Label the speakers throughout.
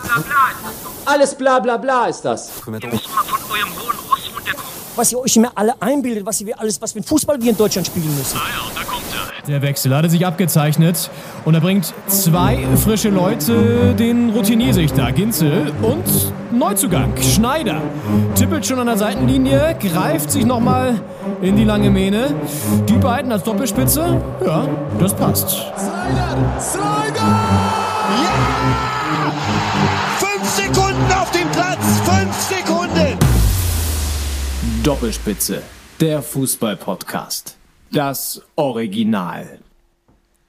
Speaker 1: bla ist das doch.
Speaker 2: Alles bla bla bla ist das.
Speaker 1: Ihr müsst mal von eurem hohen Ross runterkommen.
Speaker 3: was ihr euch immer alle einbildet, was wir alles, was für ein Fußball wir in Deutschland spielen müssen.
Speaker 1: Ah ja, und da kommt er.
Speaker 4: Der Wechsel hatte sich abgezeichnet und er bringt zwei frische Leute, den Routinier sich da, Ginzel und Neuzugang, Schneider. Tippelt schon an der Seitenlinie, greift sich nochmal in die lange Mähne. Die beiden als Doppelspitze, ja, das passt.
Speaker 5: Slider! Slider! Ja! Fünf Sekunden auf dem Platz! Fünf Sekunden!
Speaker 4: Doppelspitze, der Fußball-Podcast. Das Original.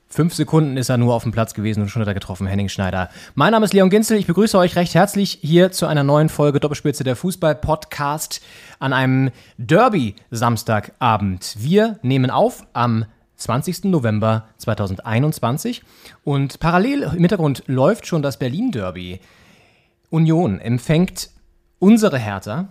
Speaker 4: Fünf Sekunden ist er nur auf dem Platz gewesen und schon hat er getroffen, Henning Schneider. Mein Name ist Leon Ginzel, ich begrüße euch recht herzlich hier zu einer neuen Folge Doppelspitze der Fußball-Podcast an einem Derby-Samstagabend. Wir nehmen auf am 20. November 2021 und parallel im Hintergrund läuft schon das Berlin-Derby. Union empfängt unsere Hertha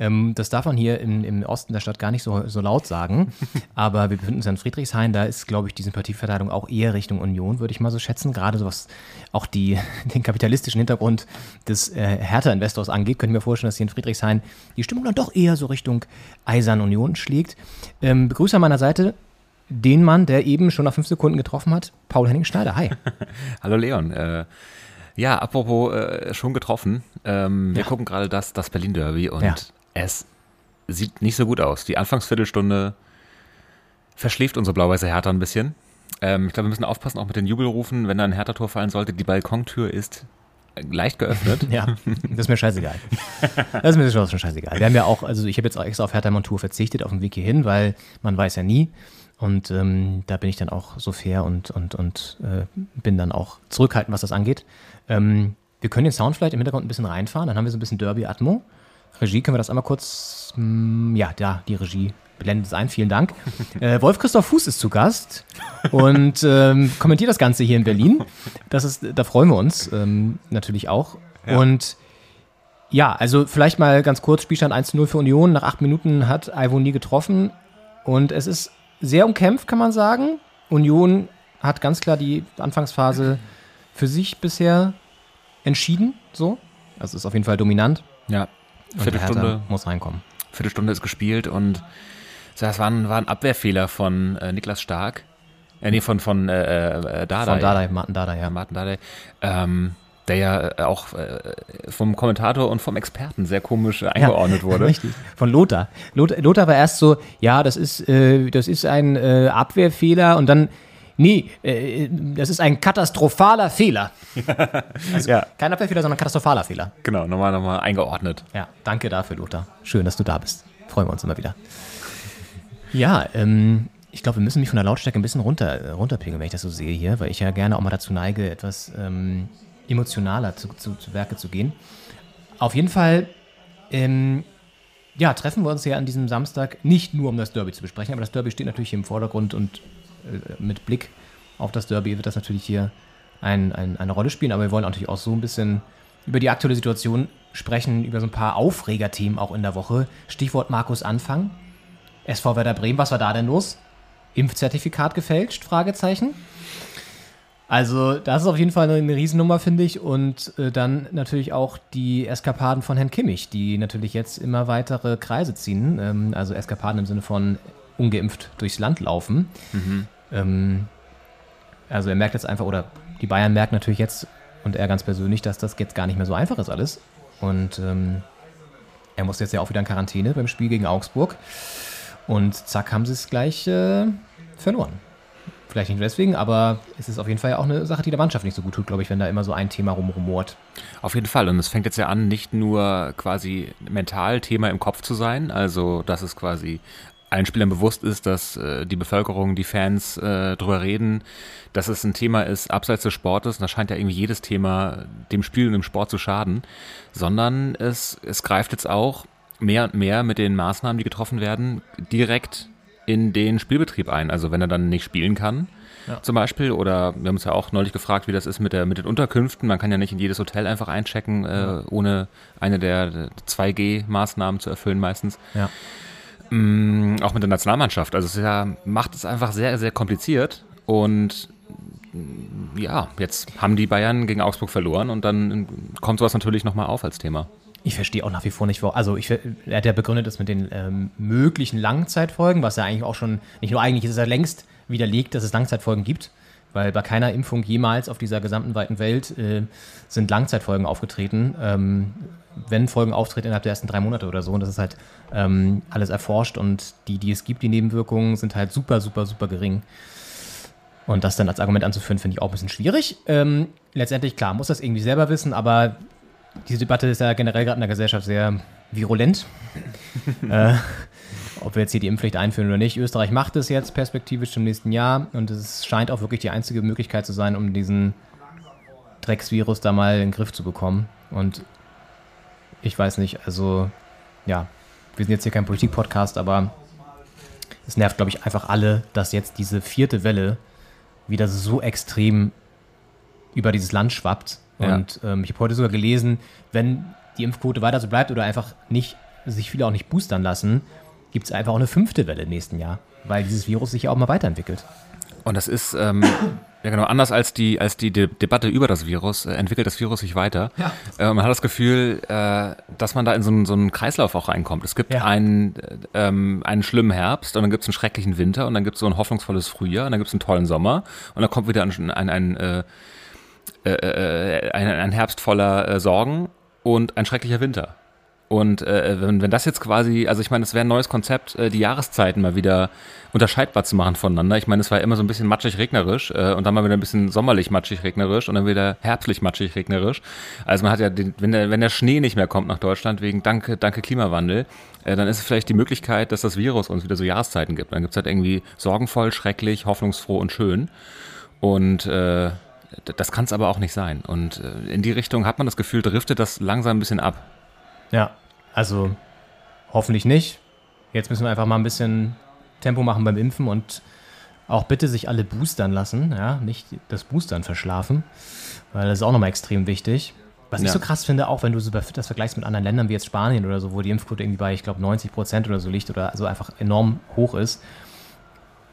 Speaker 4: ähm, das darf man hier im, im Osten der Stadt gar nicht so, so laut sagen. Aber wir befinden uns in Friedrichshain. Da ist, glaube ich, die Sympathieverteilung auch eher Richtung Union, würde ich mal so schätzen. Gerade so was auch die, den kapitalistischen Hintergrund des äh, Hertha-Investors angeht, könnte ich mir vorstellen, dass hier in Friedrichshain die Stimmung dann doch eher so Richtung Eisern Union schlägt. Ähm, begrüße an meiner Seite den Mann, der eben schon nach fünf Sekunden getroffen hat, Paul Henning Schneider. Hi.
Speaker 6: Hallo Leon. Äh, ja, apropos äh, schon getroffen. Ähm, wir gucken gerade das, das Berlin Derby und
Speaker 4: Ja.
Speaker 6: es sieht nicht so gut aus. Die Anfangsviertelstunde verschläft unsere blau-weiße Hertha ein bisschen. Ähm, ich glaube, wir müssen aufpassen, auch mit den Jubelrufen, wenn da ein Hertha-Tor fallen sollte. Die Balkontür ist leicht geöffnet.
Speaker 4: Ja, das ist mir scheißegal. Das ist mir schon schon scheißegal. Wir haben ja auch, also ich habe jetzt auch extra auf Hertha Montur verzichtet auf dem Weg hierhin, weil man weiß ja nie. Und ähm, da bin ich dann auch so fair und, und, und äh, bin dann auch zurückhaltend, was das angeht. Ähm, wir können den Sound vielleicht im Hintergrund ein bisschen reinfahren, dann haben wir so ein bisschen Derby-Atmo. Regie, können wir das einmal kurz, mm, ja, da, die Regie blendet es ein, vielen Dank. Äh, Wolf Christoph Fuß ist zu Gast und ähm, kommentiert das Ganze hier in Berlin. Das ist, da freuen wir uns ähm, natürlich auch. Und ja, also vielleicht mal ganz kurz, Spielstand 1 zu 0 für Union. Nach acht Minuten hat Ivoni getroffen und es ist sehr umkämpft, kann man sagen. Union hat ganz klar die Anfangsphase für sich bisher entschieden, so. Also ist auf jeden Fall dominant.
Speaker 6: Ja,
Speaker 4: Und
Speaker 6: Viertelstunde,
Speaker 4: muss reinkommen.
Speaker 6: Viertelstunde ist gespielt und das war ein, war ein Abwehrfehler von äh, Niklas Stark. Äh, nee, von, von äh, äh, Dardai.
Speaker 4: Von Dardai, Martin Dardai, ja.
Speaker 6: Ja, Martin Dardai. Ähm, der ja äh, auch äh, vom Kommentator und vom Experten sehr komisch äh, eingeordnet wurde.
Speaker 4: Richtig. Von Lothar. Lothar. Lothar war erst so, ja, das ist, das ist ein Abwehrfehler und dann, nee, äh, das ist ein katastrophaler Fehler. Also
Speaker 6: Ja.
Speaker 4: kein Abwehrfehler, sondern katastrophaler Fehler.
Speaker 6: Genau, nochmal, nochmal eingeordnet.
Speaker 4: Ja, danke dafür, Lothar. Schön, dass du da bist. Freuen wir uns immer wieder. Ja, ähm, ich glaube, wir müssen mich von der Lautstärke ein bisschen runter, äh, runterpegeln, wenn ich das so sehe hier, weil ich ja gerne auch mal dazu neige, etwas ähm, emotionaler zu, zu, zu Werke zu gehen. Auf jeden Fall, ähm, ja, treffen wir uns ja an diesem Samstag nicht nur, um das Derby zu besprechen, aber das Derby steht natürlich hier im Vordergrund und mit Blick auf das Derby wird das natürlich hier ein, ein, eine Rolle spielen, aber wir wollen natürlich auch so ein bisschen über die aktuelle Situation sprechen, über so ein paar Aufregerthemen auch in der Woche. Stichwort Markus Anfang. SV Werder Bremen, was war da denn los? Impfzertifikat gefälscht? Fragezeichen. Also, das ist auf jeden Fall eine Riesennummer, finde ich. Und äh, dann natürlich auch die Eskapaden von Herrn Kimmich, die natürlich jetzt immer weitere Kreise ziehen. Ähm, also Eskapaden im Sinne von ungeimpft durchs Land laufen. Ähm, also er merkt jetzt einfach, oder die Bayern merken natürlich jetzt, und er ganz persönlich, dass das jetzt gar nicht mehr so einfach ist alles. Und ähm, er muss jetzt ja auch wieder in Quarantäne beim Spiel gegen Augsburg. Und zack, haben sie es gleich äh, verloren. Vielleicht nicht nur deswegen, aber es ist auf jeden Fall ja auch eine Sache, die der Mannschaft nicht so gut tut, glaube ich, wenn da immer so ein Thema rumrumort.
Speaker 6: Auf jeden Fall. Und es fängt jetzt ja an, nicht nur quasi mental Thema im Kopf zu sein, also dass es quasi allen Spielern bewusst ist, dass äh, die Bevölkerung, die Fans äh, drüber reden, dass es ein Thema ist abseits des Sportes. Und da scheint ja irgendwie jedes Thema dem Spiel und dem Sport zu schaden, sondern es, es greift jetzt auch mehr und mehr mit den Maßnahmen, die getroffen werden, direkt in den Spielbetrieb ein. Also wenn er dann nicht spielen kann, zum Beispiel, oder wir haben uns ja auch neulich gefragt, wie das ist mit, der, mit den Unterkünften. Man kann ja nicht in jedes Hotel einfach einchecken, äh, ohne eine der 2G-Maßnahmen zu erfüllen meistens.
Speaker 4: Ja.
Speaker 6: Mm, auch mit der Nationalmannschaft. Also es ja, macht es einfach sehr, sehr kompliziert und ja, jetzt haben die Bayern gegen Augsburg verloren und dann kommt sowas natürlich nochmal auf als Thema.
Speaker 4: Ich verstehe auch nach wie vor nicht, wo, also ich, er hat ja begründet das mit den ähm, möglichen Langzeitfolgen, was ja eigentlich auch schon, nicht nur eigentlich ist es ja längst widerlegt, dass es Langzeitfolgen gibt, weil bei keiner Impfung jemals auf dieser gesamten weiten Welt äh, sind Langzeitfolgen aufgetreten. Ähm, wenn Folgen auftreten innerhalb der ersten drei Monate oder so, und das ist halt ähm, alles erforscht und die, die es gibt, die Nebenwirkungen, sind halt super, super, super gering. Und das dann als Argument anzuführen, finde ich auch ein bisschen schwierig. Ähm, letztendlich, klar, muss das irgendwie selber wissen, aber diese Debatte ist ja generell gerade in der Gesellschaft sehr virulent. äh, ob wir jetzt hier die Impfpflicht einführen oder nicht. Österreich macht es jetzt perspektivisch im nächsten Jahr und es scheint auch wirklich die einzige Möglichkeit zu sein, um diesen Drecksvirus da mal in den Griff zu bekommen. Und ich weiß nicht, also ja, wir sind jetzt hier kein Politik-Podcast, aber es nervt, glaube ich, einfach alle, dass jetzt diese vierte Welle wieder so extrem über dieses Land schwappt.
Speaker 6: Ja.
Speaker 4: Und ähm, ich habe heute sogar gelesen, wenn die Impfquote weiter so bleibt oder einfach nicht, sich viele auch nicht boostern lassen, gibt es einfach auch eine fünfte Welle im nächsten Jahr, weil dieses Virus sich ja auch mal weiterentwickelt.
Speaker 6: Und das ist, ähm, ja genau, anders als die, als die De Debatte über das Virus, äh, entwickelt das Virus sich weiter.
Speaker 4: Ja.
Speaker 6: Äh, man hat das Gefühl, äh, dass man da in so einen, so einen Kreislauf auch reinkommt. Es gibt
Speaker 4: Ja.
Speaker 6: einen, äh, ähm, einen schlimmen Herbst und dann gibt es einen schrecklichen Winter und dann gibt es so ein hoffnungsvolles Frühjahr und dann gibt es einen tollen Sommer und dann kommt wieder ein, ein, ein, äh, äh, äh, ein, ein Herbst voller äh, Sorgen und ein schrecklicher Winter. Und äh, wenn, wenn das jetzt quasi, also ich meine, es wäre ein neues Konzept, äh, die Jahreszeiten mal wieder unterscheidbar zu machen voneinander. Ich meine, es war immer so ein bisschen matschig regnerisch äh, und dann mal wieder ein bisschen sommerlich matschig regnerisch und dann wieder herbstlich matschig regnerisch. Also man hat ja, den, wenn, der, wenn der Schnee nicht mehr kommt nach Deutschland wegen danke, danke Klimawandel, äh, dann ist es vielleicht die Möglichkeit, dass das Virus uns wieder so Jahreszeiten gibt. Dann gibt's halt irgendwie sorgenvoll, schrecklich, hoffnungsfroh und schön. Und äh, das kann es aber auch nicht sein. Und äh, in die Richtung hat man das Gefühl, driftet das langsam ein bisschen ab.
Speaker 4: Ja, also hoffentlich nicht. Jetzt müssen wir einfach mal ein bisschen Tempo machen beim Impfen und auch bitte sich alle boostern lassen, ja, nicht das Boostern verschlafen, weil das ist auch nochmal extrem wichtig. Was ich
Speaker 6: Ja.
Speaker 4: so krass finde, auch wenn du so das vergleichst mit anderen Ländern wie jetzt Spanien oder so, wo die Impfquote irgendwie bei, ich glaube, 90 Prozent oder so liegt oder so einfach enorm hoch ist.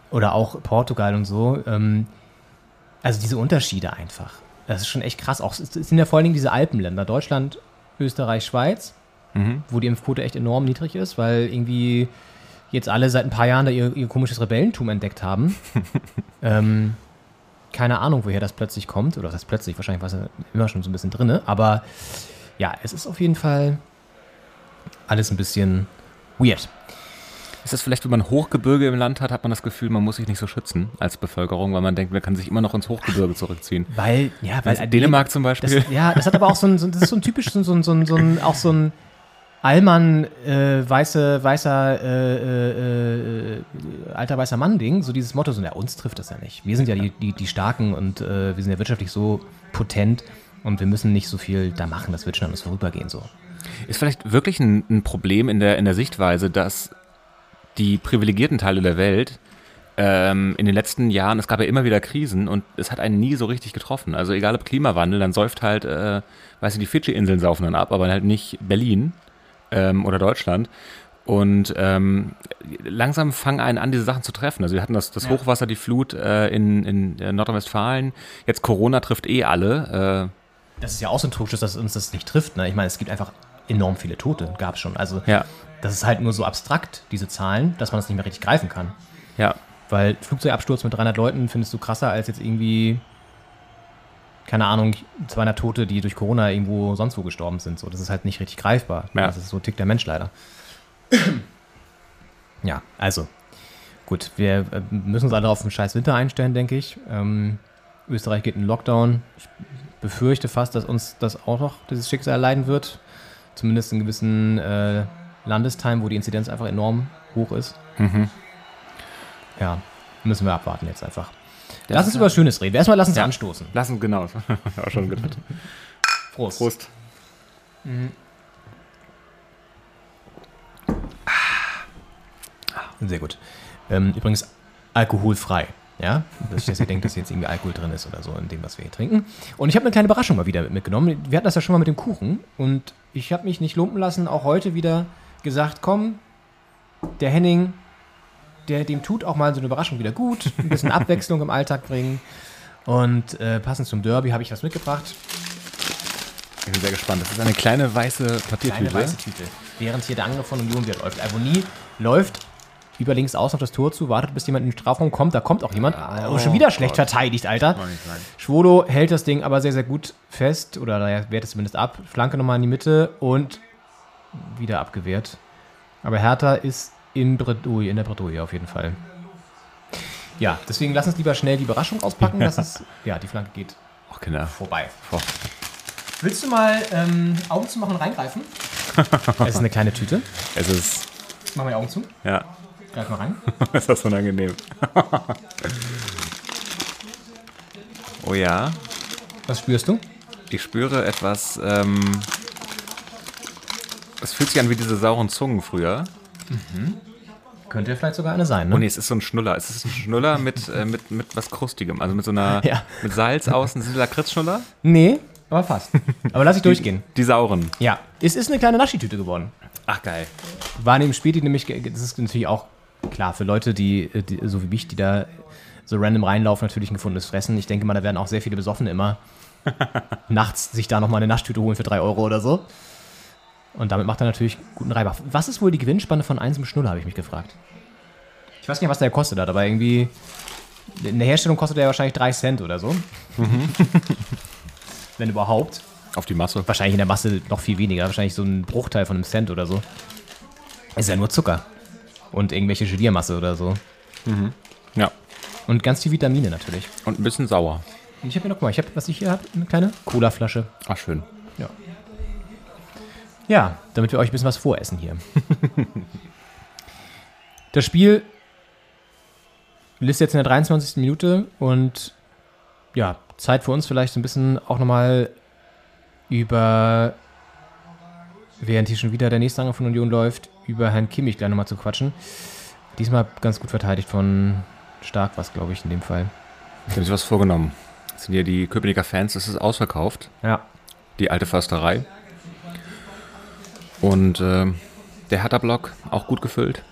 Speaker 4: Oder auch Portugal und so. Ähm, also diese Unterschiede einfach. Das ist schon echt krass. Auch, es sind ja vor allen Dingen diese Alpenländer, Deutschland, Österreich, Schweiz, wo die Impfquote echt enorm niedrig ist, weil irgendwie jetzt alle seit ein paar Jahren da ihr, ihr komisches Rebellentum entdeckt haben. ähm, keine Ahnung, woher das plötzlich kommt. Oder was heißt plötzlich? Wahrscheinlich war es immer schon so ein bisschen drin. Aber ja, es ist auf jeden Fall alles ein bisschen weird.
Speaker 6: Ist das vielleicht, wenn man Hochgebirge im Land hat, hat man das Gefühl, man muss sich nicht so schützen als Bevölkerung, weil man denkt, man kann sich immer noch ins Hochgebirge zurückziehen.
Speaker 4: Weil, ja, weil
Speaker 6: Also Dänemark zum Beispiel.
Speaker 4: Das, ja, das hat aber auch so ein, so, das ist so ein typisch, so, ein- so, ein- so, ein, auch so ein Allmann, äh, weiße, weißer, äh, äh, äh, alter weißer Mann-Ding, so dieses Motto, so, ja, uns trifft das ja nicht. Wir sind ja die, die, die Starken und äh, wir sind ja wirtschaftlich so potent und wir müssen nicht so viel da machen, das wird schon an uns vorübergehen, so.
Speaker 6: Ist vielleicht wirklich ein, ein Problem in der, in der Sichtweise, dass die privilegierten Teile der Welt ähm, in den letzten Jahren, es gab ja immer wieder Krisen und es hat einen nie so richtig getroffen. Also egal ob Klimawandel, dann säuft halt, äh, weiß ich, die Fidschi-Inseln saufen dann ab, aber halt nicht Berlin ähm, oder Deutschland. Und ähm, langsam fangen einen an, diese Sachen zu treffen. Also wir hatten das, das Hochwasser, die Flut äh, in, in äh, Nordrhein-Westfalen. Jetzt Corona trifft eh alle. Äh,
Speaker 4: Das ist ja auch so ein Trugschluss, dass uns das nicht trifft. Ne? Ich meine, es gibt einfach enorm viele Tote, gab es schon. Also
Speaker 6: ja,
Speaker 4: das ist halt nur so abstrakt, diese Zahlen, dass man das nicht mehr richtig greifen kann.
Speaker 6: ja.
Speaker 4: Weil Flugzeugabsturz mit 300 Leuten findest du krasser als jetzt irgendwie, keine Ahnung, 200 Tote, die durch Corona irgendwo sonst wo gestorben sind. So, das ist halt nicht richtig greifbar.
Speaker 6: Ja.
Speaker 4: Das ist so tickt der Mensch leider. ja, also gut, wir äh, müssen uns alle auf den scheiß Winter einstellen, denke ich. Ähm, Österreich geht in Lockdown. Ich befürchte fast, dass uns das auch noch dieses Schicksal erleiden wird. Zumindest in gewissen äh, Landesteilen, wo die Inzidenz einfach enorm hoch ist. Ja, müssen wir abwarten jetzt einfach. Lass uns über Schönes reden. Erstmal lass uns
Speaker 6: Ja.
Speaker 4: anstoßen.
Speaker 6: Lassen, genau. auch schon gedacht.
Speaker 4: Prost.
Speaker 6: Prost.
Speaker 4: Sehr gut. Ähm, übrigens alkoholfrei. Ja, dass dass ihr denkt, dass jetzt irgendwie Alkohol drin ist oder so in dem, was wir hier trinken. Und ich habe eine kleine Überraschung mal wieder mitgenommen. Wir hatten das ja schon mal mit dem Kuchen und ich habe mich nicht lumpen lassen, auch heute wieder gesagt, komm, der Henning, der, dem tut auch mal so eine Überraschung wieder gut, ein bisschen Abwechslung im Alltag bringen. Und äh, passend zum Derby habe ich was mitgebracht.
Speaker 6: Ich bin sehr gespannt. Das ist eine kleine weiße Papiertüte.
Speaker 4: Kleine weiße Tüte. Während hier der Angriff von Union wieder läuft. Avonie läuft über links aus auf das Tor zu, wartet, bis jemand in den Strafraum kommt. Da kommt auch jemand. Oh, schon wieder schlecht verteidigt, Alter. Schwolo hält das Ding aber sehr, sehr gut fest. Oder naja, wehrt es zumindest ab. Flanke nochmal in die Mitte und wieder abgewehrt. Aber Hertha ist in, Bredouille, in der Bredouille auf jeden Fall. Ja, deswegen lass uns lieber schnell die Überraschung auspacken. Das ist, ja, die Flanke geht
Speaker 6: Ach, Kinder.
Speaker 4: vorbei.
Speaker 6: Oh.
Speaker 4: Willst du mal ähm, Augen zu machen und reingreifen? Es ist eine kleine Tüte.
Speaker 6: Es ist,
Speaker 4: Mach mal die Augen zu.
Speaker 6: ja,
Speaker 4: Greif mal rein.
Speaker 6: ist das unangenehm. oh ja,
Speaker 4: Was spürst du?
Speaker 6: ich spüre etwas, ähm, es fühlt sich an wie diese sauren Zungen früher.
Speaker 4: Könnte ja vielleicht sogar eine sein,
Speaker 6: Oh
Speaker 4: ne?
Speaker 6: nee, es ist so ein Schnuller. Es ist ein Schnuller mit, äh, mit, mit was Krustigem. Also mit so einer,
Speaker 4: Ja.
Speaker 6: mit Salz außen. Sind Lakritzschnuller?
Speaker 4: Nee, aber fast. Aber lass ich durchgehen.
Speaker 6: Die sauren.
Speaker 4: Ja, es ist eine kleine Naschi-Tüte geworden.
Speaker 6: Ach, geil.
Speaker 4: War neben Späti nämlich, das ist natürlich auch klar für Leute, die, die so wie mich, die da so random reinlaufen, natürlich ein gefundenes Fressen. Ich denke mal, da werden auch sehr viele Besoffene immer nachts sich da nochmal eine Naschtüte holen für 3 Euro oder so. Und damit macht er natürlich guten Reibach. Was ist wohl die Gewinnspanne von einem Schnuller, habe ich mich gefragt. Ich weiß nicht, was der kostet hat, aber irgendwie in der Herstellung kostet der wahrscheinlich 3 Cent oder so. Wenn überhaupt.
Speaker 6: Auf die Masse.
Speaker 4: Wahrscheinlich in der Masse noch viel weniger. Wahrscheinlich so ein Bruchteil von einem Cent oder so. Ist ja nur Zucker. Und irgendwelche Geliermasse oder so.
Speaker 6: Ja.
Speaker 4: Und ganz viel Vitamine natürlich.
Speaker 6: Und ein bisschen sauer.
Speaker 4: Und ich habe hier noch, guck mal, ich habe, was ich hier habe, eine kleine Cola-Flasche.
Speaker 6: Ach, schön.
Speaker 4: Ja. Ja, damit wir euch ein bisschen was voressen hier. das Spiel ist jetzt in der 23. Minute und ja, Zeit für uns vielleicht so ein bisschen auch nochmal über, während hier schon wieder der nächste Angriff von Union läuft, über Herrn Kimmich gleich nochmal zu quatschen. Diesmal ganz gut verteidigt von Stark, was glaube ich in dem Fall.
Speaker 6: Ich habe sich was vorgenommen. Das sind hier die Köpenicker Fans. Es ist ausverkauft.
Speaker 4: Ja,
Speaker 6: Die alte Försterei. Und äh, der Hertha-Block auch gut gefüllt.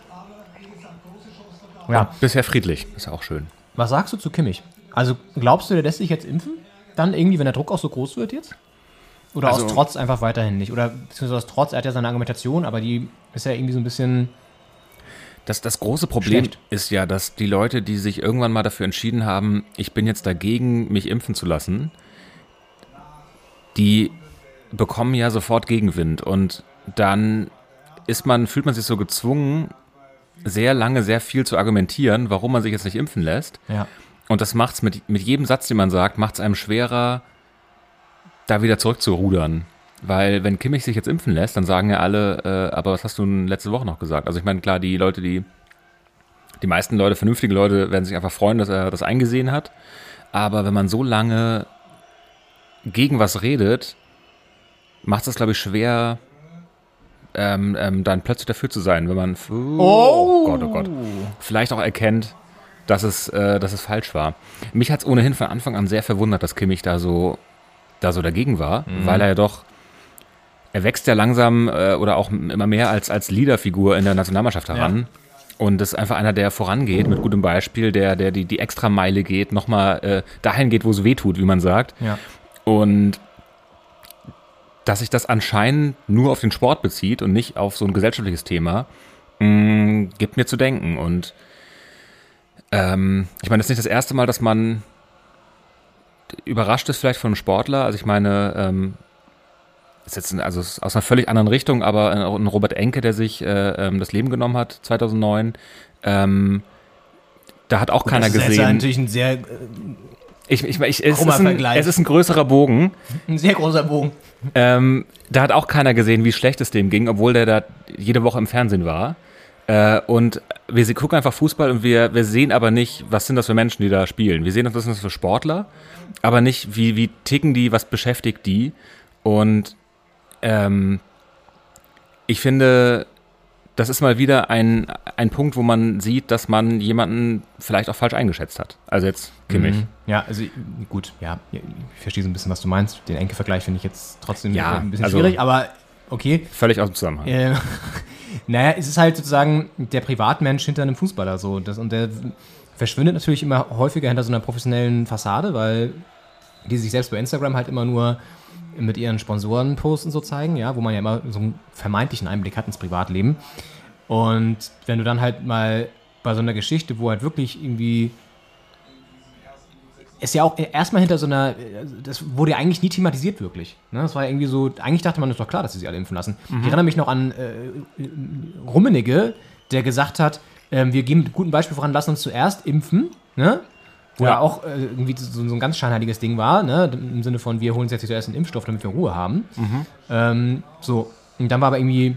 Speaker 4: ja.
Speaker 6: Bisher friedlich. Ist ja auch schön.
Speaker 4: Was sagst du zu Kimmich? Also glaubst du, der lässt sich jetzt impfen? Dann irgendwie, wenn der Druck auch so groß wird jetzt? Oder
Speaker 6: Also-
Speaker 4: aus Trotz einfach weiterhin nicht? Oder beziehungsweise aus Trotz, er hat ja seine Argumentation, aber die ist ja irgendwie so ein bisschen.
Speaker 6: Das, das große Problem
Speaker 4: Schlecht.
Speaker 6: ist ja, dass die Leute, die sich irgendwann mal dafür entschieden haben, ich bin jetzt dagegen, mich impfen zu lassen, die bekommen ja sofort Gegenwind. Und dann ist man, fühlt man sich so gezwungen, sehr lange, sehr viel zu argumentieren, warum man sich jetzt nicht impfen lässt.
Speaker 4: Ja.
Speaker 6: Und das macht es mit, mit jedem Satz, den man sagt, macht es einem schwerer, da wieder zurückzurudern. Weil wenn Kimmich sich jetzt impfen lässt, dann sagen ja alle, äh, aber was hast du denn letzte Woche noch gesagt? Also ich meine, klar, die Leute, die, die meisten Leute, vernünftige Leute, werden sich einfach freuen, dass er das eingesehen hat. Aber wenn man so lange gegen was redet, macht es das, glaube ich, schwer, ähm, ähm, dann plötzlich dafür zu sein, wenn man, oh Gott, oh Gott, vielleicht auch erkennt, dass es, äh, dass es falsch war. Mich hat es ohnehin von Anfang an sehr verwundert, dass Kimmich da so, da so dagegen war, weil er ja doch, er wächst ja langsam äh, oder auch immer mehr als, als Leaderfigur in der Nationalmannschaft heran. Und ist einfach einer, der vorangeht mit gutem Beispiel, der, der die, die Extrameile geht, nochmal äh, dahin geht, wo es weh tut, wie man sagt.
Speaker 4: Ja.
Speaker 6: Und dass sich das anscheinend nur auf den Sport bezieht und nicht auf so ein gesellschaftliches Thema, mh, gibt mir zu denken. Und ähm, ich meine, das ist nicht das erste Mal, dass man überrascht ist vielleicht von einem Sportler. Also ich meine, ähm, ist jetzt ein, also ist aus einer völlig anderen Richtung, aber ein Robert Enke, der sich äh, ähm, das Leben genommen hat 2009, ähm, da hat auch keiner
Speaker 4: das ist jetzt
Speaker 6: gesehen.
Speaker 4: natürlich ein sehr,
Speaker 6: Ich, ich, ich, es, ist ein, es ist ein größerer Bogen.
Speaker 4: ein sehr großer Bogen.
Speaker 6: Ähm, da hat auch keiner gesehen, wie schlecht es dem ging, obwohl der da jede Woche im Fernsehen war. Äh, und wir sie- gucken einfach Fußball und wir, wir sehen aber nicht, was sind das für Menschen, die da spielen. Wir sehen, was sind das für Sportler, aber nicht, wie, wie ticken die, was beschäftigt die. Und ähm, ich finde, das ist mal wieder ein, ein Punkt, wo man sieht, dass man jemanden vielleicht auch falsch eingeschätzt hat. Also jetzt Kimmich.
Speaker 4: Mhm. Ja, also gut, ja, ich verstehe so ein bisschen, was du meinst. Den Enke-Vergleich finde ich jetzt trotzdem
Speaker 6: Ja,
Speaker 4: ein bisschen
Speaker 6: also-
Speaker 4: schwierig, aber okay.
Speaker 6: Völlig aus dem Zusammenhang.
Speaker 4: Äh, naja, es ist halt sozusagen der Privatmensch hinter einem Fußballer so. Das, und der verschwindet natürlich immer häufiger hinter so einer professionellen Fassade, weil die sich selbst bei Instagram halt immer nur mit ihren Sponsoren posten so zeigen, ja, wo man ja immer so einen vermeintlichen Einblick hat ins Privatleben. Und wenn du dann halt mal bei so einer Geschichte, wo halt wirklich irgendwie ist ja auch erstmal hinter so einer, das wurde ja eigentlich nie thematisiert wirklich. Ne? Das war ja irgendwie so, eigentlich dachte man, ist doch klar, dass sie sich alle impfen lassen. Ich erinnere mich noch an äh, Rummenigge, der gesagt hat, ähm, wir geben mit gutem Beispiel voran, lassen uns zuerst impfen, ne? Wo ja auch äh, irgendwie so, so ein ganz scheinheiliges Ding war, ne? Im Sinne von, wir holen uns jetzt zuerst einen Impfstoff, damit wir Ruhe haben. Ähm, so, und dann war aber irgendwie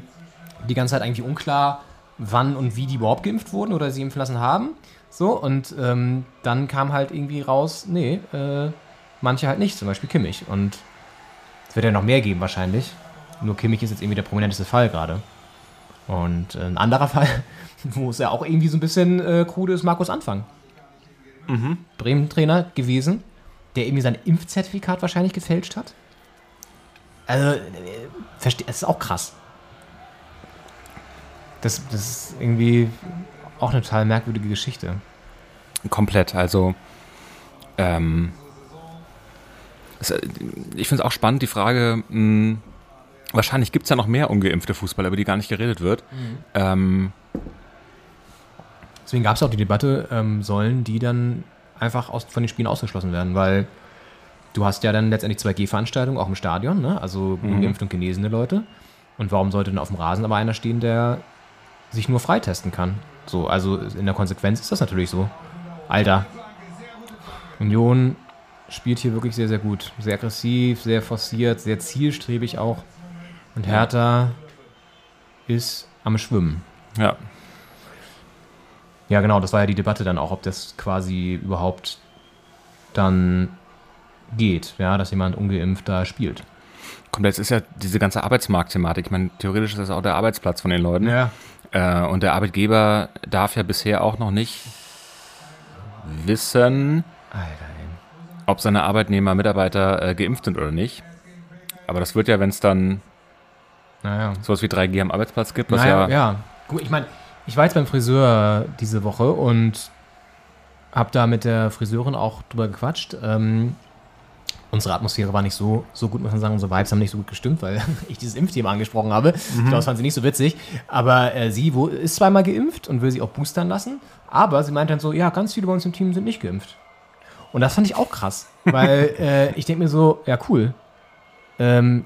Speaker 4: die ganze Zeit eigentlich unklar, wann und wie die überhaupt geimpft wurden oder sie impfen lassen haben. So, und ähm, dann kam halt irgendwie raus, nee, äh, manche halt nicht, zum Beispiel Kimmich. Und es wird ja noch mehr geben wahrscheinlich. Nur Kimmich ist jetzt irgendwie der prominenteste Fall gerade. Und äh, ein anderer Fall, wo es ja auch irgendwie so ein bisschen äh, krude ist, Markus Anfang. Bremen-Trainer gewesen, der irgendwie sein Impfzertifikat wahrscheinlich gefälscht hat. Also, äh, das ist auch krass. Das, das ist irgendwie auch eine total merkwürdige Geschichte.
Speaker 6: Komplett. Also, ähm, es, äh, ich finde es auch spannend, die Frage, mh, wahrscheinlich gibt es ja noch mehr ungeimpfte Fußballer, über die gar nicht geredet wird. Ähm,
Speaker 4: Deswegen gab es auch die Debatte, ähm, sollen die dann einfach aus, von den Spielen ausgeschlossen werden, weil du hast ja dann letztendlich 2G-Veranstaltungen auch im Stadion, ne? also ungeimpfte und genesene Leute. Und warum sollte denn auf dem Rasen aber einer stehen, der sich nur freitesten kann? So, also in der Konsequenz ist das natürlich so. Alter, Union spielt hier wirklich sehr, sehr gut. Sehr aggressiv, sehr forciert, sehr zielstrebig auch. Und Hertha ist am Schwimmen.
Speaker 6: ja,
Speaker 4: Ja, genau, das war ja die Debatte dann auch, ob das quasi überhaupt dann geht, ja, dass jemand ungeimpft da spielt.
Speaker 6: komplett. Es ist ja diese ganze Arbeitsmarktthematik. Ich meine, theoretisch ist das auch der Arbeitsplatz von den Leuten.
Speaker 4: Ja.
Speaker 6: Äh, und der Arbeitgeber darf ja bisher auch noch nicht wissen,
Speaker 4: Alter,
Speaker 6: ob seine Arbeitnehmer, Mitarbeiter äh, geimpft sind oder nicht. Aber das wird ja, wenn es dann
Speaker 4: Naja.
Speaker 6: sowas wie 3G am Arbeitsplatz gibt, was
Speaker 4: Naja,
Speaker 6: ja,
Speaker 4: ja. Guck, ich meine, ich war jetzt beim Friseur diese Woche und habe da mit der Friseurin auch drüber gequatscht. Ähm, unsere Atmosphäre war nicht so, so gut, muss man sagen. Unsere Vibes haben nicht so gut gestimmt, weil ich dieses Impfthema angesprochen habe. Ich glaube, das fand sie nicht so witzig. Aber äh, sie wo, ist zweimal geimpft und will sie auch boostern lassen. Aber sie meint dann so, ja, ganz viele bei uns im Team sind nicht geimpft. Und das fand ich auch krass, weil äh, ich denke mir so, ja, cool. Ähm,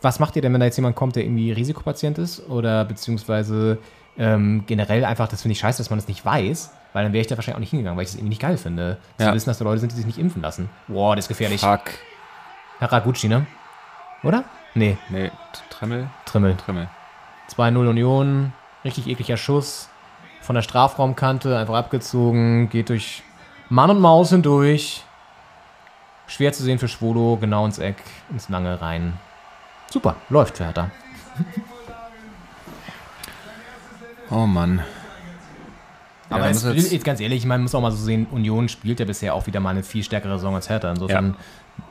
Speaker 4: was macht ihr denn, wenn da jetzt jemand kommt, der irgendwie Risikopatient ist? Oder beziehungsweise ähm, generell einfach, das finde ich scheiße, dass man das nicht weiß, weil dann wäre ich da wahrscheinlich auch nicht hingegangen, weil ich das irgendwie nicht geil finde. Zu
Speaker 6: Ja.
Speaker 4: wissen, dass da Leute sind, die sich nicht impfen lassen. Boah, das ist gefährlich.
Speaker 6: fuck.
Speaker 4: Haraguchi, ne? Oder? Nee,
Speaker 6: Nee, Tremmel?
Speaker 4: Trimmel.
Speaker 6: Tremmel.
Speaker 4: 2-0 Union, richtig ekliger Schuss. Von der Strafraumkante, einfach abgezogen, geht durch Mann und Maus hindurch. Schwer zu sehen für Schwolo, genau ins Eck, ins Lange rein. Super, läuft für Hertha.
Speaker 6: Oh Mann. Ja,
Speaker 4: Aber es,
Speaker 6: jetzt-
Speaker 4: jetzt ganz ehrlich, man muss auch mal so sehen, Union spielt ja bisher auch wieder mal eine viel stärkere Saison als Hertha. Insofern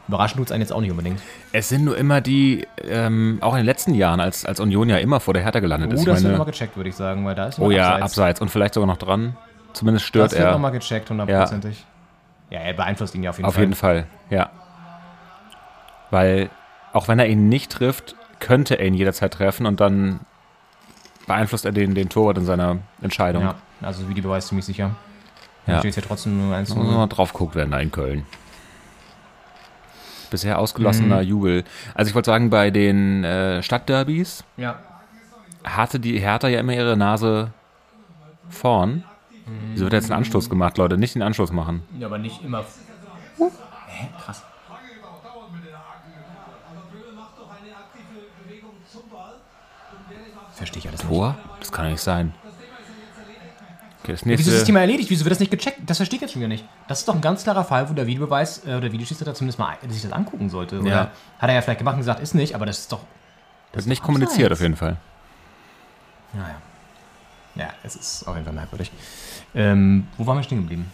Speaker 4: überraschen tut es einen jetzt auch nicht unbedingt.
Speaker 6: Es sind nur immer die, ähm, auch in den letzten Jahren, als, als Union ja immer vor der Hertha gelandet
Speaker 4: Oh,
Speaker 6: ist.
Speaker 4: das
Speaker 6: Ich
Speaker 4: wird nochmal gecheckt, würde ich sagen, weil da ist
Speaker 6: oh
Speaker 4: noch
Speaker 6: ja,
Speaker 4: Abseits.
Speaker 6: abseits. Und vielleicht sogar noch dran. Zumindest stört
Speaker 4: Das wird
Speaker 6: er.
Speaker 4: nochmal gecheckt, hundertprozentig. Ja. er beeinflusst ihn ja auf jeden
Speaker 6: Auf
Speaker 4: Fall.
Speaker 6: jeden Fall, ja. Weil, auch wenn er ihn nicht trifft, könnte er ihn jederzeit treffen und dann beeinflusst er den, den Torwart in seiner Entscheidung.
Speaker 4: Ja, also wie die Beweis ziemlich sicher.
Speaker 6: Ja.
Speaker 4: Steht ja trotzdem nur 1
Speaker 6: Da muss mal drauf guckt werden da in Köln. Bisher ausgelassener
Speaker 4: Mhm.
Speaker 6: Jubel. Also ich wollte sagen, bei den äh, Stadtderbys
Speaker 4: Ja.
Speaker 6: hatte die Hertha ja immer ihre Nase vorn. Wieso wird jetzt ein Anstoß gemacht, Leute? Nicht den Anstoß machen.
Speaker 4: ja, aber nicht immer. Hä? Krass. Verstehe ich alles nicht.
Speaker 6: Tor? Das kann ja nicht sein. Okay, das
Speaker 4: Wieso ist das
Speaker 6: nächste.
Speaker 4: Thema erledigt? Wieso wird das nicht gecheckt? Das verstehe ich jetzt schon wieder nicht. Das ist doch ein ganz klarer Fall, wo der Videobeweis äh, oder Videoschiedsrichter zumindest mal sich das angucken sollte. Oder
Speaker 6: Ja.
Speaker 4: hat er ja vielleicht gemacht und gesagt, ist nicht, aber das ist doch.
Speaker 6: Wird nicht kommuniziert
Speaker 4: Abseits.
Speaker 6: auf jeden Fall.
Speaker 4: Naja. Ja, es ist auf jeden Fall merkwürdig. Ähm, wo waren wir stehen geblieben?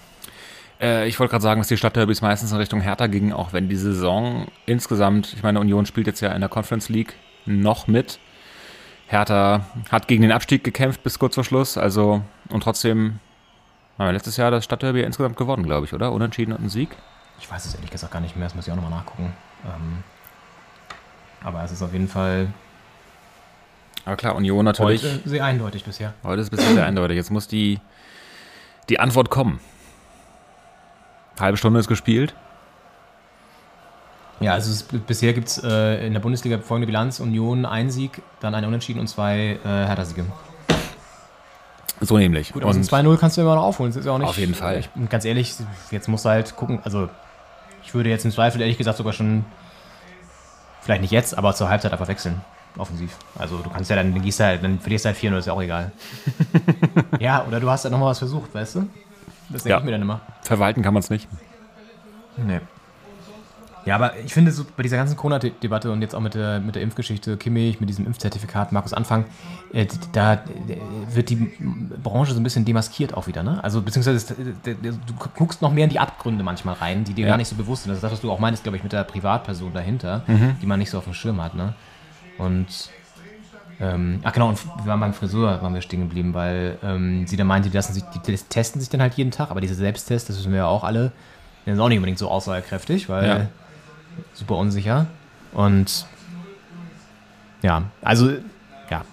Speaker 6: Äh, ich wollte gerade sagen, dass die Stadtderbys meistens in Richtung Hertha gingen, auch wenn die Saison insgesamt, ich meine, Union spielt jetzt ja in der Conference League noch mit. Hertha hat gegen den Abstieg gekämpft bis kurz vor Schluss, also und trotzdem Haben wir letztes Jahr das Stadtderby insgesamt gewonnen, glaube ich, oder? Unentschieden und ein Sieg.
Speaker 4: Ich weiß es ehrlich gesagt gar nicht mehr, das muss ich auch nochmal nachgucken. Ähm, aber es ist auf jeden Fall
Speaker 6: Aber klar, Union natürlich.
Speaker 4: heute sehr eindeutig bisher.
Speaker 6: Heute ist es bisschen sehr eindeutig. Jetzt muss die, die Antwort kommen. Halbe Stunde ist gespielt.
Speaker 4: Ja, also es, bisher gibt es äh, in der Bundesliga folgende Bilanz: Union ein Sieg, dann ein Unentschieden und zwei äh, Hertha-Siege.
Speaker 6: So nämlich.
Speaker 4: Gut, aber so ein
Speaker 6: und
Speaker 4: 2-0 kannst du immer noch aufholen. Das ist ja auch nicht,
Speaker 6: Auf jeden Fall.
Speaker 4: Ich, ganz ehrlich, jetzt musst du halt gucken. Also, ich würde jetzt im Zweifel ehrlich gesagt sogar schon, vielleicht nicht jetzt, aber zur Halbzeit einfach wechseln. Offensiv. Also, du kannst ja dann, dann, gehst halt, dann verlierst du halt 4-0, ist ja auch egal. ja, oder du hast halt nochmal was versucht, weißt du? Das denke
Speaker 6: Ja.
Speaker 4: ich mir dann immer.
Speaker 6: verwalten kann man es nicht.
Speaker 4: Nee. Ja, aber ich finde so bei dieser ganzen Corona-Debatte und jetzt auch mit der, mit der Impfgeschichte, Kimmich, mit diesem Impfzertifikat, Markus Anfang, äh, da äh, wird die Branche so ein bisschen demaskiert auch wieder, ne? Also beziehungsweise d- du guckst noch mehr in die Abgründe manchmal rein, die dir
Speaker 6: Ja.
Speaker 4: gar nicht so bewusst sind. Das ist das, was du auch meinst, glaube ich, mit der Privatperson dahinter, die man nicht so auf dem Schirm hat, ne? Und ähm, ach genau, und wir waren beim Friseur, waren wir stehen geblieben, weil ähm, sie da meinte, die, sich, die testen sich dann halt jeden Tag, aber diese Selbsttests, das wissen wir ja auch alle, sind auch nicht unbedingt so aussagekräftig, weil
Speaker 6: Ja.
Speaker 4: Super unsicher. Und ja, also ja.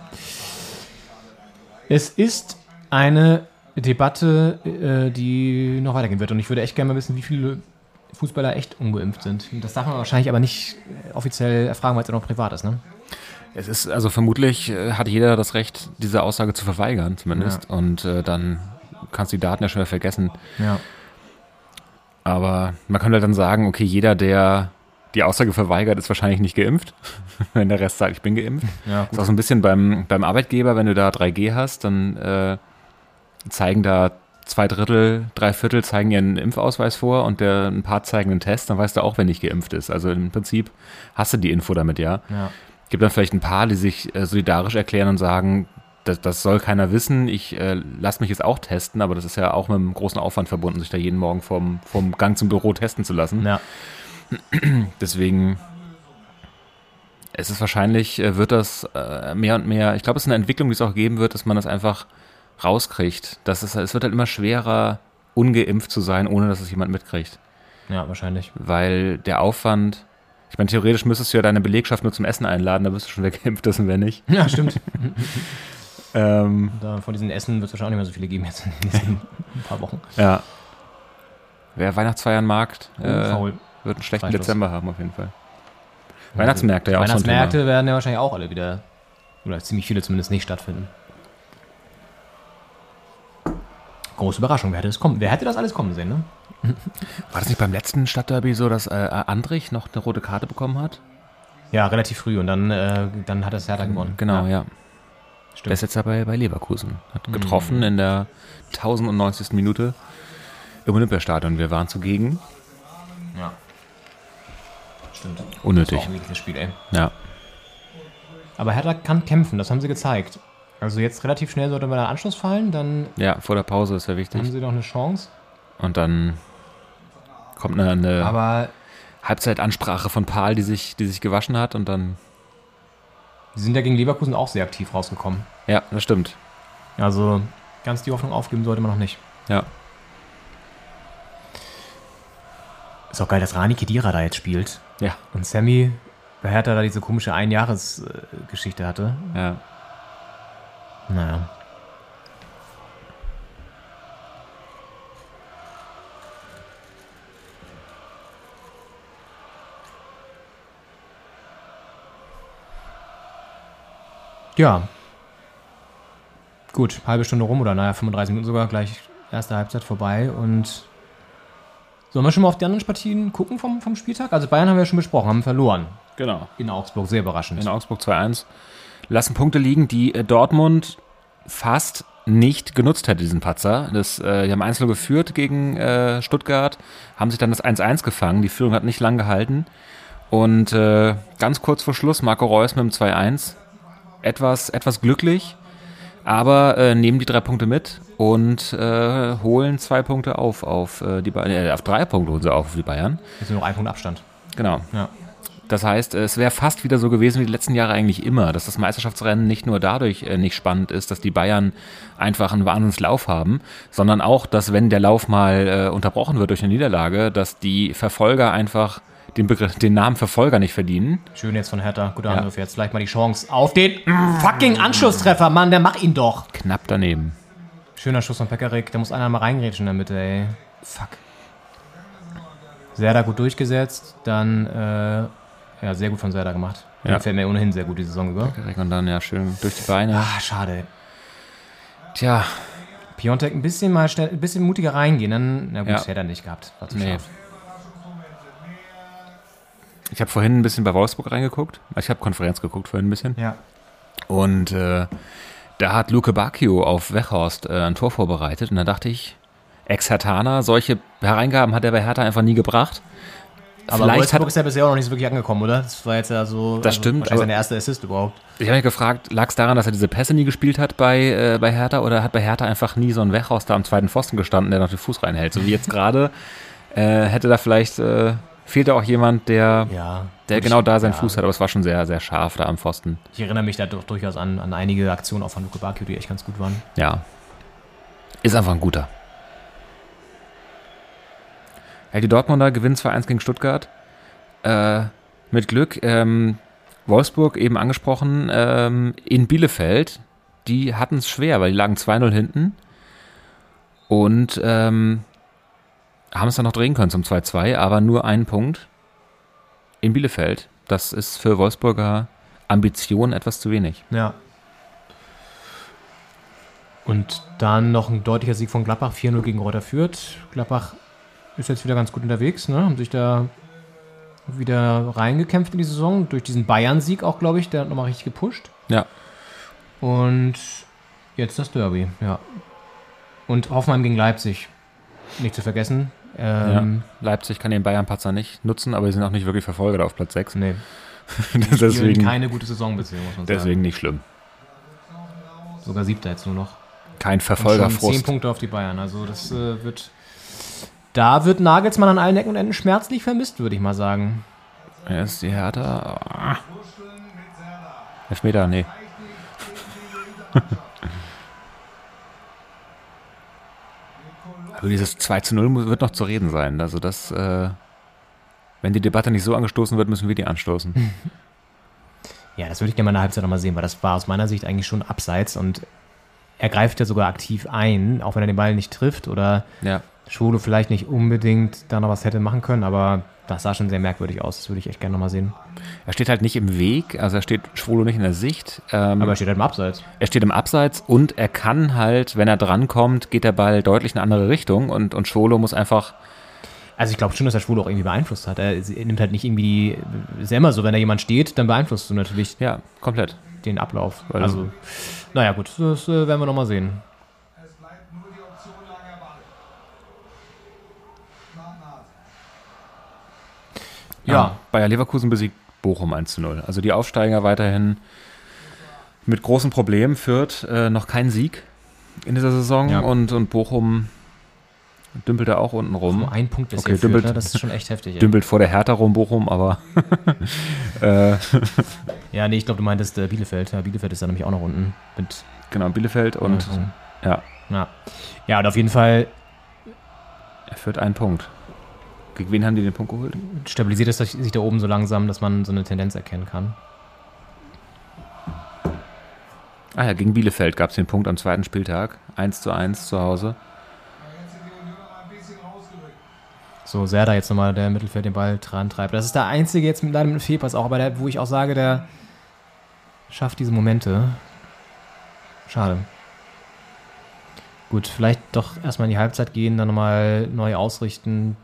Speaker 4: Es ist eine Debatte, äh, die noch weitergehen wird. Und ich würde echt gerne mal wissen, wie viele Fußballer echt ungeimpft sind. Das darf man wahrscheinlich aber nicht offiziell erfragen, weil es ja noch privat ist, ne?
Speaker 6: Es ist also vermutlich äh, hat jeder das Recht, diese Aussage zu verweigern, zumindest. Und äh, dann kannst du die Daten ja schon wieder vergessen.
Speaker 4: Ja.
Speaker 6: Aber man könnte dann sagen, okay, jeder, der die Aussage verweigert, ist wahrscheinlich nicht geimpft. wenn der Rest sagt, ich bin geimpft.
Speaker 4: Ja,
Speaker 6: ist auch so ein bisschen beim, beim Arbeitgeber, wenn du da 3G hast, dann äh, zeigen da zwei Drittel, drei Viertel zeigen ihren Impfausweis vor und der, ein paar zeigen einen Test, dann weißt du auch, wer nicht geimpft ist. Also im Prinzip hast du die Info damit, ja.
Speaker 4: Ja.
Speaker 6: Gibt dann vielleicht ein paar, die sich äh, solidarisch erklären und sagen, das, das soll keiner wissen, ich äh, lasse mich jetzt auch testen, aber das ist ja auch mit einem großen Aufwand verbunden, sich da jeden Morgen vom, vom Gang zum Büro testen zu lassen.
Speaker 4: Ja.
Speaker 6: Deswegen es ist wahrscheinlich, äh, wird das äh, mehr und mehr, ich glaube, es ist eine Entwicklung, die es auch geben wird, dass man das einfach rauskriegt. Das ist, es wird halt immer schwerer, ungeimpft zu sein, ohne dass es jemand mitkriegt.
Speaker 4: ja, wahrscheinlich.
Speaker 6: Weil der Aufwand, ich meine, theoretisch müsstest du ja deine Belegschaft nur zum Essen einladen, da bist du schon wer geimpft ist und wer nicht.
Speaker 4: Ja, stimmt.
Speaker 6: Ähm,
Speaker 4: da, von diesen Essen wird es wahrscheinlich auch nicht mehr so viele geben jetzt in den nächsten paar Wochen.
Speaker 6: ja. Wer Weihnachtsfeiern mag, äh,
Speaker 4: Faul.
Speaker 6: Wird einen schlechten
Speaker 4: Freistoß.
Speaker 6: Dezember haben auf jeden Fall. Weihnachtsmärkte ja auch so
Speaker 4: Weihnachtsmärkte
Speaker 6: Thema.
Speaker 4: werden ja wahrscheinlich auch alle wieder, oder ziemlich viele zumindest nicht stattfinden. Große Überraschung, wer hätte das kommen? Wer hätte das alles kommen sehen, ne?
Speaker 6: War das nicht beim letzten Stadtderby so, dass äh, Andrich noch eine rote Karte bekommen hat?
Speaker 4: Ja, relativ früh und dann, äh, dann hat das Hertha gewonnen.
Speaker 6: Genau,
Speaker 4: ja.
Speaker 6: ja.
Speaker 4: Stimmt.
Speaker 6: Der ist jetzt ja bei, bei Leverkusen. Hat getroffen in der 1090. Minute im Olympiastadion. Wir waren zugegen.
Speaker 4: Stimmt. Das
Speaker 6: Unnötig.
Speaker 4: war auch ein Spiel, ey.
Speaker 6: Ja.
Speaker 4: Aber Hertha kann kämpfen, das haben sie gezeigt. Also jetzt relativ schnell sollte mal der Anschluss fallen, dann
Speaker 6: ja, vor der Pause ist ja
Speaker 4: haben
Speaker 6: wichtig.
Speaker 4: sie noch eine Chance.
Speaker 6: Und dann kommt eine, eine
Speaker 4: Aber
Speaker 6: Halbzeitansprache von Paul, die sich, die sich gewaschen hat. Und dann,
Speaker 4: sie sind ja gegen Leverkusen auch sehr aktiv rausgekommen.
Speaker 6: ja, das stimmt.
Speaker 4: Also ganz die Hoffnung aufgeben sollte man noch nicht.
Speaker 6: Ja.
Speaker 4: Ist auch geil, dass Rani Kedira da jetzt spielt.
Speaker 6: Ja,
Speaker 4: Und Sammy bei Hertha da diese komische Einjahresgeschichte hatte.
Speaker 6: ja.
Speaker 4: Naja. Ja. Gut, halbe Stunde rum oder naja, 35 Minuten sogar, gleich erste Halbzeit vorbei und sollen wir schon mal auf die anderen Partien gucken vom, vom Spieltag? Also Bayern haben wir ja schon besprochen, haben verloren
Speaker 6: Genau.
Speaker 4: in Augsburg, sehr überraschend.
Speaker 6: In Augsburg 2-1. Lassen Punkte liegen, die äh, Dortmund fast nicht genutzt hätte, diesen Patzer. Das, äh, die haben 1 geführt gegen äh, Stuttgart, haben sich dann das 1-1 gefangen. Die Führung hat nicht lang gehalten. Und äh, ganz kurz vor Schluss, Marco Reus mit dem 2-1. Etwas, etwas glücklich, aber äh, nehmen die drei Punkte mit und äh, holen zwei Punkte auf, auf, äh, die Bayern, äh, auf drei Punkte holen sie auf, auf die Bayern.
Speaker 4: Jetzt nur noch ein Punkt Abstand.
Speaker 6: Genau.
Speaker 4: Ja.
Speaker 6: Das heißt, es wäre fast wieder so gewesen wie die letzten Jahre eigentlich immer, dass das Meisterschaftsrennen nicht nur dadurch äh, nicht spannend ist, dass die Bayern einfach einen Wahnsinnslauf haben, sondern auch, dass wenn der Lauf mal äh, unterbrochen wird durch eine Niederlage, dass die Verfolger einfach den, Begriff, den Namen Verfolger nicht verdienen.
Speaker 4: Schön jetzt von Hertha. Guter Angriff. Jetzt vielleicht mal die Chance auf den fucking Anschlusstreffer, Mann. Der macht ihn doch.
Speaker 6: Knapp daneben.
Speaker 4: Schöner Schuss von Pekarik. Da muss einer mal reingrätschen in der Mitte, ey. Fuck. Serda gut durchgesetzt. Dann, äh, ja, sehr gut von Serda gemacht.
Speaker 6: Ja.
Speaker 4: Der fällt mir ohnehin sehr gut die Saison über.
Speaker 6: Und dann ja schön durch die Beine.
Speaker 4: Ah, schade.
Speaker 6: Tja,
Speaker 4: Piontek ein bisschen mal schnell, ein bisschen mutiger reingehen. Dann, na gut,
Speaker 6: Ja.
Speaker 4: hätte er nicht gehabt. War zu
Speaker 6: Nee.
Speaker 4: scharf.
Speaker 6: Ich habe vorhin ein bisschen bei Wolfsburg reingeguckt. Ich habe Konferenz geguckt vorhin ein bisschen.
Speaker 4: Ja.
Speaker 6: Und äh, da hat Luke Bacchio auf Wechhorst äh, ein Tor vorbereitet. Und da dachte ich, Ex-Hertaner, solche Hereingaben hat er bei Hertha einfach nie gebracht.
Speaker 4: Aber
Speaker 6: Vielleicht
Speaker 4: Wolfsburg
Speaker 6: hat,
Speaker 4: ist ja bisher auch noch nicht so wirklich angekommen, oder? Das war jetzt ja so.
Speaker 6: Das stimmt,
Speaker 4: Wahrscheinlich
Speaker 6: aber-
Speaker 4: seine erste Assist überhaupt.
Speaker 6: ich habe mich gefragt, lag es daran, dass er diese Pässe nie gespielt hat bei, äh, bei Hertha oder hat bei Hertha einfach nie so ein Wechhorst da am zweiten Pfosten gestanden, der noch den Fuß reinhält? So wie jetzt gerade äh, hätte da vielleicht, äh, fehlt da auch jemand, der,
Speaker 4: Ja.
Speaker 6: der genau da seinen
Speaker 4: ja.
Speaker 6: Fuß hat. Aber es war schon sehr, sehr scharf da am Pfosten.
Speaker 4: Ich erinnere mich da doch durchaus an, an einige Aktionen auch von Luke Bakio, die echt ganz gut waren.
Speaker 6: Ja. Ist einfach ein guter. Ja, die Dortmunder gewinnen 2-1 gegen Stuttgart. Äh, mit Glück. Ähm, Wolfsburg, eben angesprochen, ähm, in Bielefeld, die hatten es schwer, weil die lagen 2-0 hinten. Und ähm, haben es dann noch drehen können zum 2-2, aber nur einen Punkt in Bielefeld. Das ist für Wolfsburger Ambition etwas zu wenig.
Speaker 4: Ja. Und dann noch ein deutlicher Sieg von Gladbach, 4-0 gegen Reuter Fürth. Gladbach ist jetzt wieder ganz gut unterwegs, ne? haben sich da wieder reingekämpft in die Saison. Durch diesen Bayern-Sieg auch, glaube ich, der hat nochmal richtig gepusht.
Speaker 6: Ja.
Speaker 4: Und jetzt das Derby, ja. Und Hoffenheim gegen Leipzig, nicht zu vergessen. Ähm,
Speaker 6: Leipzig kann den Bayern-Patzer nicht nutzen, aber sie sind auch nicht wirklich Verfolger auf Platz 6.
Speaker 4: Nee,
Speaker 6: deswegen,
Speaker 4: keine gute Saison bisher, muss man
Speaker 6: deswegen nicht schlimm.
Speaker 4: sagen. Sogar siebter jetzt nur noch.
Speaker 6: Kein Verfolgerfrust.
Speaker 4: 10 Punkte auf die Bayern. Also das äh, wird. Da wird Nagelsmann an allen Ecken und Enden schmerzlich vermisst, würde ich mal sagen.
Speaker 6: Er ist die Hertha. Ah. Elfmeter, nee. dieses 2 zu 0 muss- wird noch zu reden sein. Also das, äh, wenn die Debatte nicht so angestoßen wird, müssen wir die anstoßen.
Speaker 4: Ja, das würde ich gerne mal in der Halbzeit nochmal sehen, weil das war aus meiner Sicht eigentlich schon abseits und er greift ja sogar aktiv ein, auch wenn er den Ball nicht trifft oder
Speaker 6: ja.
Speaker 4: Schule vielleicht nicht unbedingt da noch was hätte machen können, aber das sah schon sehr merkwürdig aus. Das würde ich echt gerne nochmal sehen.
Speaker 6: Er steht halt nicht im Weg, also er steht Schwolo nicht in der Sicht. Ähm,
Speaker 4: Aber er steht halt im Abseits.
Speaker 6: er steht im Abseits und er kann halt, wenn er drankommt, geht der Ball deutlich in eine andere Richtung und, und Schwolo muss einfach
Speaker 4: Also ich glaube schon, dass der Schwule auch irgendwie beeinflusst hat. Er, er nimmt halt nicht irgendwie die, ist ja immer so, wenn da jemand steht, dann beeinflusst du natürlich
Speaker 6: Ja, komplett.
Speaker 4: den Ablauf.
Speaker 6: Weil-
Speaker 4: also, naja gut, das äh, werden wir nochmal sehen. Ja,
Speaker 6: Bayer Leverkusen besiegt Bochum 1 zu 0. Also die Aufsteiger weiterhin mit großen Problemen. Fürth äh, noch kein Sieg in dieser Saison
Speaker 4: Ja.
Speaker 6: und, und Bochum dümpelt da auch unten rum.
Speaker 4: nur ein Punkt bisher
Speaker 6: Okay,
Speaker 4: führt,
Speaker 6: dümpelt-
Speaker 4: ne? das ist schon echt heftig.
Speaker 6: Dümpelt vor der Hertha rum, Bochum, aber äh,
Speaker 4: Ja, nee, ich glaube, du meintest äh, Bielefeld. Ja, Bielefeld ist da nämlich auch noch unten. Mit,
Speaker 6: genau, Bielefeld und ja,
Speaker 4: ja. ja, und auf jeden Fall
Speaker 6: er führt einen Punkt. Gegen wen haben die den Punkt geholt?
Speaker 4: stabilisiert es sich da oben so langsam, dass man so eine Tendenz erkennen kann.
Speaker 6: Ah ja, gegen Bielefeld gab es den Punkt am zweiten Spieltag. 1 zu 1 zu Hause.
Speaker 4: So, Serda jetzt nochmal, der Mittelfeld den Ball dran treibt. Das ist der einzige jetzt mit leider mit einem Fehlpass auch, aber der, wo ich auch sage, der schafft diese Momente. Schade. Gut, vielleicht doch erstmal in die Halbzeit gehen, dann nochmal neu ausrichten.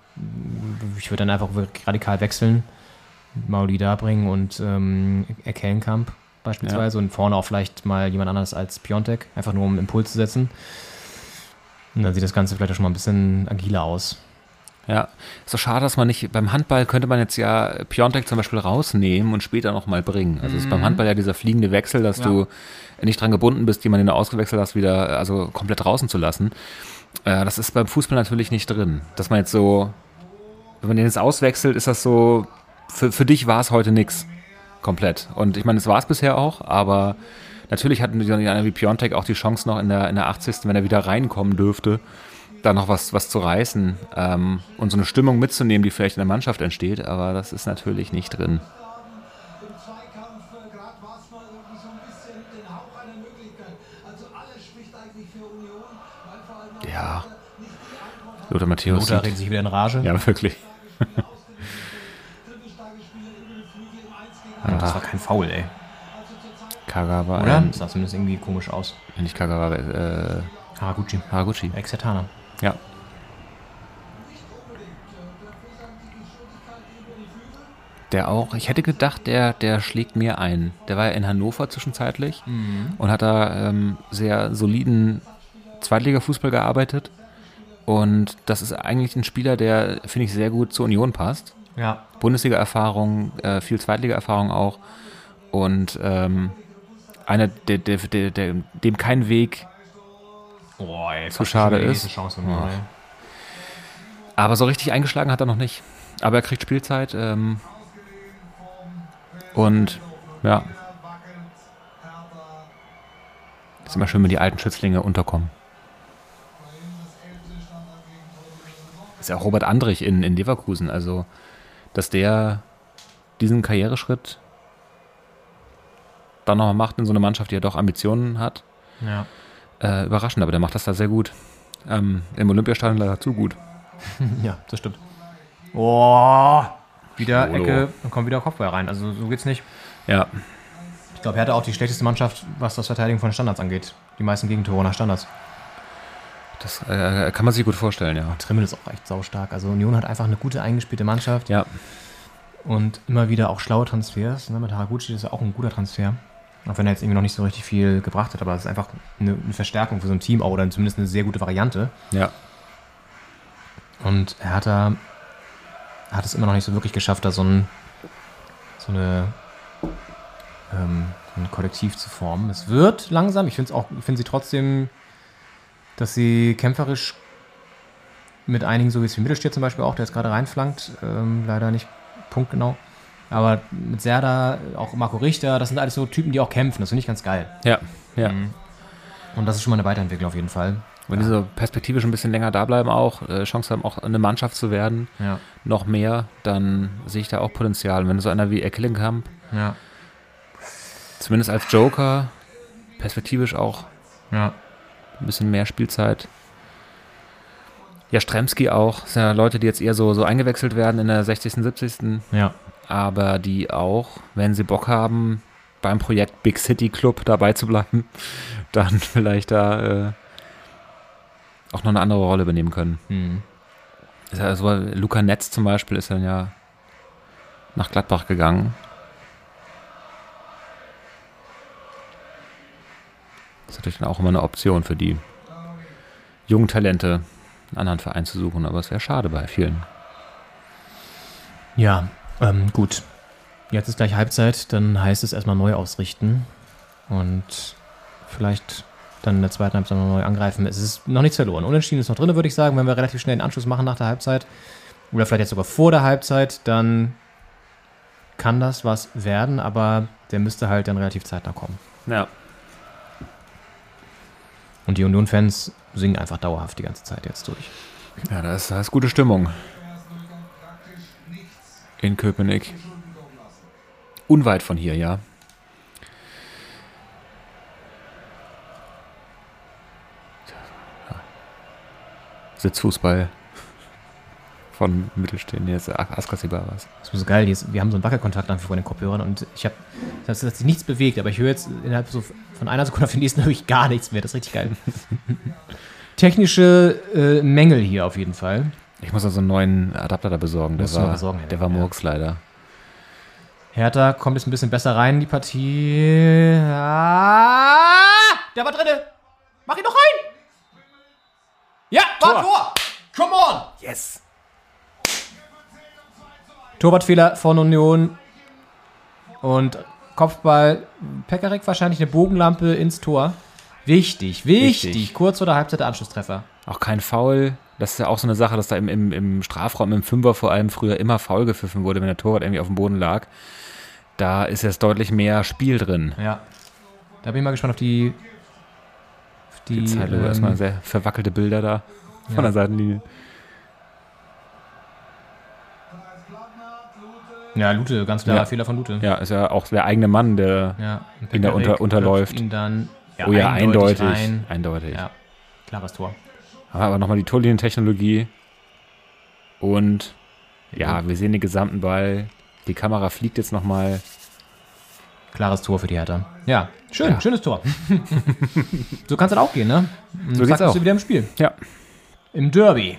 Speaker 4: Ich würde dann einfach radikal wechseln. Mauli da bringen und ähm, Erkellenkamp beispielsweise und vorne auch vielleicht mal jemand anderes als Piontek, einfach nur um einen Impuls zu setzen. Und dann sieht das Ganze vielleicht auch schon mal ein bisschen agiler aus.
Speaker 6: Ja, ist so schade, dass man nicht, beim Handball könnte man jetzt ja Piontek zum Beispiel rausnehmen und später nochmal bringen. Also ist beim Handball ja dieser fliegende Wechsel, dass
Speaker 4: Ja.
Speaker 6: du nicht dran gebunden bist, jemanden, den du ausgewechselt hast, wieder, also komplett draußen zu lassen. Äh, das ist beim Fußball natürlich nicht drin. Dass man jetzt so, wenn man den jetzt auswechselt, ist das so, für, für dich war es heute nix. Komplett. Und ich meine, es war es bisher auch, aber natürlich hatten die einer wie Piontek auch die Chance noch in der, in der 80. wenn er wieder reinkommen dürfte, da noch was, was zu reißen ähm, und so eine Stimmung mitzunehmen, die vielleicht in der Mannschaft entsteht, aber das ist natürlich nicht drin. Ja. Lothar Matthäus.
Speaker 4: Lothar redet sich wieder in Rage.
Speaker 6: Ja, wirklich.
Speaker 4: Das war kein Foul, ey.
Speaker 6: Kagawa.
Speaker 4: Oder?
Speaker 6: Ähm,
Speaker 4: Das sah zumindest irgendwie komisch aus.
Speaker 6: nicht Kagawa, äh,
Speaker 4: Haraguchi.
Speaker 6: Haraguchi.
Speaker 4: Ex-Yatana.
Speaker 6: Ja. Der auch, ich hätte gedacht, der, der schlägt mir ein. Der war ja in Hannover zwischenzeitlich und hat da ähm, sehr soliden Zweitliga-Fußball gearbeitet. Und das ist eigentlich ein Spieler, der, finde ich, sehr gut zur Union passt.
Speaker 4: Ja.
Speaker 6: Bundesliga-Erfahrung, äh, viel Zweitliga-Erfahrung auch. Und ähm, einer, der, der, der, der, dem kein Weg
Speaker 4: Boah, ey.
Speaker 6: Zu schade ist.
Speaker 4: Chance
Speaker 6: Ja. Aber so richtig eingeschlagen hat er noch nicht. Aber er kriegt Spielzeit. Ähm, und ja. Ist immer schön, wenn die alten Schützlinge unterkommen. Ist ja auch Robert Andrich in, in Leverkusen. Also, dass der diesen Karriereschritt dann noch macht in so eine Mannschaft, die ja doch Ambitionen hat,
Speaker 4: Ja.
Speaker 6: Äh, überraschend. Aber der macht das da sehr gut. Ähm, Im Olympiastadion leider zu gut.
Speaker 4: Ja, das stimmt. Boah. Wieder
Speaker 6: Schwolo.
Speaker 4: Ecke und kommt wieder Kopfball rein. Also so geht's nicht.
Speaker 6: Ja,
Speaker 4: Ich glaube, Hertha auch die schlechteste Mannschaft, was das Verteidigen von Standards angeht. Die meisten Gegentore nach Standards.
Speaker 6: das äh, kann man sich gut vorstellen, ja.
Speaker 4: Trimmel ist auch echt saustark. Also Union hat einfach eine gute eingespielte Mannschaft
Speaker 6: Ja,
Speaker 4: und immer wieder auch schlaue Transfers. Ne? Mit Haraguchi ist ja auch ein guter Transfer. Auch wenn er jetzt irgendwie noch nicht so richtig viel gebracht hat, aber es ist einfach eine, eine Verstärkung für so ein Team auch, oder zumindest eine sehr gute Variante.
Speaker 6: ja.
Speaker 4: Und Hertha hat es immer noch nicht so wirklich geschafft, da so ein, so eine ähm, ein Kollektiv zu formen. Es wird langsam. Ich finde auch, ich finde sie trotzdem, dass sie kämpferisch mit einigen, so wie es wie Mittelstier zum Beispiel auch, der jetzt gerade reinflankt, ähm, leider nicht punktgenau. Aber mit Serda, auch Marco Richter, das sind alles so Typen, die auch kämpfen. Das finde ich ganz geil.
Speaker 6: Ja, ja.
Speaker 4: Und das ist schon mal eine Weiterentwicklung auf jeden Fall.
Speaker 6: Wenn diese perspektivisch ein bisschen länger da bleiben, auch äh, Chance haben, auch eine Mannschaft zu werden,
Speaker 4: Ja,
Speaker 6: noch mehr, dann sehe ich da auch Potenzial. Wenn so einer wie Eckelenkamp,
Speaker 4: ja,
Speaker 6: zumindest als Joker, perspektivisch auch
Speaker 4: ja.
Speaker 6: ein bisschen mehr Spielzeit. Ja, Stremski auch. Das sind ja Leute, die jetzt eher so, so eingewechselt werden in der 60., 70.
Speaker 4: Ja,
Speaker 6: aber die auch, wenn sie Bock haben, beim Projekt Big City Club dabei zu bleiben, dann vielleicht da äh, auch noch eine andere Rolle übernehmen können.
Speaker 4: hm.
Speaker 6: Ist ja so, Luca Netz zum Beispiel ist dann ja nach Gladbach gegangen. Das ist natürlich dann auch immer eine Option für die jungen Talente, einen anderen Verein zu suchen, aber es wäre schade bei vielen.
Speaker 4: Ja, ähm, gut. Jetzt ist gleich Halbzeit, dann heißt es erstmal neu ausrichten und vielleicht dann in der zweiten Halbzeit noch neu angreifen. Es ist noch nichts verloren. Unentschieden ist noch drin, würde ich sagen. Wenn wir relativ schnell den Anschluss machen nach der Halbzeit oder vielleicht jetzt sogar vor der Halbzeit, dann kann das was werden, aber der müsste halt dann relativ zeitnah kommen.
Speaker 6: Ja.
Speaker 4: Und die Union-Fans singen einfach dauerhaft die ganze Zeit jetzt durch.
Speaker 6: Ja, da ist, da ist gute Stimmung. In Köpenick. Unweit von hier, ja. Sitzfußball von Mittelstehen. Jetzt Askasibaras.
Speaker 4: Das ist so geil. Ist, wir haben so einen Wackelkontakt vor den Kopfhörern und ich habe, das hat sich nichts bewegt, aber ich höre jetzt innerhalb so von einer Sekunde auf die nächste höre ich gar nichts mehr. Das ist richtig geil. Technische äh, Mängel hier auf jeden Fall.
Speaker 6: Ich muss also einen neuen Adapter da besorgen. Der war,
Speaker 4: besorgen,
Speaker 6: der war
Speaker 4: Ja.
Speaker 6: Murks leider.
Speaker 4: Hertha kommt jetzt ein bisschen besser rein in die Partie. Ah, der war drinne. Mach ihn doch rein. Ja, war Tor. Come on.
Speaker 6: Yes!
Speaker 4: Torwartfehler von Union und Kopfball. Pekarik wahrscheinlich eine Bogenlampe ins Tor. Wichtig, wichtig.
Speaker 6: Wichtig.
Speaker 4: Kurz vor der Halbzeit der Anschlusstreffer.
Speaker 6: Auch kein Foul. Das ist ja auch so eine Sache, dass da im, im, im Strafraum, im Fünfer vor allem früher immer faul gepfiffen wurde, wenn der Torwart irgendwie auf dem Boden lag. Da ist jetzt deutlich mehr Spiel drin.
Speaker 4: Ja. Da bin ich mal gespannt auf die. Auf die,
Speaker 6: Die Zeile,
Speaker 4: ähm,
Speaker 6: erstmal sehr verwackelte Bilder da von
Speaker 4: ja.
Speaker 6: der Seitenlinie.
Speaker 4: Ja, Lute, ganz klar,
Speaker 6: Ja.
Speaker 4: Fehler von Lute.
Speaker 6: Ja, ist ja auch der eigene Mann, der.
Speaker 4: Ja.
Speaker 6: Ihn da unter- unterläuft.
Speaker 4: Ihn dann
Speaker 6: oh ja, eindeutig.
Speaker 4: rein.
Speaker 6: Eindeutig.
Speaker 4: Ja, klares Tor.
Speaker 6: Aber, aber nochmal die Torlinientechnologie. Und ja, wir sehen den gesamten Ball. Die Kamera fliegt jetzt nochmal.
Speaker 4: Klares Tor für die Hertha. Ja, schön,
Speaker 6: Ja.
Speaker 4: schönes Tor. so kann es dann auch gehen, ne? Und
Speaker 6: So geht's auch.
Speaker 4: du wieder im Spiel.
Speaker 6: Ja.
Speaker 4: Im Derby.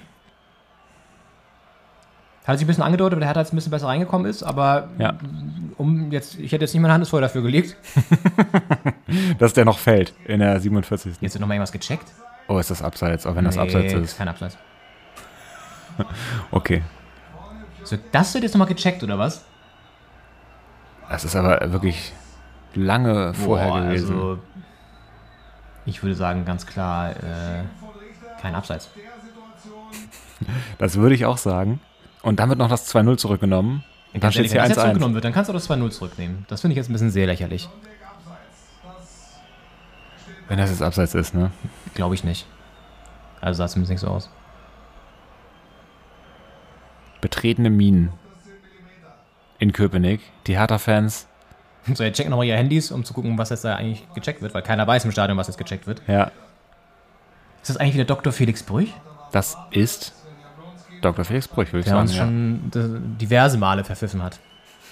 Speaker 4: Hat sich ein bisschen angedeutet, weil der Hertha jetzt ein bisschen besser reingekommen ist, aber
Speaker 6: Ja.
Speaker 4: um jetzt, ich hätte jetzt nicht meine Hand ins Feuer dafür gelegt.
Speaker 6: Dass der noch fällt in der 47.
Speaker 4: Jetzt wird nochmal irgendwas gecheckt.
Speaker 6: Oh, ist das abseits, auch wenn das
Speaker 4: Nee,
Speaker 6: abseits ist.
Speaker 4: kein Abseits.
Speaker 6: Okay.
Speaker 4: So, das wird jetzt nochmal gecheckt, oder was?
Speaker 6: Das ist aber wirklich lange vorher
Speaker 4: Boah,
Speaker 6: gewesen.
Speaker 4: Also, ich würde sagen, ganz klar, äh, kein Abseits.
Speaker 6: Das würde ich auch sagen. Und dann wird noch das 2-0 zurückgenommen. Und dann steht
Speaker 4: ehrlich,
Speaker 6: hier
Speaker 4: wenn das jetzt
Speaker 6: 1-1.
Speaker 4: zurückgenommen wird, dann kannst du das 2-0 zurücknehmen. Das finde ich jetzt ein bisschen sehr lächerlich.
Speaker 6: Wenn das jetzt abseits ist, ne?
Speaker 4: Glaube ich nicht. Also sah es zumindest nicht so aus.
Speaker 6: Betretene Minen. In Köpenick. Die Hertha-Fans.
Speaker 4: So, jetzt checken nochmal ihre Handys, um zu gucken, was jetzt da eigentlich gecheckt wird, weil keiner weiß im Stadion, was jetzt gecheckt wird.
Speaker 6: Ja,
Speaker 4: Ist das eigentlich wieder Dr. Felix Brüch?
Speaker 6: das ist Dr. Felix Brüch, würde ich
Speaker 4: Der
Speaker 6: sagen.
Speaker 4: uns
Speaker 6: ja.
Speaker 4: schon diverse Male verpfiffen hat.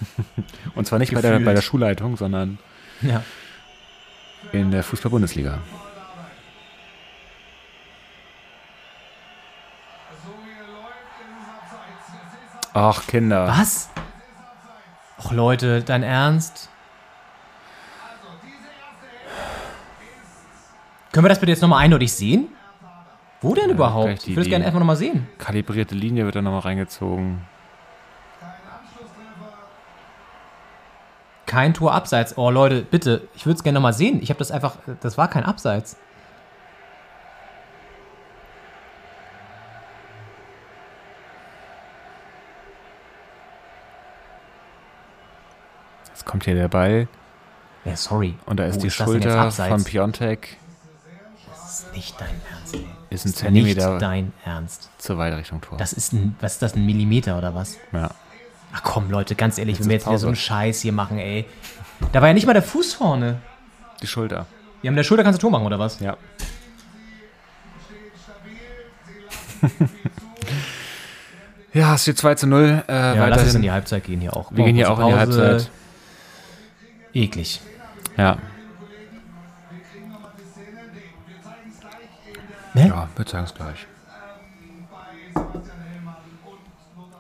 Speaker 6: Und zwar nicht bei der, bei der Schulleitung, sondern
Speaker 4: Ja.
Speaker 6: In der Fußball-Bundesliga. Ach, Kinder.
Speaker 4: Was? Och Leute, dein Ernst? Können wir das bitte jetzt nochmal eindeutig sehen? Wo denn überhaupt?
Speaker 6: gleich die-
Speaker 4: Ich würde es gerne einfach nochmal sehen.
Speaker 6: Kalibrierte Linie wird da nochmal reingezogen.
Speaker 4: Kein Tor abseits. Oh Leute, bitte, ich würde es gerne nochmal sehen. Ich habe das einfach, das war kein Abseits.
Speaker 6: Jetzt kommt hier der Ball
Speaker 4: Ja, sorry.
Speaker 6: und da ist
Speaker 4: Wo
Speaker 6: die
Speaker 4: jetzt
Speaker 6: Schulter von Piontek.
Speaker 4: Das ist nicht dein Ernst, ey.
Speaker 6: Ist ein
Speaker 4: Das ist
Speaker 6: Zentimeter
Speaker 4: nicht dein Ernst.
Speaker 6: zur weiter Richtung Tor.
Speaker 4: Das ist ein, was ist das, ein Millimeter oder was?
Speaker 6: ja.
Speaker 4: Ach komm, Leute, ganz ehrlich, wenn wir jetzt wieder so
Speaker 6: Pause.
Speaker 4: einen Scheiß hier machen, ey. Da war ja nicht mal der Fuß vorne.
Speaker 6: Die Schulter.
Speaker 4: Ja, mit der Schulter kannst du Tor machen, oder was?
Speaker 6: Ja. ja, es steht 2 zu 0. Äh,
Speaker 4: Ja, lass es in die Halbzeit gehen hier auch.
Speaker 6: Wir gehen hier auch in die
Speaker 4: Pause.
Speaker 6: Halbzeit.
Speaker 4: Eklig.
Speaker 6: Ja.
Speaker 4: Ne?
Speaker 6: Ja, wir zeigen es gleich.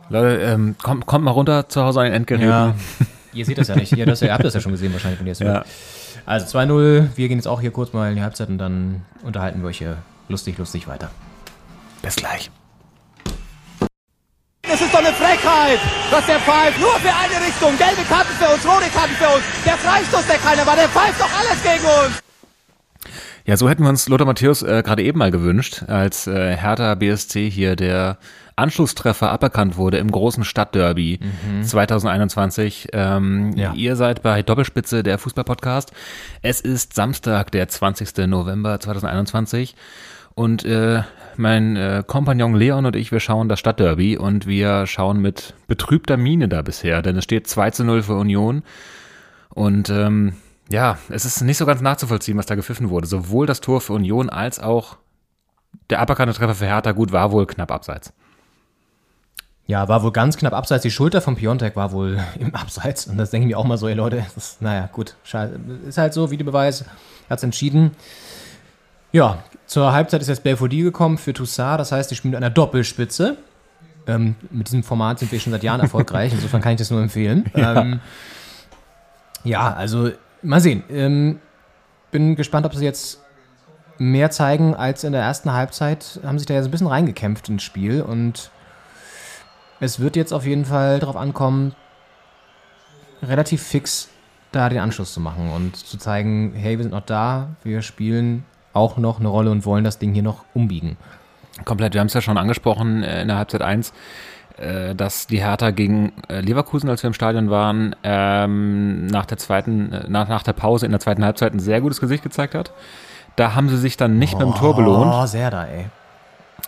Speaker 6: Leute, ähm, kommt, kommt mal runter zu Hause an den Endgeräten.
Speaker 4: Ja. Ihr seht das ja nicht. Ihr, das, ihr habt das ja schon gesehen wahrscheinlich, wenn ihr es
Speaker 6: Ja.
Speaker 4: Also 2-0. Wir gehen jetzt auch hier kurz mal in die Halbzeit und dann unterhalten wir euch hier lustig, lustig weiter.
Speaker 6: Bis gleich.
Speaker 2: Das ist doch eine Frechheit, dass der pfeift. Nur für eine Richtung. Gelbe Karten für uns, rote Karten für uns. Der Freistoß, der keiner war, der pfeift doch alles gegen uns.
Speaker 6: Ja, so hätten wir uns Lothar Matthäus äh, gerade eben mal gewünscht, als äh, Hertha BSC hier der Anschlusstreffer aberkannt wurde im großen Stadtderby 2021. Ähm,
Speaker 4: Ja.
Speaker 6: Ihr seid bei Doppelspitze der Fußballpodcast. Es ist Samstag, der 20. November 2021 und äh, mein äh, Kompagnon Leon und ich, wir schauen das Stadtderby und wir schauen mit betrübter Miene da bisher, denn es steht 2 zu 0 für Union. Und ähm, ja, es ist nicht so ganz nachzuvollziehen, was da gepfiffen wurde. Sowohl das Tor für Union als auch der aberkannte Treffer für Hertha, gut, war wohl knapp abseits.
Speaker 4: Ja, war wohl ganz knapp abseits. Die Schulter von Piontek war wohl im Abseits. Und das denke ich mir auch mal so, ey Leute, das naja, gut, scheiße. Ist halt so, Videobeweis, hat's entschieden. Ja, zur Halbzeit ist jetzt Belfodil gekommen für Toussaint. Das heißt, die spielen mit einer Doppelspitze. Ähm, mit diesem Format sind wir schon seit Jahren erfolgreich. Insofern kann ich das nur empfehlen. Ja, ähm, ja also mal sehen. Ähm, bin gespannt, ob sie jetzt mehr zeigen als in der ersten Halbzeit. Haben sich da ja so ein bisschen reingekämpft ins Spiel und es wird jetzt auf jeden Fall darauf ankommen, relativ fix da den Anschluss zu machen und zu zeigen, hey, wir sind noch da, wir spielen auch noch eine Rolle und wollen das Ding hier noch umbiegen.
Speaker 6: Komplett. Wir haben es ja schon angesprochen äh, in der Halbzeit 1, äh, dass die Hertha gegen äh, Leverkusen, als wir im Stadion waren, ähm, nach der zweiten, nach, nach der Pause in der zweiten Halbzeit ein sehr gutes Gesicht gezeigt hat. Da haben sie sich dann nicht mit dem Tor belohnt
Speaker 4: Oh, sehr da, ey.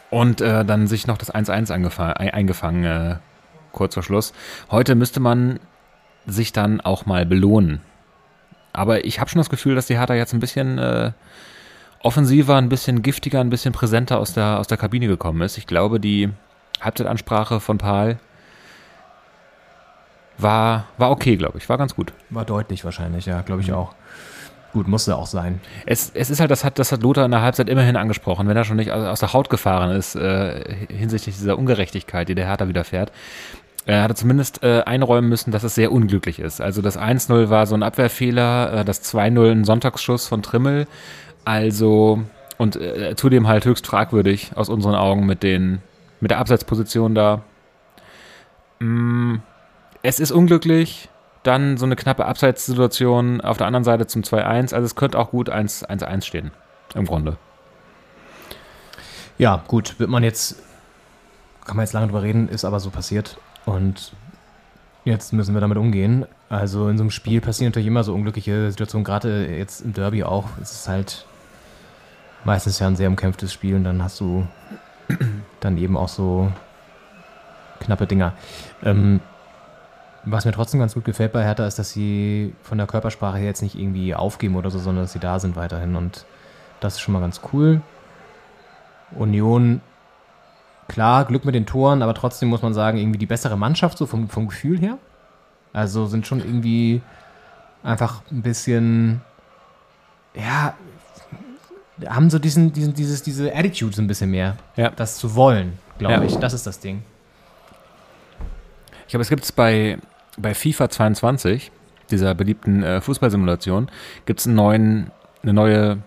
Speaker 6: Und äh, dann sich noch das 1-1 angefa- ein- eingefangen, äh, kurz vor Schluss. Heute müsste man sich dann auch mal belohnen. Aber ich habe schon das Gefühl, dass die Hertha jetzt ein bisschen äh, offensiver, ein bisschen giftiger, ein bisschen präsenter aus der, aus der Kabine gekommen ist. Ich glaube, die Halbzeitansprache von Paul war, war okay, glaube ich. War ganz gut.
Speaker 4: War deutlich wahrscheinlich, ja, glaube ich auch. Gut, musste auch sein.
Speaker 6: Es, es ist halt, das hat, das hat Lothar in der Halbzeit immerhin angesprochen, wenn er schon nicht aus der Haut gefahren ist, äh, hinsichtlich dieser Ungerechtigkeit, die der Hertha widerfährt. Er hatte zumindest äh, einräumen müssen, dass es sehr unglücklich ist. Also das 1-0 war so ein Abwehrfehler, äh, das 2-0 ein Sonntagsschuss von Trimmel. Also, und äh, zudem halt höchst fragwürdig aus unseren Augen mit, den, mit der Abseitsposition da. Mm, es ist unglücklich, dann so eine knappe Abseitssituation auf der anderen Seite zum 2-1. Also es könnte auch gut 1-1 stehen, im Grunde.
Speaker 4: Ja, gut, wird man jetzt, kann man jetzt lange drüber reden, ist aber so passiert. Und jetzt müssen wir damit umgehen. Also in so einem Spiel passieren natürlich immer so unglückliche Situationen, gerade jetzt im Derby auch. Es ist halt meistens ja ein sehr umkämpftes Spiel und dann hast du dann eben auch so knappe Dinger. Ähm, was mir trotzdem ganz gut gefällt bei Hertha ist, dass sie von der Körpersprache her jetzt nicht irgendwie aufgeben oder so, sondern dass sie da sind weiterhin und das ist schon mal ganz cool. Union, klar, Glück mit den Toren, aber trotzdem muss man sagen, irgendwie die bessere Mannschaft, so vom, vom Gefühl her. Also sind schon irgendwie einfach ein bisschen, ja, haben so diesen, diesen, dieses, diese Attitude so ein bisschen mehr.
Speaker 6: Ja.
Speaker 4: Das zu wollen, glaube
Speaker 6: Ja.
Speaker 4: ich. Das ist das Ding.
Speaker 6: Ich glaube, es gibt es bei, bei FIFA 22, dieser beliebten äh, Fußballsimulation, gibt es eine neue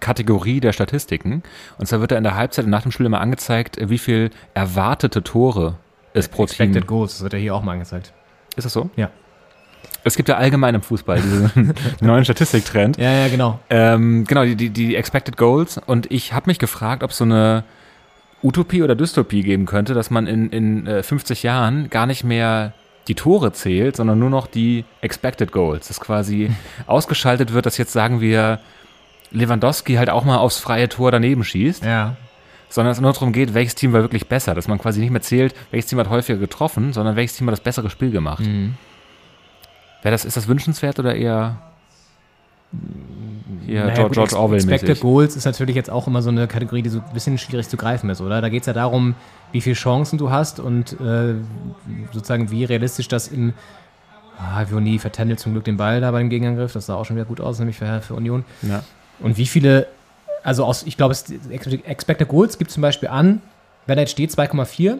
Speaker 6: Kategorie der Statistiken. Und zwar wird da in der Halbzeit und nach dem Spiel immer angezeigt, äh, wie viel erwartete Tore es pro
Speaker 4: Expected
Speaker 6: Team.
Speaker 4: Goals, das wird ja hier auch mal angezeigt.
Speaker 6: Ist das so?
Speaker 4: Ja.
Speaker 6: Es gibt ja allgemein im Fußball diesen neuen Statistiktrend.
Speaker 4: Ja, ja, genau.
Speaker 6: Ähm, genau, die, die, die Expected Goals. Und ich habe mich gefragt, ob es so eine Utopie oder Dystopie geben könnte, dass man in, in äh, 50 Jahren gar nicht mehr die Tore zählt, sondern nur noch die Expected Goals. Dass quasi ausgeschaltet wird, dass jetzt sagen wir Lewandowski halt auch mal aufs freie Tor daneben schießt,
Speaker 4: Ja.
Speaker 6: sondern es nur darum geht, welches Team war wirklich besser. Dass man quasi nicht mehr zählt, welches Team hat häufiger getroffen, sondern welches Team hat das bessere Spiel gemacht.
Speaker 4: Mhm.
Speaker 6: Wäre das, ist das wünschenswert oder eher, eher
Speaker 4: Naja,
Speaker 6: George, George Orwell-mäßig?
Speaker 4: Expected Goals ist natürlich jetzt auch immer so eine Kategorie, die so ein bisschen schwierig zu greifen ist, oder? Da geht es ja darum, wie viele Chancen du hast und äh, sozusagen wie realistisch das im ah, Vioni vertändelt zum Glück den Ball da beim Gegenangriff, das sah auch schon wieder gut aus, nämlich für, für Union.
Speaker 6: Ja.
Speaker 4: Und wie viele, also aus, ich glaube, es- Expected Goals gibt zum Beispiel an, wenn er jetzt steht, 2,4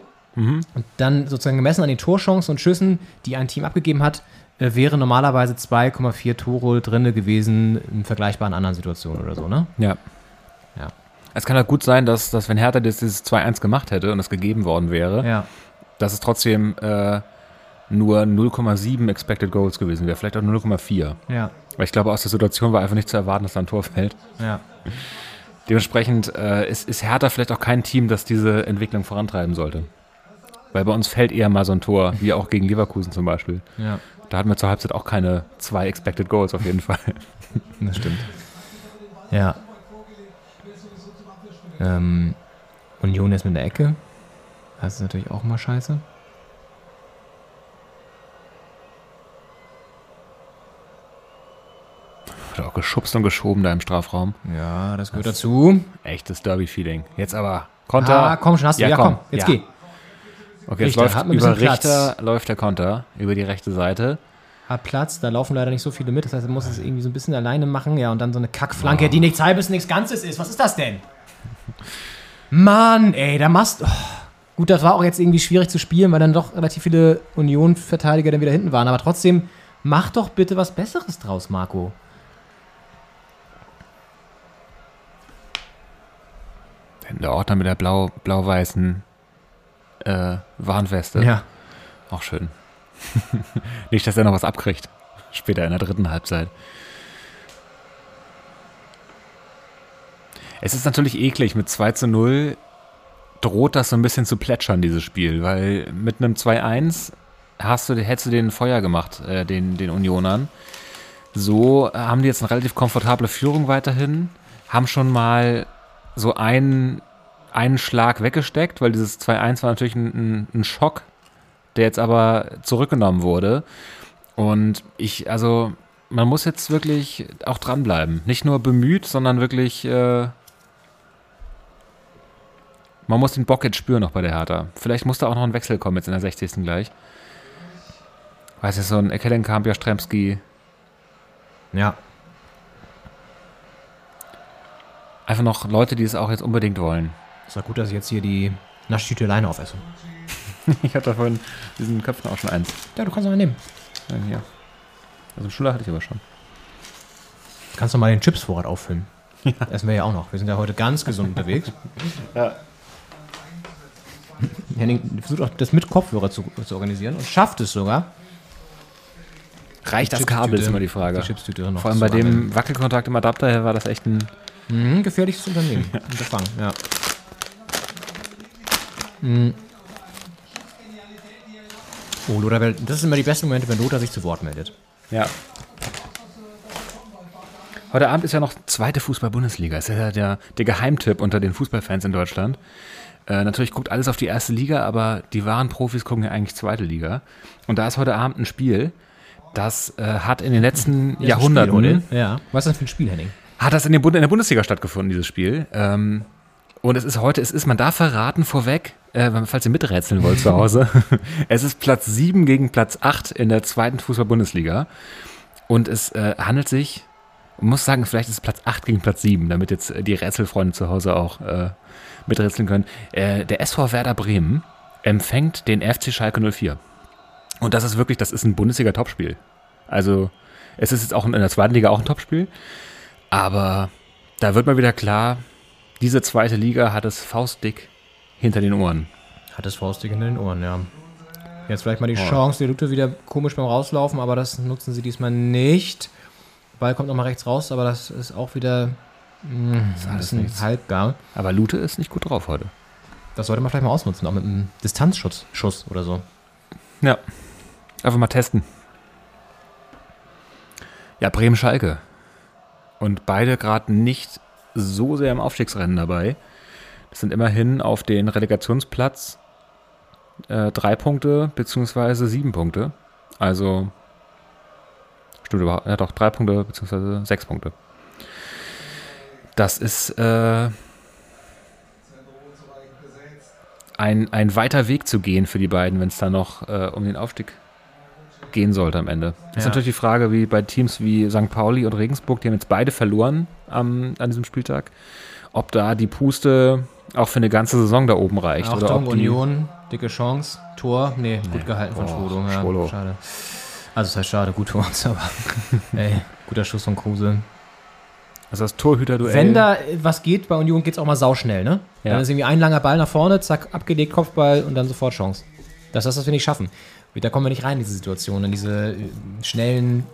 Speaker 4: und dann sozusagen gemessen an den Torchancen und Schüssen, die ein Team abgegeben hat, äh, wäre normalerweise 2,4 Tore drinne gewesen in vergleichbaren anderen Situationen oder so, ne?
Speaker 6: Ja. Es kann halt gut sein, dass, dass wenn Hertha das dieses 2-1 gemacht hätte und es gegeben worden wäre,
Speaker 4: Ja.
Speaker 6: dass es trotzdem äh, nur 0,7 Expected Goals gewesen wäre, vielleicht auch nur 0,4.
Speaker 4: Ja.
Speaker 6: Weil ich glaube, aus der Situation war einfach nicht zu erwarten, dass da ein Tor fällt.
Speaker 4: Ja.
Speaker 6: Dementsprechend äh, ist, ist Hertha vielleicht auch kein Team, das diese Entwicklung vorantreiben sollte. Weil bei uns fällt eher mal so ein Tor, wie auch gegen Leverkusen zum Beispiel.
Speaker 4: Ja.
Speaker 6: Da hatten wir zur Halbzeit auch keine zwei Expected Goals auf jeden Fall.
Speaker 4: Das stimmt. Ja. Ähm, Union ist mit der Ecke. Das ist natürlich auch mal scheiße.
Speaker 6: Wird auch geschubst und geschoben da im Strafraum.
Speaker 4: Ja, das gehört dazu.
Speaker 6: Echtes Derby-Feeling. Jetzt aber Konter.
Speaker 4: Ah, komm schon, hast du. Ja, komm, jetzt
Speaker 6: ja.
Speaker 4: geh.
Speaker 6: Okay,
Speaker 4: Richter,
Speaker 6: jetzt läuft über. Richter läuft der Konter über die rechte Seite.
Speaker 4: Hat Platz, da laufen leider nicht so viele mit. Das heißt, er muss es irgendwie so ein bisschen alleine machen. Ja, und dann so eine Kackflanke, die nichts Halbes, nichts Ganzes ist. Was ist das denn? Mann, ey, da machst oh. Gut, das war auch jetzt irgendwie schwierig zu spielen, weil dann doch relativ viele Union-Verteidiger dann wieder hinten waren. Aber trotzdem, mach doch bitte was Besseres draus, Marco.
Speaker 6: Der Ordner mit der blau, blau-weißen äh, Warnweste.
Speaker 4: Ja.
Speaker 6: Auch schön. Nicht, dass er noch was abkriegt. Später in der dritten Halbzeit. Es ist natürlich eklig, mit 2 zu 0 droht das so ein bisschen zu plätschern, dieses Spiel, weil mit einem 2-1 hast du, hättest du den Feuer gemacht, äh, den, den Unionern. So haben die jetzt eine relativ komfortable Führung weiterhin, haben schon mal so einen, einen Schlag weggesteckt, weil dieses 2-1 war natürlich ein, ein, Schock, der jetzt aber zurückgenommen wurde. Und ich, also, man muss jetzt wirklich auch dranbleiben. Nicht nur bemüht, sondern wirklich, äh, man muss den Bock jetzt spüren noch bei der Hertha. Vielleicht muss da auch noch ein Wechsel kommen jetzt in der 60. gleich. Weiß ich, so ein Ekelenkamp, Jastremski.
Speaker 4: Ja.
Speaker 6: Einfach noch Leute, die es auch jetzt unbedingt wollen.
Speaker 4: Ist doch gut, dass ich jetzt hier die Naschtüte alleine aufesse.
Speaker 6: Ich hatte davon diesen Köpfen auch schon eins.
Speaker 4: Ja, du kannst aber nehmen.
Speaker 6: Ja, hier. Also Schule hatte ich aber schon.
Speaker 4: Du kannst doch mal den Chipsvorrat auffüllen. Ja. Essen wir ja auch noch. Wir sind ja heute ganz gesund unterwegs.
Speaker 6: Ja.
Speaker 4: Henning versucht auch das mit Kopfhörer zu, zu organisieren und schafft es sogar.
Speaker 6: Reicht das Kabel, ist immer die Frage.
Speaker 4: Die Chipstüte noch
Speaker 6: Vor allem bei dem Wackelkontakt im Adapter her war das echt ein.
Speaker 4: Mhm, gefährliches Unternehmen. Unterfangen, ja. Mhm. Oh, Lothar, das sind immer die besten Momente, wenn Lothar sich zu Wort meldet.
Speaker 6: Ja. Heute Abend ist ja noch zweite Fußball-Bundesliga. Ist ja der, der Geheimtipp unter den Fußballfans in Deutschland. Äh, natürlich guckt alles auf die erste Liga, aber die wahren Profis gucken ja eigentlich zweite Liga. Und da ist heute Abend ein Spiel, das äh, hat in den letzten Jahrhunderten
Speaker 4: Spiel? Ja. Was ist das für ein Spiel, Henning?
Speaker 6: hat das in, den in der Bundesliga stattgefunden, dieses Spiel. Ähm, und es ist heute, es ist, man darf verraten vorweg, äh, falls ihr miträtseln wollt zu Hause, es ist Platz 7 gegen Platz 8 in der zweiten Fußball-Bundesliga. Und es äh, handelt sich, muss sagen, vielleicht ist es Platz 8 gegen Platz 7, damit jetzt äh, die Rätselfreunde zu Hause auch äh, miträtseln können. Äh, der SV Werder Bremen empfängt den FC Schalke 04. Und das ist wirklich, das ist ein Bundesliga-Topspiel. Also, es ist jetzt auch in der zweiten Liga auch ein Topspiel. Aber da wird mal wieder klar, diese zweite Liga hat es faustdick hinter den Ohren.
Speaker 4: Hat das Faustdick in den Ohren, ja. Jetzt vielleicht mal die Chance, die Lute wieder komisch beim Rauslaufen, aber das nutzen sie diesmal nicht. Ball kommt nochmal rechts raus, aber das ist auch wieder mh, ein bisschen
Speaker 6: nichts.
Speaker 4: halbgar.
Speaker 6: Aber Lute ist nicht gut drauf heute.
Speaker 4: Das sollte man vielleicht mal ausnutzen, auch mit einem Distanzschuss Schuss oder so.
Speaker 6: Ja. Einfach mal testen. Ja, Bremen-Schalke. Und beide gerade nicht so sehr im Aufstiegsrennen dabei. Das sind immerhin auf den Relegationsplatz äh, drei Punkte beziehungsweise sieben Punkte. Also stimmt überhaupt, ja doch, drei Punkte beziehungsweise sechs Punkte. Das ist äh, ein, ein weiter Weg zu gehen für die beiden, wenn es da noch äh, um den Aufstieg gehen sollte am Ende. Das ist natürlich die Frage, wie bei Teams wie St. Pauli und Regensburg, die haben jetzt beide verloren am, an diesem Spieltag, ob da die Puste auch für eine ganze Saison da oben reicht. oder
Speaker 4: Achtung,
Speaker 6: ob die,
Speaker 4: Union, dicke Chance, Tor, nee, gut gehalten von
Speaker 6: Oh,
Speaker 4: Schwolo. Ja,
Speaker 6: Schwolo.
Speaker 4: Schade. Also das heißt schade, gut für uns, aber ey, guter Schuss von Kruse.
Speaker 6: Also das Torhüter-Duell.
Speaker 4: Wenn da was geht, bei Union geht es auch mal sauschnell, ne?
Speaker 6: Ja.
Speaker 4: Dann ist irgendwie ein langer Ball nach vorne, zack, abgelegt, Kopfball und dann sofort Chance. Das ist das, was wir nicht schaffen. Da kommen wir nicht rein in diese Situation, in diese äh, schnellen,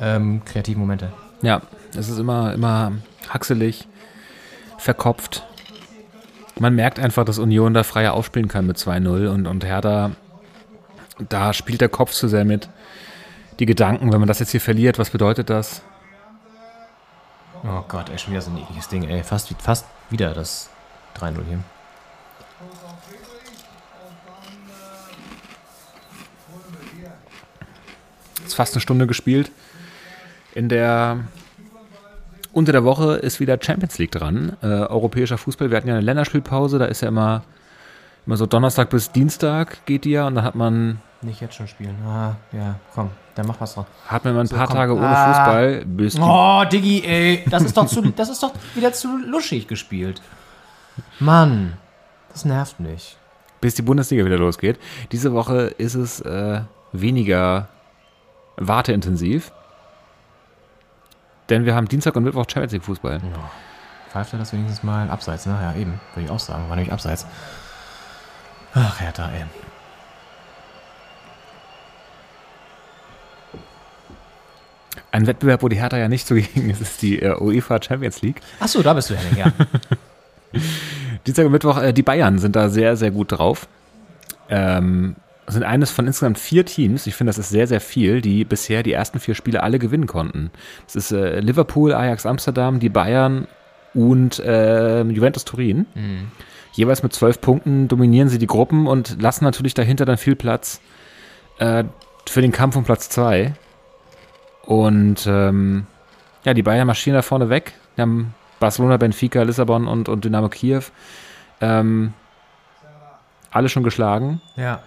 Speaker 4: ähm, kreativen Momente.
Speaker 6: Ja, es ist immer, immer haxelig, verkopft. Man merkt einfach, dass Union da freier aufspielen kann mit 2-0 und, und Hertha, da spielt der Kopf zu sehr mit. Die Gedanken, wenn man das jetzt hier verliert, was bedeutet das?
Speaker 4: Oh Gott, ey, schon wieder so ein ekliges Ding, ey. Fast, fast wieder das 3-0 hier.
Speaker 6: Ist fast eine Stunde gespielt. In der unter der Woche ist wieder Champions League dran. Äh, europäischer Fußball. Wir hatten ja eine Länderspielpause, da ist ja immer, immer so Donnerstag bis Dienstag geht die ja und dann hat man,
Speaker 4: Nicht jetzt schon spielen. Ah, ja, komm, dann mach was drauf.
Speaker 6: hat man immer ein paar
Speaker 4: komm.
Speaker 6: Tage ohne
Speaker 4: Ah.
Speaker 6: Fußball, bis die
Speaker 4: Oh, Diggi, ey. Das ist doch, zu, das ist doch wieder zu luschig gespielt. Mann, das nervt mich.
Speaker 6: bis die Bundesliga wieder losgeht. Diese Woche ist es äh, weniger warteintensiv. Denn wir haben Dienstag und Mittwoch Champions League Fußball.
Speaker 4: Pfeift er das wenigstens mal abseits? Ne? Ja, eben. Würde ich auch sagen. War nämlich abseits. Ach, Hertha, ey.
Speaker 6: Ein Wettbewerb, wo die Hertha ja nicht zugegen ist, ist die äh, UEFA Champions League.
Speaker 4: Achso, da bist du, Henning, ja.
Speaker 6: Dienstag und Mittwoch, äh, die Bayern sind da sehr, sehr gut drauf. Ähm, sind eines von insgesamt vier Teams, ich finde, das ist sehr, sehr viel, die bisher die ersten vier Spiele alle gewinnen konnten. Das ist äh, Liverpool, Ajax Amsterdam, die Bayern und äh, Juventus Turin. Jeweils mit zwölf Punkten dominieren sie die Gruppen und lassen natürlich dahinter dann viel Platz äh, für den Kampf um Platz zwei. Und ähm, ja, die Bayern marschieren da vorne weg. Die haben Barcelona, Benfica, Lissabon und, und Dynamo Kiew ähm, alle schon geschlagen
Speaker 4: Ja.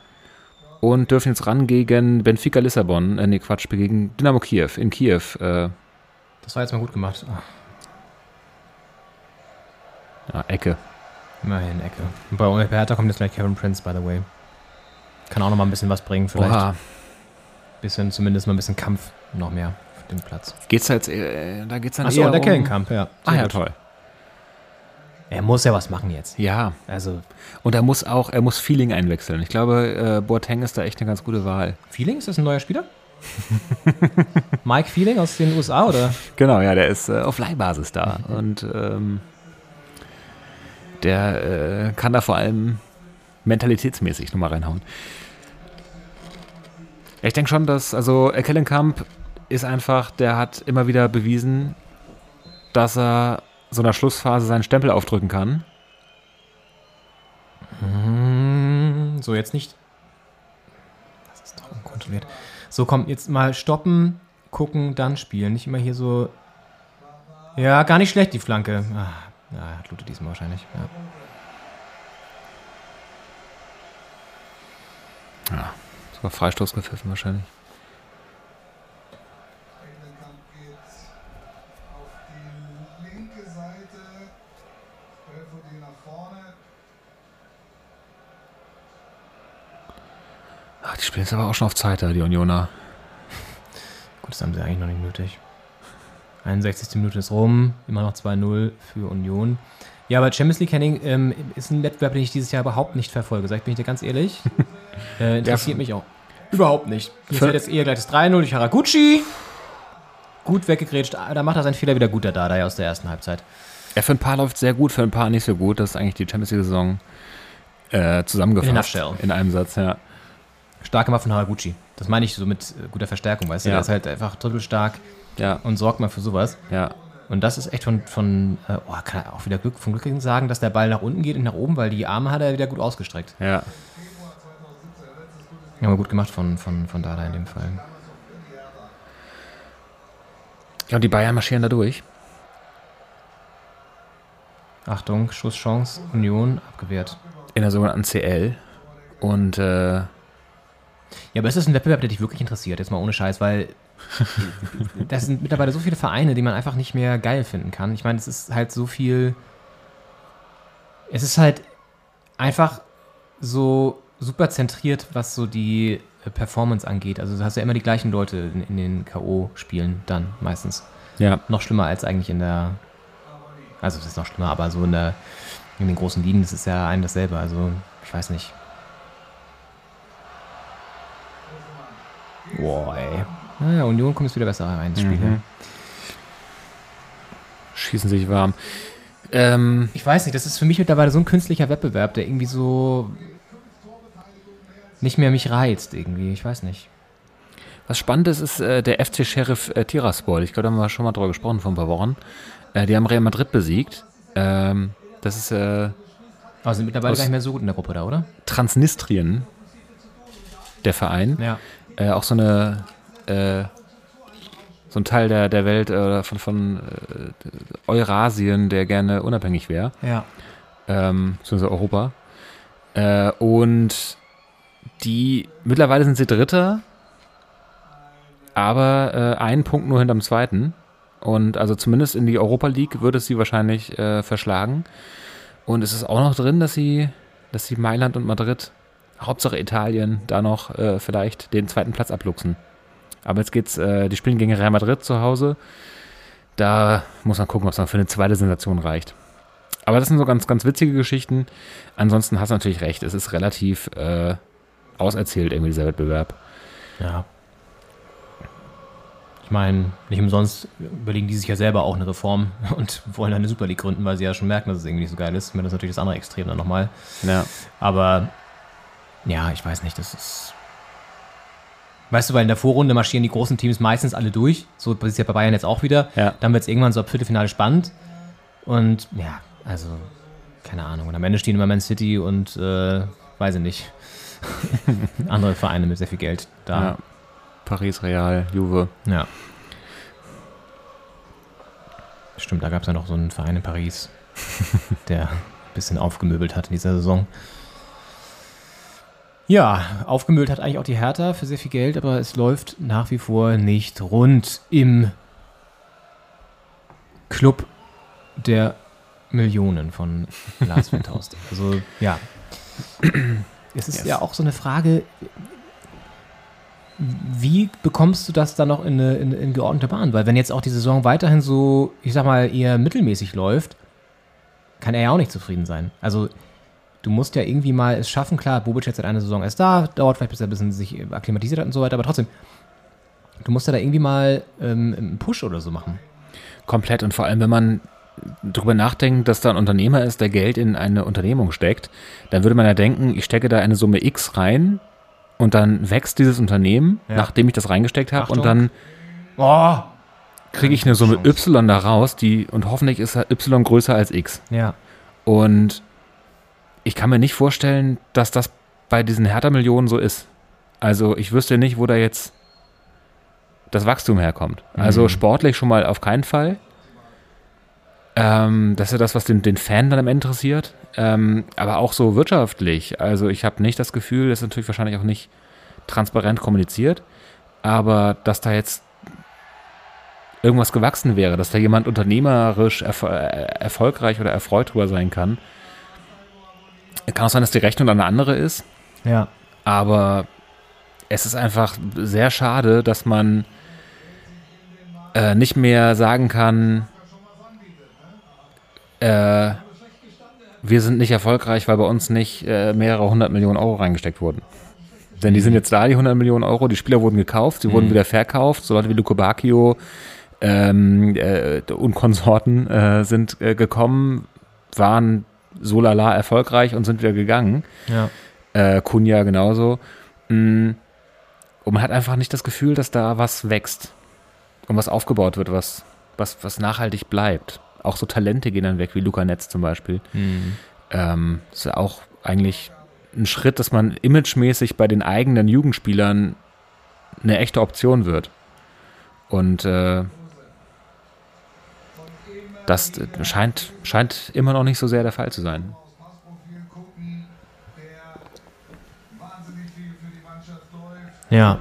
Speaker 6: und dürfen jetzt ran gegen Benfica Lissabon, äh, nee, Quatsch, gegen Dynamo Kiew in Kiew. Äh,
Speaker 4: Das war jetzt mal gut gemacht. Ah,
Speaker 6: ja, Ecke.
Speaker 4: immerhin, Ecke. Und bei Hertha kommt jetzt gleich Kevin Prince, by the way. Kann auch noch mal ein bisschen was bringen, vielleicht.
Speaker 6: Oha.
Speaker 4: Bisschen, zumindest mal ein bisschen Kampf noch mehr auf dem Platz.
Speaker 6: Geht's da jetzt, äh, da geht's dann
Speaker 4: Achso,
Speaker 6: eher
Speaker 4: der
Speaker 6: um...
Speaker 4: Kellenkamp, ja.
Speaker 6: Ah ja, toll.
Speaker 4: Er muss ja was machen jetzt.
Speaker 6: Ja,
Speaker 4: Also,
Speaker 6: und er muss auch, er muss Feeling einwechseln. Ich glaube, äh, Boateng ist da echt eine ganz gute Wahl.
Speaker 4: Feeling, ist das ein neuer Spieler? Mike Feeling aus den USA, oder?
Speaker 6: Genau, ja, der ist äh, auf Leihbasis da und ähm, der äh, kann da vor allem mentalitätsmäßig nochmal reinhauen. Ich denke schon, dass, also Kellenkamp ist einfach, der hat immer wieder bewiesen, dass er so einer Schlussphase seinen Stempel aufdrücken kann.
Speaker 4: Hm, So, jetzt nicht. Das ist doch unkontrolliert. So, komm, jetzt mal stoppen, gucken, dann spielen. Nicht immer hier so. Ja, gar nicht schlecht, die Flanke. Ah, ja, hat Lute diesmal wahrscheinlich. Ja.
Speaker 6: Ja, sogar Freistoß gepfiffen wahrscheinlich. Ach, die spielen jetzt aber auch schon auf Zeit da, die Unioner.
Speaker 4: Gut, das haben sie eigentlich noch nicht nötig. 61. Minute ist rum, immer noch 2-0 für Union. Ja, aber Champions League Henning ähm, ist ein Wettbewerb, den ich dieses Jahr überhaupt nicht verfolge, sag ich, bin ich dir ganz ehrlich. äh, interessiert mich auch. Überhaupt nicht. Mir
Speaker 6: Für-
Speaker 4: fällt jetzt eher gleich das 3-0 durch Haraguchi. Gut weggegrätscht. Da macht er seinen Fehler wieder gut, der Dada aus der ersten Halbzeit.
Speaker 6: Ja, für ein paar läuft sehr gut, für ein paar nicht so gut. Das ist eigentlich die Champions League-Saison äh, zusammengefasst.
Speaker 4: In.
Speaker 6: In einem Satz, ja.
Speaker 4: Stark gemacht von Haraguchi. Das meine ich so mit äh, guter Verstärkung, weißt du?
Speaker 6: Ja.
Speaker 4: Der ist halt einfach dribbelstark
Speaker 6: Ja,
Speaker 4: und sorgt mal für sowas.
Speaker 6: ja.
Speaker 4: Und das ist echt von, von äh, oh, kann er auch wieder Glück, von Glück sagen, dass der Ball nach unten geht und nach oben, weil die Arme hat er wieder gut ausgestreckt.
Speaker 6: Ja.
Speaker 4: Ja, aber gut gemacht von, von, von Dada in dem Fall.
Speaker 6: Ja, und die Bayern marschieren da durch.
Speaker 4: Achtung, Schusschance, Union, abgewehrt.
Speaker 6: In der sogenannten CL. Und äh,
Speaker 4: Ja, aber es ist ein Wettbewerb, der dich wirklich interessiert, jetzt mal ohne Scheiß, weil das sind mittlerweile so viele Vereine, die man einfach nicht mehr geil finden kann. Ich meine, es ist halt so viel. Es ist halt einfach so super zentriert, was so die äh, Performance angeht. Also du hast ja immer die gleichen Leute in, in den K.O.-Spielen dann meistens.
Speaker 6: ja,
Speaker 4: Noch schlimmer als eigentlich in der. Also, das ist noch schlimmer, aber so in der. In den großen Ligen, das ist ja ein dasselbe. Also, ich weiß nicht. Boah, ey. Naja, Union kommt jetzt wieder besser rein ins Spiel.
Speaker 6: Mhm. schießen sich warm. Ähm,
Speaker 4: Ich weiß nicht, das ist für mich mittlerweile so ein künstlicher Wettbewerb, der irgendwie so nicht mehr mich reizt irgendwie. Ich weiß nicht.
Speaker 6: was spannend ist, ist äh, der FC Sheriff äh, Tiraspol. Ich glaube, da haben wir schon mal drüber gesprochen vor ein paar Wochen. Äh, die haben Real Madrid besiegt. Ähm, das ist äh,
Speaker 4: Aber sind mittlerweile gar nicht mehr so gut in der Gruppe da, oder?
Speaker 6: Transnistrien, der Verein.
Speaker 4: Ja.
Speaker 6: Äh, auch so eine äh, so ein Teil der, der Welt äh, von, von äh, Eurasien, der gerne unabhängig wäre,
Speaker 4: Ja.
Speaker 6: ähm, beziehungsweise Europa. Äh, und die mittlerweile sind sie Dritter, aber äh, einen Punkt nur hinterm zweiten. Und also zumindest in die Europa League würde es sie wahrscheinlich äh, verschlagen. Und es ist auch noch drin, dass sie, dass sie Mailand und Madrid, Hauptsache Italien, da noch äh, vielleicht den zweiten Platz abluchsen. Aber jetzt geht's, äh, die spielen gegen Real Madrid zu Hause. Da muss man gucken, ob es dann für eine zweite Sensation reicht. Aber das sind so ganz, ganz witzige Geschichten. Ansonsten hast du natürlich recht, es ist relativ äh, auserzählt, irgendwie dieser Wettbewerb.
Speaker 4: Ja. Ich meine, nicht umsonst überlegen die sich ja selber auch eine Reform und wollen eine Super League gründen, weil sie ja schon merken, dass es irgendwie nicht so geil ist. Ich meine, das ist natürlich das andere Extrem dann nochmal.
Speaker 6: Ja.
Speaker 4: Aber ja, ich weiß nicht, das ist. Weißt du, weil in der Vorrunde marschieren die großen Teams meistens alle durch. So ist es ja bei Bayern jetzt auch wieder.
Speaker 6: Ja.
Speaker 4: Dann wird es irgendwann so ab Viertelfinale spannend. Und ja, also, keine Ahnung. Und am Ende stehen immer Man City und äh, weiß ich nicht. Andere Vereine mit sehr viel Geld da.
Speaker 6: ja. Paris, Real, Juve.
Speaker 4: Ja. Stimmt, da gab es ja noch so einen Verein in Paris, der ein bisschen aufgemöbelt hat in dieser Saison. Ja, aufgemöbelt hat eigentlich auch die Hertha für sehr viel Geld, aber es läuft nach wie vor nicht rund im Club der Millionen von Lars Windhorst. Also ja, es ist
Speaker 6: Yes.
Speaker 4: ja auch so eine Frage, wie bekommst du das dann noch in, eine, in, in geordnete Bahn? Weil wenn jetzt auch die Saison weiterhin so, ich sag mal, eher mittelmäßig läuft, kann er ja auch nicht zufrieden sein. Also du musst ja irgendwie mal es schaffen, klar, Bobic jetzt seit einer Saison erst da, dauert vielleicht bis er ein bisschen sich akklimatisiert hat und so weiter, aber trotzdem, du musst ja da irgendwie mal ähm, einen Push oder so machen.
Speaker 6: Komplett. Und vor allem, wenn man drüber nachdenkt, dass da ein Unternehmer ist, der Geld in eine Unternehmung steckt, dann würde man ja denken, ich stecke da eine Summe X rein und dann wächst dieses Unternehmen,
Speaker 4: Ja.
Speaker 6: nachdem ich das reingesteckt habe und dann
Speaker 4: Oh!
Speaker 6: kriege ich eine Summe Y da raus, die und hoffentlich ist Y größer als X.
Speaker 4: Ja.
Speaker 6: Und ich kann mir nicht vorstellen, dass das bei diesen Hertha-Millionen so ist. Also ich wüsste nicht, wo da jetzt das Wachstum herkommt. Also
Speaker 4: Mhm.
Speaker 6: sportlich schon mal auf keinen Fall. Ähm, das ist ja das, was den, den Fan dann am Ende interessiert. Ähm, aber auch so wirtschaftlich. Also ich habe nicht das Gefühl, das ist natürlich wahrscheinlich auch nicht transparent kommuniziert, aber dass da jetzt irgendwas gewachsen wäre, dass da jemand unternehmerisch erfol äh, erfolgreich oder erfreut drüber sein kann. Kann auch sein, dass die Rechnung dann eine andere ist,
Speaker 4: Ja.
Speaker 6: aber es ist einfach sehr schade, dass man äh, nicht mehr sagen kann, äh, wir sind nicht erfolgreich, weil bei uns nicht äh, mehrere hundert Millionen Euro reingesteckt wurden. Denn die sind jetzt da, die 100 Millionen Euro. Die Spieler wurden gekauft, sie wurden wieder verkauft. So Leute wie Luco Bacchio ähm, äh, und Konsorten äh, sind äh, gekommen, waren so lala erfolgreich und sind wieder gegangen.
Speaker 4: Ja.
Speaker 6: Äh, Kunja genauso. Mm, Und man hat einfach nicht das Gefühl, dass da was wächst und was aufgebaut wird, was, was, was nachhaltig bleibt. Auch so Talente gehen dann weg, wie Luca Netz zum Beispiel. Ähm, ist ja auch eigentlich ein Schritt, dass man imagemäßig bei den eigenen Jugendspielern eine echte Option wird. Und äh, das scheint, scheint immer noch nicht so sehr der Fall zu sein.
Speaker 4: Ja.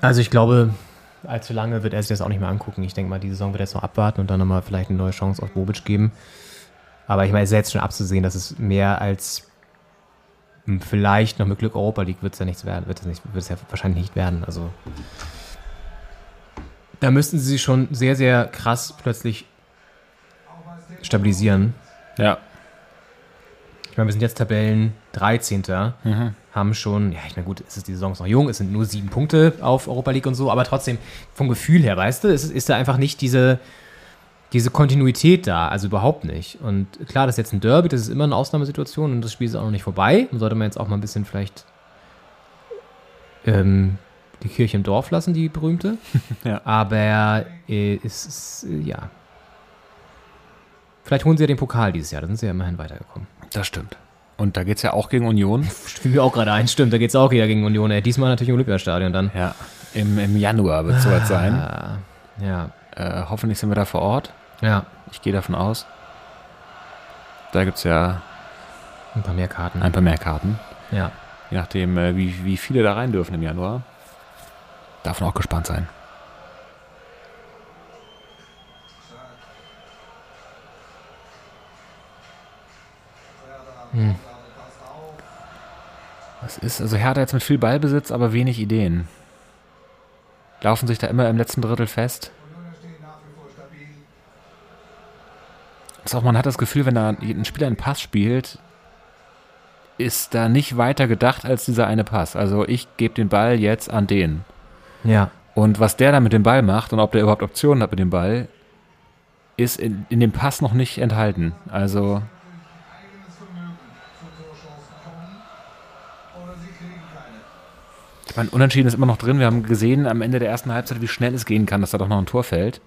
Speaker 4: Also ich glaube, allzu lange wird er sich das auch nicht mehr angucken. Ich denke mal, die Saison wird er jetzt noch abwarten und dann nochmal vielleicht eine neue Chance auf Bobic geben. Aber ich meine, es ist jetzt schon abzusehen, dass es mehr als vielleicht noch mit Glück Europa League wird es ja nichts werden, wird es nicht, wird es ja wahrscheinlich nicht werden. Also da müssten sie sich schon sehr, sehr krass plötzlich stabilisieren.
Speaker 6: Ja.
Speaker 4: Ich meine, wir sind jetzt Tabellen 13. Haben schon, ja, ich meine, gut, es ist die Saison ist noch jung, es sind nur sieben Punkte auf Europa League und so, aber trotzdem, vom Gefühl her, weißt du, ist, ist da einfach nicht diese, diese Kontinuität da, also überhaupt nicht. Und klar, das ist jetzt ein Derby, das ist immer eine Ausnahmesituation und das Spiel ist auch noch nicht vorbei. Und sollte man jetzt auch mal ein bisschen vielleicht ähm, die Kirche im Dorf lassen, die berühmte.
Speaker 6: Ja.
Speaker 4: Aber äh, es ist, äh, ja. Vielleicht holen sie ja den Pokal dieses Jahr, da sind sie ja immerhin weitergekommen.
Speaker 6: Das stimmt. Und da geht es ja auch gegen Union.
Speaker 4: Fiel mir auch gerade ein, stimmt, da geht's auch wieder gegen Union. Ey, diesmal natürlich im Olympiastadion dann.
Speaker 6: Ja. Im, im Januar wird es soweit sein.
Speaker 4: Ah, ja,
Speaker 6: Äh, hoffentlich sind wir da vor Ort.
Speaker 4: ja,
Speaker 6: Ich gehe davon aus. Da gibt es ja
Speaker 4: ein paar mehr Karten.
Speaker 6: ein paar mehr Karten.
Speaker 4: Ja.
Speaker 6: Je nachdem, äh, wie, wie viele da rein dürfen im Januar. Darf man auch gespannt sein. Was ist, also Hertha jetzt mit viel Ballbesitz, aber wenig Ideen. Laufen sich da immer im letzten Drittel fest. Ist auch, man hat das Gefühl, wenn da ein Spieler einen Pass spielt, ist da nicht weiter gedacht als dieser eine Pass. Also ich gebe den Ball jetzt an den.
Speaker 4: Ja.
Speaker 6: Und was der da mit dem Ball macht und ob der überhaupt Optionen hat mit dem Ball, ist in, in dem Pass noch nicht enthalten. Also Ich meine, Unentschieden ist immer noch drin. Wir haben gesehen am Ende der ersten Halbzeit, wie schnell es gehen kann, dass da doch noch ein Tor fällt,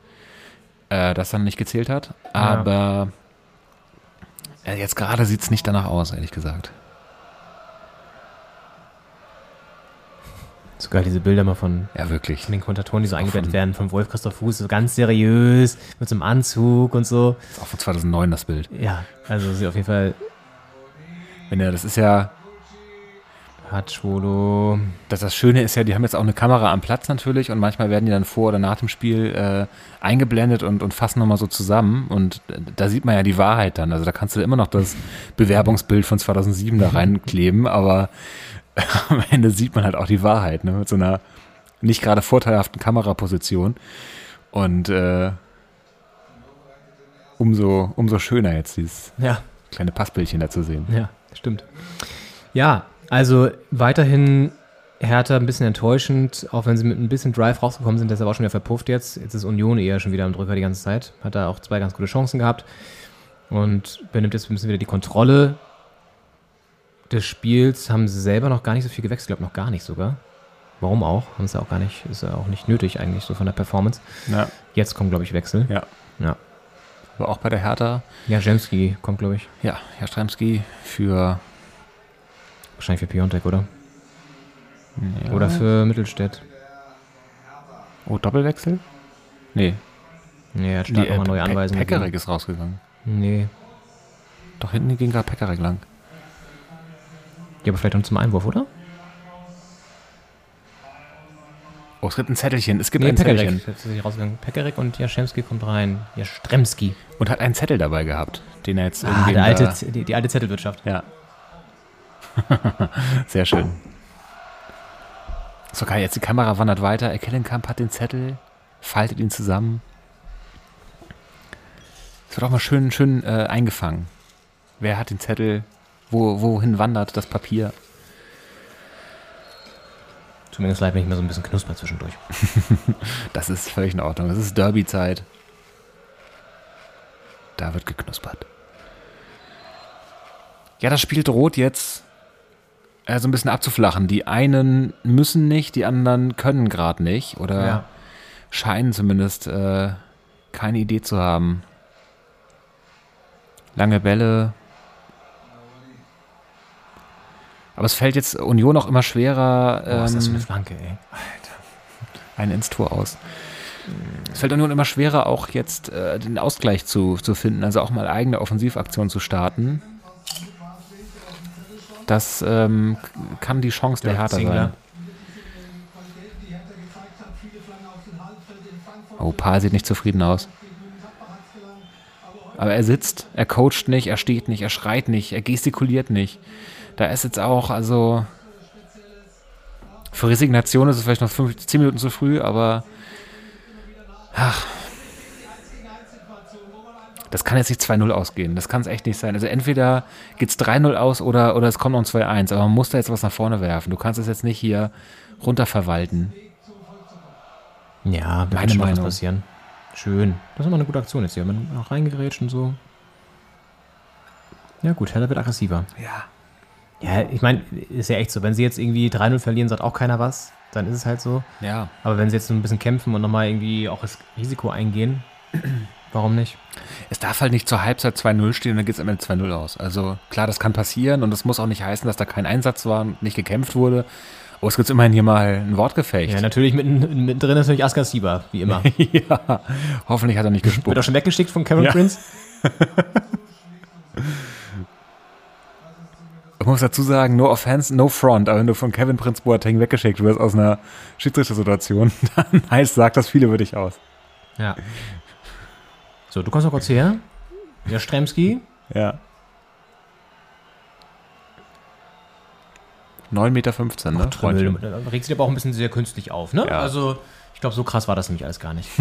Speaker 6: äh, das dann nicht gezählt hat. Aber äh, jetzt gerade sieht es nicht danach aus, ehrlich gesagt.
Speaker 4: So geil, diese Bilder mal von,
Speaker 6: Ja, wirklich.
Speaker 4: von den Kommentatoren, die so eingebettet
Speaker 6: von-
Speaker 4: werden, von Wolf Christoph Fuß, so ganz seriös, mit so einem Anzug und so.
Speaker 6: Das ist auch von 2009 das Bild.
Speaker 4: Ja, also sie auf jeden Fall
Speaker 6: Wenn er, das ist ja,
Speaker 4: hat Schwolo.
Speaker 6: das, das Schöne ist ja, die haben jetzt auch eine Kamera am Platz natürlich und manchmal werden die dann vor oder nach dem Spiel äh, eingeblendet und, und fassen nochmal so zusammen und äh, da sieht man ja die Wahrheit dann. Also da kannst du immer noch das Bewerbungsbild von 2007 da reinkleben, aber am Ende sieht man halt auch die Wahrheit, ne? mit so einer nicht gerade vorteilhaften Kameraposition und äh, umso, umso schöner jetzt dieses
Speaker 4: Ja,
Speaker 6: kleine Passbildchen da zu sehen.
Speaker 4: ja, stimmt. Ja, also weiterhin Hertha ein bisschen enttäuschend, auch wenn sie mit ein bisschen Drive rausgekommen sind, aber auch schon wieder verpufft jetzt. Jetzt ist Union eher schon wieder am Drücker die ganze Zeit. Hat da auch zwei ganz gute Chancen gehabt und benimmt jetzt ein bisschen wieder die Kontrolle des Spiels. Haben sie selber noch gar nicht so viel gewechselt, glaube noch gar nicht sogar. Warum auch? Haben sie auch gar nicht, ist ja auch nicht nötig eigentlich so von der Performance.
Speaker 6: Ja,
Speaker 4: Jetzt kommen, glaube ich, Wechsel.
Speaker 6: ja.
Speaker 4: Ja.
Speaker 6: Aber auch bei der Hertha,
Speaker 4: Ja, Jemski kommt, glaube ich.
Speaker 6: ja, Herr Stremski für
Speaker 4: Wahrscheinlich für Piontek, oder?
Speaker 6: ja,
Speaker 4: Oder für Mittelstädt.
Speaker 6: Oh, Doppelwechsel? Nee.
Speaker 4: Nee, er hat stark nochmal neue
Speaker 6: Pe-
Speaker 4: Anweisungen.
Speaker 6: Pekarik
Speaker 4: gegeben.
Speaker 6: ist rausgegangen.
Speaker 4: Nee.
Speaker 6: Doch hinten ging gerade Pekarik lang.
Speaker 4: Ja, aber vielleicht noch zum Einwurf, oder?
Speaker 6: Oh, es gibt ein Zettelchen. Es gibt
Speaker 4: Nee,
Speaker 6: ein Zettelchen.
Speaker 4: Pekarik. Jetzt ist rausgegangen. Pekarik und Jaschemski kommt rein. Jastremski.
Speaker 6: Und hat einen Zettel dabei gehabt, den er jetzt
Speaker 4: Ah,
Speaker 6: irgendwie.
Speaker 4: der alte,
Speaker 6: da,
Speaker 4: die, die alte Zettelwirtschaft.
Speaker 6: Ja. Sehr schön. So geil, jetzt die Kamera wandert weiter. Kellenkamp hat den Zettel, faltet ihn zusammen. Es wird auch mal schön, schön äh, eingefangen. Wer hat den Zettel? Wo, wohin wandert das Papier?
Speaker 4: Zumindest leid, wenn ich mir so ein bisschen knusper zwischendurch.
Speaker 6: Das ist völlig in Ordnung. Es ist Derby-Zeit. Da wird geknuspert. Ja, das Spiel droht jetzt äh, so ein bisschen abzuflachen. Die einen müssen nicht, die anderen können gerade nicht oder
Speaker 4: Ja.
Speaker 6: scheinen zumindest äh, keine Idee zu haben. Lange Bälle. Aber es fällt jetzt Union auch immer schwerer.
Speaker 4: Boah, ist das für
Speaker 6: ähm,
Speaker 4: eine Flanke, ey.
Speaker 6: ein ins Tor aus. Es fällt Union immer schwerer, auch jetzt äh, den Ausgleich zu, zu finden, also auch mal eigene Offensivaktionen zu starten. Das ähm, kann die Chance der Hertha
Speaker 4: Zingler.
Speaker 6: sein. Oh, Paul sieht nicht zufrieden aus. Aber er sitzt, er coacht nicht, er steht nicht, er schreit nicht, er gestikuliert nicht. Da ist jetzt auch, also für Resignation ist es vielleicht noch fünf, zehn Minuten zu früh, aber ach, das kann jetzt nicht 2-0 ausgehen. Das kann es echt nicht sein. Also entweder geht es 3-0 aus oder, oder es kommt noch ein 2-1. Aber man muss da jetzt was nach vorne werfen. Du kannst es jetzt nicht hier runterverwalten.
Speaker 4: Ja,
Speaker 6: Meine
Speaker 4: kann schon noch was
Speaker 6: Meinung.
Speaker 4: passieren. Schön. Das ist immer eine gute Aktion jetzt hier. Man auch reingerätscht und so. Ja gut, Hertha wird aggressiver.
Speaker 6: Ja.
Speaker 4: Ja, ich meine, ist ja echt so. Wenn sie jetzt irgendwie 3-0 verlieren, sagt auch keiner was. Dann ist es halt so.
Speaker 6: Ja.
Speaker 4: Aber wenn sie jetzt so ein bisschen kämpfen und nochmal irgendwie auch das Risiko eingehen, warum nicht?
Speaker 6: Es darf halt nicht zur Halbzeit 2-0 stehen und dann geht es am Ende 2-0 aus. Also klar, das kann passieren und das muss auch nicht heißen, dass da kein Einsatz war und nicht gekämpft wurde. Aber es gibt immerhin hier mal ein Wortgefecht.
Speaker 4: Ja, natürlich mitten, mittendrin ist natürlich Askar Sieber, wie immer.
Speaker 6: ja. Hoffentlich hat er nicht
Speaker 4: Wird
Speaker 6: gespuckt.
Speaker 4: auch schon weggeschickt von Kevin
Speaker 6: Ja.
Speaker 4: Prince.
Speaker 6: Ich muss dazu sagen, no offense, no front. Aber wenn du von Kevin Prince Boateng weggeschickt wirst aus einer Schiedsrichtersituation, dann heißt, sagt das viel über dich aus.
Speaker 4: Ja. So, du kommst noch kurz her. Der Stremski.
Speaker 6: Ja. 9,15 Meter, ne? Freundchen.
Speaker 4: Da regt sich aber auch ein bisschen sehr künstlich auf, ne?
Speaker 6: Ja.
Speaker 4: Also, ich glaube, so krass war das nämlich alles gar nicht.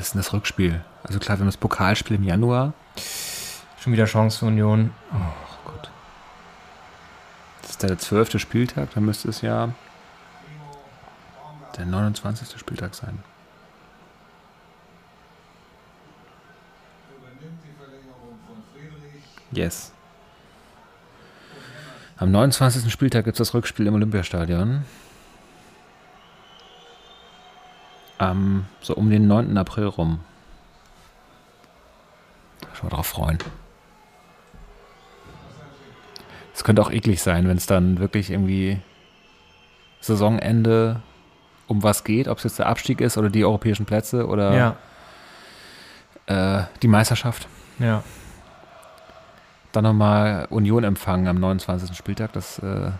Speaker 6: Wann ist denn das Rückspiel? Also klar, wir haben das Pokalspiel im Januar.
Speaker 4: Schon wieder Chance für Union.
Speaker 6: Oh Gott. Das ist der zwölfte Spieltag, dann müsste es ja der 29. Spieltag sein. Yes. Am 29. Spieltag gibt es das Rückspiel im Olympiastadion. Am, so um den 9. April rum. Schon mal drauf freuen. Es könnte auch eklig sein, wenn es dann wirklich irgendwie Saisonende um was geht, ob es jetzt der Abstieg ist oder die europäischen Plätze oder
Speaker 4: Ja,
Speaker 6: äh, die Meisterschaft.
Speaker 4: ja.
Speaker 6: Dann nochmal Union empfangen am 29. Spieltag. Das äh,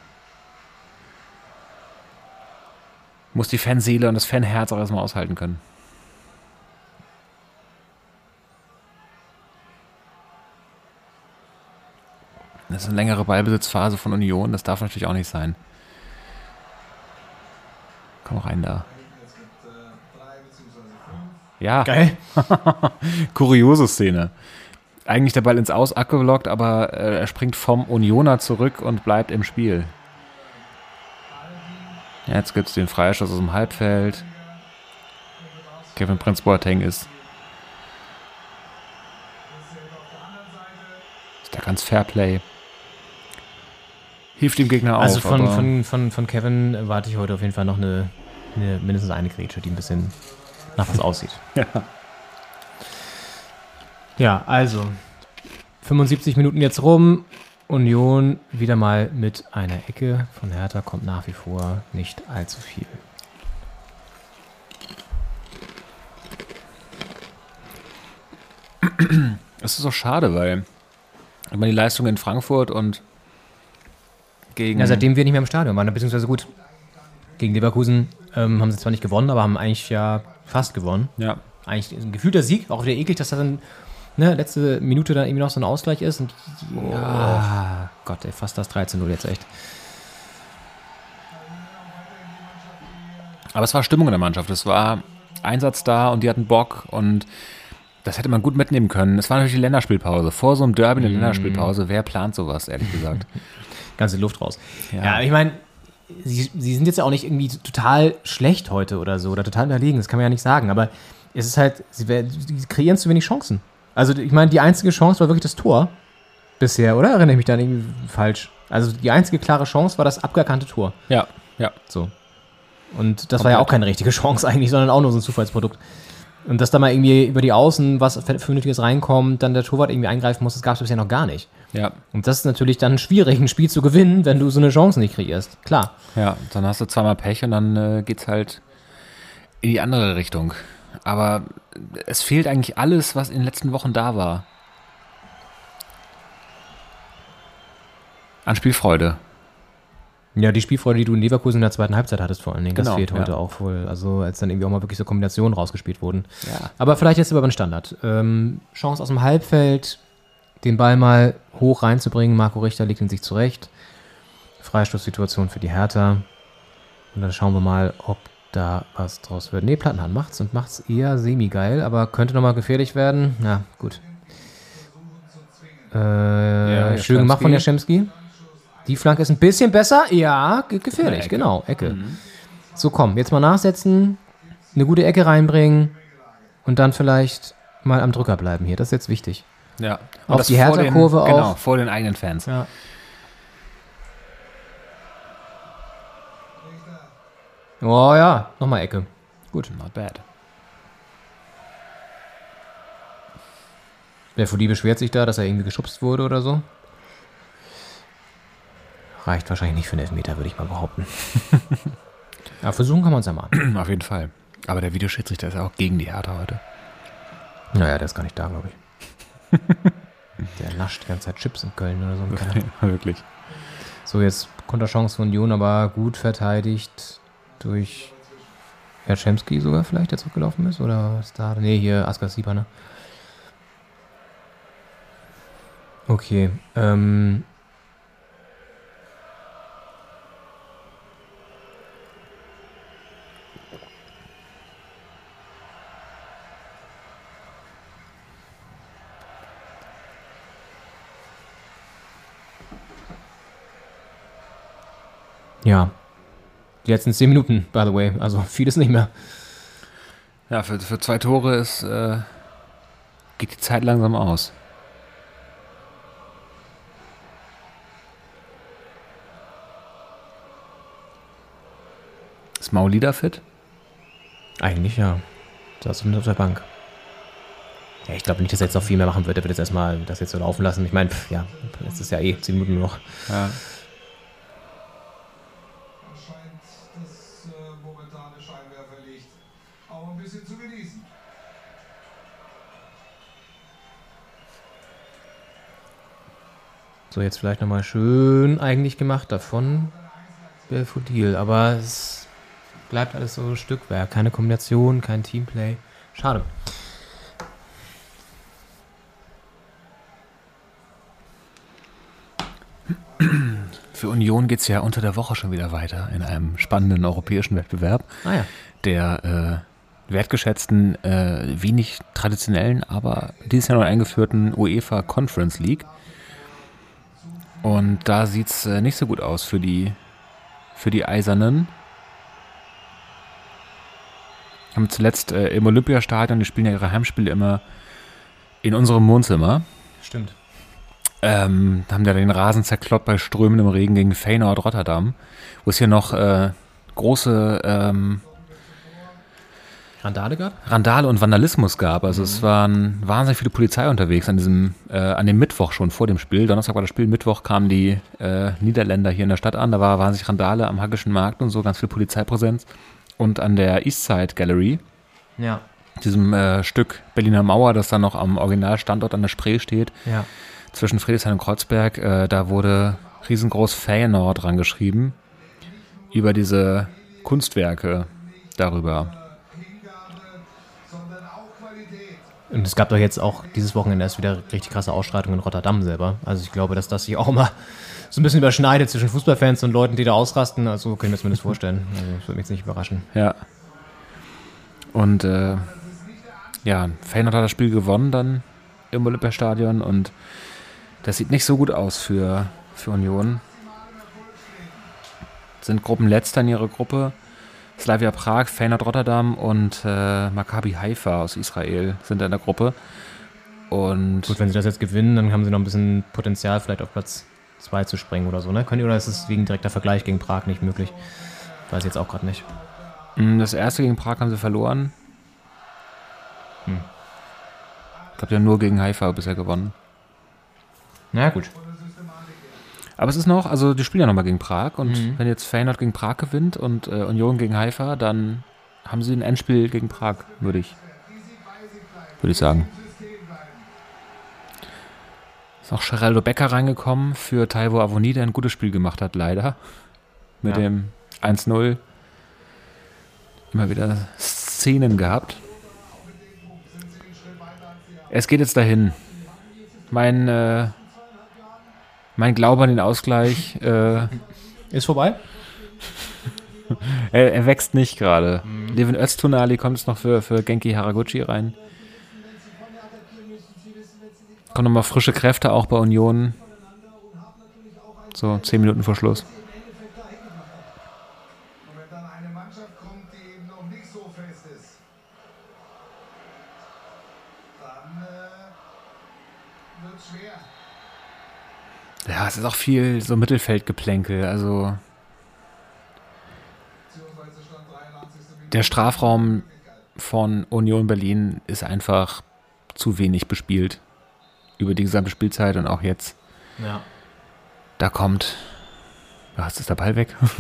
Speaker 6: muss die Fanseele und das Fanherz auch erstmal aushalten können. Das ist eine längere Ballbesitzphase von Union. Das darf natürlich auch nicht sein. Komm rein da. Ja,
Speaker 4: Geil.
Speaker 6: kuriose Szene. Eigentlich der Ball ins Aus abgeblockt, aber äh, er springt vom Unioner zurück und bleibt im Spiel. Jetzt gibt es den Freistoß aus dem Halbfeld. Kevin Prince Boateng ist. Ist da ganz Fairplay. Hilft dem Gegner
Speaker 4: Also
Speaker 6: auf.
Speaker 4: von, von, von, von Kevin erwarte ich heute auf jeden Fall noch eine, eine mindestens eine Grätsche, die ein bisschen nach was aussieht.
Speaker 6: Ja.
Speaker 4: Ja, also 75 Minuten jetzt rum. Union wieder mal mit einer Ecke. Von Hertha kommt nach wie vor nicht allzu viel.
Speaker 6: Das ist so schade, weil ich meine, die Leistung in Frankfurt und gegen.
Speaker 4: Ja, seitdem wir nicht mehr im Stadion waren, beziehungsweise gut, gegen Leverkusen ähm, haben sie zwar nicht gewonnen, aber haben eigentlich ja fast gewonnen.
Speaker 6: ja.
Speaker 4: Eigentlich ein gefühlter Sieg, auch wieder eklig, dass das dann ne, letzte Minute dann irgendwie noch so ein Ausgleich ist. Und ja, Gott, ey, fast das 13-0 jetzt echt.
Speaker 6: Aber es war Stimmung in der Mannschaft. Es war Einsatz da und die hatten Bock und das hätte man gut mitnehmen können. Es war natürlich die Länderspielpause. Vor so einem Derby eine Länderspielpause. Wer plant sowas, ehrlich gesagt?
Speaker 4: Ganze Luft raus.
Speaker 6: Ja.
Speaker 4: Ja, ich meine, sie, sie sind jetzt ja auch nicht irgendwie total schlecht heute oder so oder total unterlegen, das kann man ja nicht sagen, aber es ist halt, sie, sie kreieren zu wenig Chancen. Also ich meine, die einzige Chance war wirklich das Tor bisher, oder? Erinnere ich mich da irgendwie falsch? Also die einzige klare Chance war das abgeerkannte Tor.
Speaker 6: Ja, ja.
Speaker 4: So. Und das war ja auch keine richtige Chance eigentlich, sondern auch nur so ein Zufallsprodukt. Und dass da mal irgendwie über die Außen was Vernünftiges reinkommt, dann der Torwart irgendwie eingreifen muss, das gab es bisher noch gar nicht.
Speaker 6: Ja,
Speaker 4: Und das ist natürlich dann schwierig, ein Spiel zu gewinnen, wenn du so eine Chance nicht kreierst. Klar.
Speaker 6: ja. Dann hast du zweimal Pech und dann äh, geht's halt in die andere Richtung. Aber es fehlt eigentlich alles, was in den letzten Wochen da war. An Spielfreude.
Speaker 4: Ja, die Spielfreude, die du in Leverkusen in der zweiten Halbzeit hattest, vor allen Dingen, das
Speaker 6: Genau,
Speaker 4: fehlt heute
Speaker 6: ja.
Speaker 4: auch wohl. Also, als dann irgendwie auch mal wirklich so Kombinationen rausgespielt wurden.
Speaker 6: Ja.
Speaker 4: Aber vielleicht jetzt über den Standard. Ähm, Chance aus dem Halbfeld, den Ball mal hoch reinzubringen. Marco Richter legt ihn sich zurecht. Freistoßsituation für die Hertha. Und dann schauen wir mal, ob da was draus wird. Nee, Plattenhand macht's und macht's eher semi-geil, aber könnte nochmal gefährlich werden. Na, gut. Äh, schön gemacht von Jaschemski. Die Flanke ist ein bisschen besser. Ja, ge- gefährlich,
Speaker 6: Ecke.
Speaker 4: genau. Ecke. So, komm, jetzt mal nachsetzen, eine gute Ecke reinbringen und dann vielleicht mal am Drücker bleiben hier. Das ist jetzt wichtig.
Speaker 6: Ja.
Speaker 4: Auf
Speaker 6: das
Speaker 4: die Hertha-Kurve auch.
Speaker 6: Genau, vor den eigenen Fans.
Speaker 4: Ja. Oh ja, nochmal Ecke. Gut.
Speaker 6: Not bad.
Speaker 4: Der Fuli beschwert sich da, dass er irgendwie geschubst wurde oder so. Reicht wahrscheinlich nicht für einen Elfmeter, würde ich mal behaupten. Aber versuchen kann man es ja mal.
Speaker 6: Auf jeden Fall. Aber der Videoschiedsrichter ist ja auch gegen die Hertha heute.
Speaker 4: Naja, der ist gar nicht da, glaube ich. Der nascht die ganze Zeit Chips in Köln oder so. Ahnung.
Speaker 6: Wirklich.
Speaker 4: So, jetzt Konterchance von Union, aber gut verteidigt durch Herr Jaschemski sogar vielleicht, der zurückgelaufen ist? Oder ist da. Nee, hier Askar Sieber, ne? Okay. Ähm. Ja, die letzten 10 Minuten, by the way. Also vieles nicht mehr.
Speaker 6: Ja, für, für zwei Tore ist, äh, geht die Zeit langsam aus. Ist Maulida fit?
Speaker 4: Eigentlich ja. Saß auf der Bank. Ja, ich glaube nicht, dass er jetzt noch viel mehr machen wird. Er wird jetzt erstmal das jetzt so laufen lassen. Ich meine, ja, jetzt ist ja eh 10 Minuten noch.
Speaker 6: Ja.
Speaker 4: So, jetzt vielleicht nochmal schön eigentlich gemacht davon Belfodil. Aber es bleibt alles so Stückwerk. Keine Kombination, kein Teamplay. Schade.
Speaker 6: Für Union geht es ja unter der Woche schon wieder weiter in einem spannenden europäischen Wettbewerb.
Speaker 4: Ah ja.
Speaker 6: der äh, wertgeschätzten, äh, wenig traditionellen, aber dieses Jahr neu eingeführten UEFA Conference League. Und da sieht es äh, nicht so gut aus für die, für die Eisernen. Haben zuletzt äh, im Olympiastadion, die spielen ja ihre Heimspiele immer in unserem Wohnzimmer.
Speaker 4: Stimmt.
Speaker 6: Ähm, haben da den Rasen zerkloppt bei strömendem Regen gegen Feyenoord Rotterdam, wo es hier noch äh, große ähm,
Speaker 4: Randale gab?
Speaker 6: Randale und Vandalismus gab. Also es waren wahnsinnig viele Polizei unterwegs an diesem, äh, an dem Mittwoch schon vor dem Spiel. Donnerstag war das Spiel, Mittwoch kamen die äh, Niederländer hier in der Stadt an. Da war wahnsinnig Randale am Hackischen Markt und so, ganz viel Polizeipräsenz. Und an der Eastside Gallery,
Speaker 4: Ja.
Speaker 6: diesem äh, Stück Berliner Mauer, das dann noch am Originalstandort an der Spree steht,
Speaker 4: Ja.
Speaker 6: zwischen Friedrichshain und Kreuzberg, äh, da wurde riesengroß Feyenoord dran geschrieben. Über diese Kunstwerke darüber.
Speaker 4: Und es gab doch jetzt auch dieses Wochenende erst wieder richtig krasse Ausschreitungen in Rotterdam selber. Also ich glaube, dass das sich auch immer so ein bisschen überschneidet zwischen Fußballfans und Leuten, die da ausrasten. Also können wir es zumindest vorstellen. Also das würde mich jetzt nicht überraschen.
Speaker 6: Ja. Und äh, ja, Feyenoord hat das Spiel gewonnen dann im Olympiastadion und das sieht nicht so gut aus für, für Union. Sind Gruppenletzter in ihrer Gruppe. Slavia Prag, Feyenoord Rotterdam und äh, Maccabi Haifa aus Israel sind in der Gruppe. Und
Speaker 4: Gut, wenn sie das jetzt gewinnen, dann haben sie noch ein bisschen Potenzial, vielleicht auf Platz 2 zu springen oder so. Ne? Können die, oder ist es wegen direkter Vergleich gegen Prag nicht möglich? Weiß ich jetzt auch gerade nicht.
Speaker 6: mh, das erste gegen Prag haben sie verloren.
Speaker 4: Hm.
Speaker 6: Ich glaube, die haben nur gegen Haifa bisher gewonnen.
Speaker 4: Na ja, gut.
Speaker 6: Aber es ist noch, also die spielen ja nochmal gegen Prag und
Speaker 4: Mhm.
Speaker 6: wenn jetzt Feyenoord gegen Prag gewinnt und äh, Union gegen Haifa, dann haben sie ein Endspiel gegen Prag, würde ich, würde ich sagen. Ist auch Geraldo Becker reingekommen für Taiwo Avoni, der ein gutes Spiel gemacht hat, leider. Mit
Speaker 4: Ja.
Speaker 6: dem 1-0. Immer wieder Szenen gehabt. Es geht jetzt dahin. Mein, äh, mein Glaube an den Ausgleich, äh,
Speaker 4: Ist vorbei?
Speaker 6: er, er wächst nicht gerade. Levin Öztunali kommt jetzt noch für, für Genki Haraguchi rein. Kommen nochmal frische Kräfte auch bei Union. So, zehn Minuten vor Schluss.
Speaker 5: Und wenn dann eine Mannschaft kommt, die eben noch nicht so fest ist, dann äh, wird es schwer.
Speaker 6: Ja, es ist auch viel so Mittelfeldgeplänkel. Also
Speaker 5: Beziehungsweise stand 83. Minute.
Speaker 6: der Strafraum von Union Berlin ist einfach zu wenig bespielt. Über die gesamte Spielzeit und auch jetzt.
Speaker 4: Ja.
Speaker 6: Da kommt. Ja, jetzt ist der Ball weg.
Speaker 5: Ist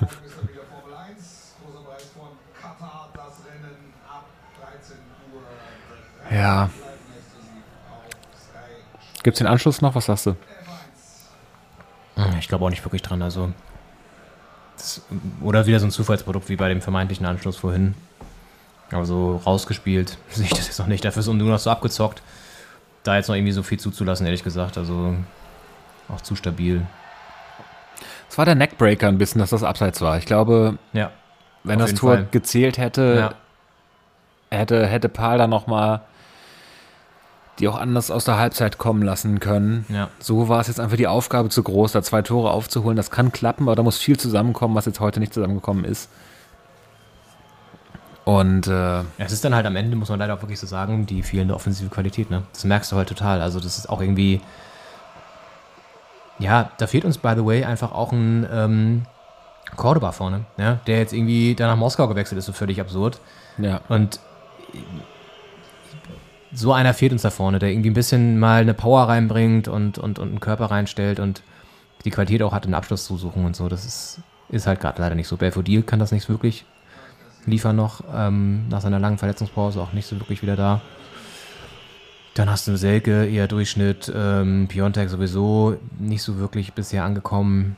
Speaker 5: er wieder Formel 1, großer Preis von Katar, das Rennen ab 13 Uhr.
Speaker 6: ja. Gibt es den Anschluss noch? Was sagst du?
Speaker 4: Hm, Ich glaube auch nicht wirklich dran. Also das, oder wieder so ein Zufallsprodukt wie bei dem vermeintlichen Anschluss vorhin. Aber so rausgespielt sehe ich das jetzt noch nicht. Dafür ist nur noch so abgezockt. Da jetzt noch irgendwie so viel zuzulassen, ehrlich gesagt. Also auch zu stabil.
Speaker 6: Es war der Neckbreaker ein bisschen, dass das abseits war. Ich glaube,
Speaker 4: Ja.
Speaker 6: wenn das Tor
Speaker 4: Fall.
Speaker 6: gezählt hätte,
Speaker 4: Ja.
Speaker 6: hätte, hätte Paul da nochmal die auch anders aus der Halbzeit kommen lassen können.
Speaker 4: Ja.
Speaker 6: So war es jetzt einfach die Aufgabe zu groß, da zwei Tore aufzuholen. Das kann klappen, aber da muss viel zusammenkommen, was jetzt heute nicht zusammengekommen ist. Und äh,
Speaker 4: Ja, es ist dann halt am Ende, muss man leider auch wirklich so sagen, die fehlende offensive Qualität, ne? Das merkst du halt total. Also, das ist auch irgendwie. Ja, da fehlt uns, by the way, einfach auch ein ähm, Cordoba vorne, ja? der jetzt irgendwie da nach Moskau gewechselt ist, so völlig absurd.
Speaker 6: ja,
Speaker 4: Und so einer fehlt uns da vorne, der irgendwie ein bisschen mal eine Power reinbringt und, und, und einen Körper reinstellt und die Qualität auch hat, einen Abschluss zu suchen und so. Das ist, ist halt gerade leider nicht so. Belfodil kann das nicht wirklich liefern noch, ähm, nach seiner langen Verletzungspause auch nicht so wirklich wieder da. Dann hast du Selke, eher Durchschnitt, ähm, Piontek sowieso nicht so wirklich bisher angekommen.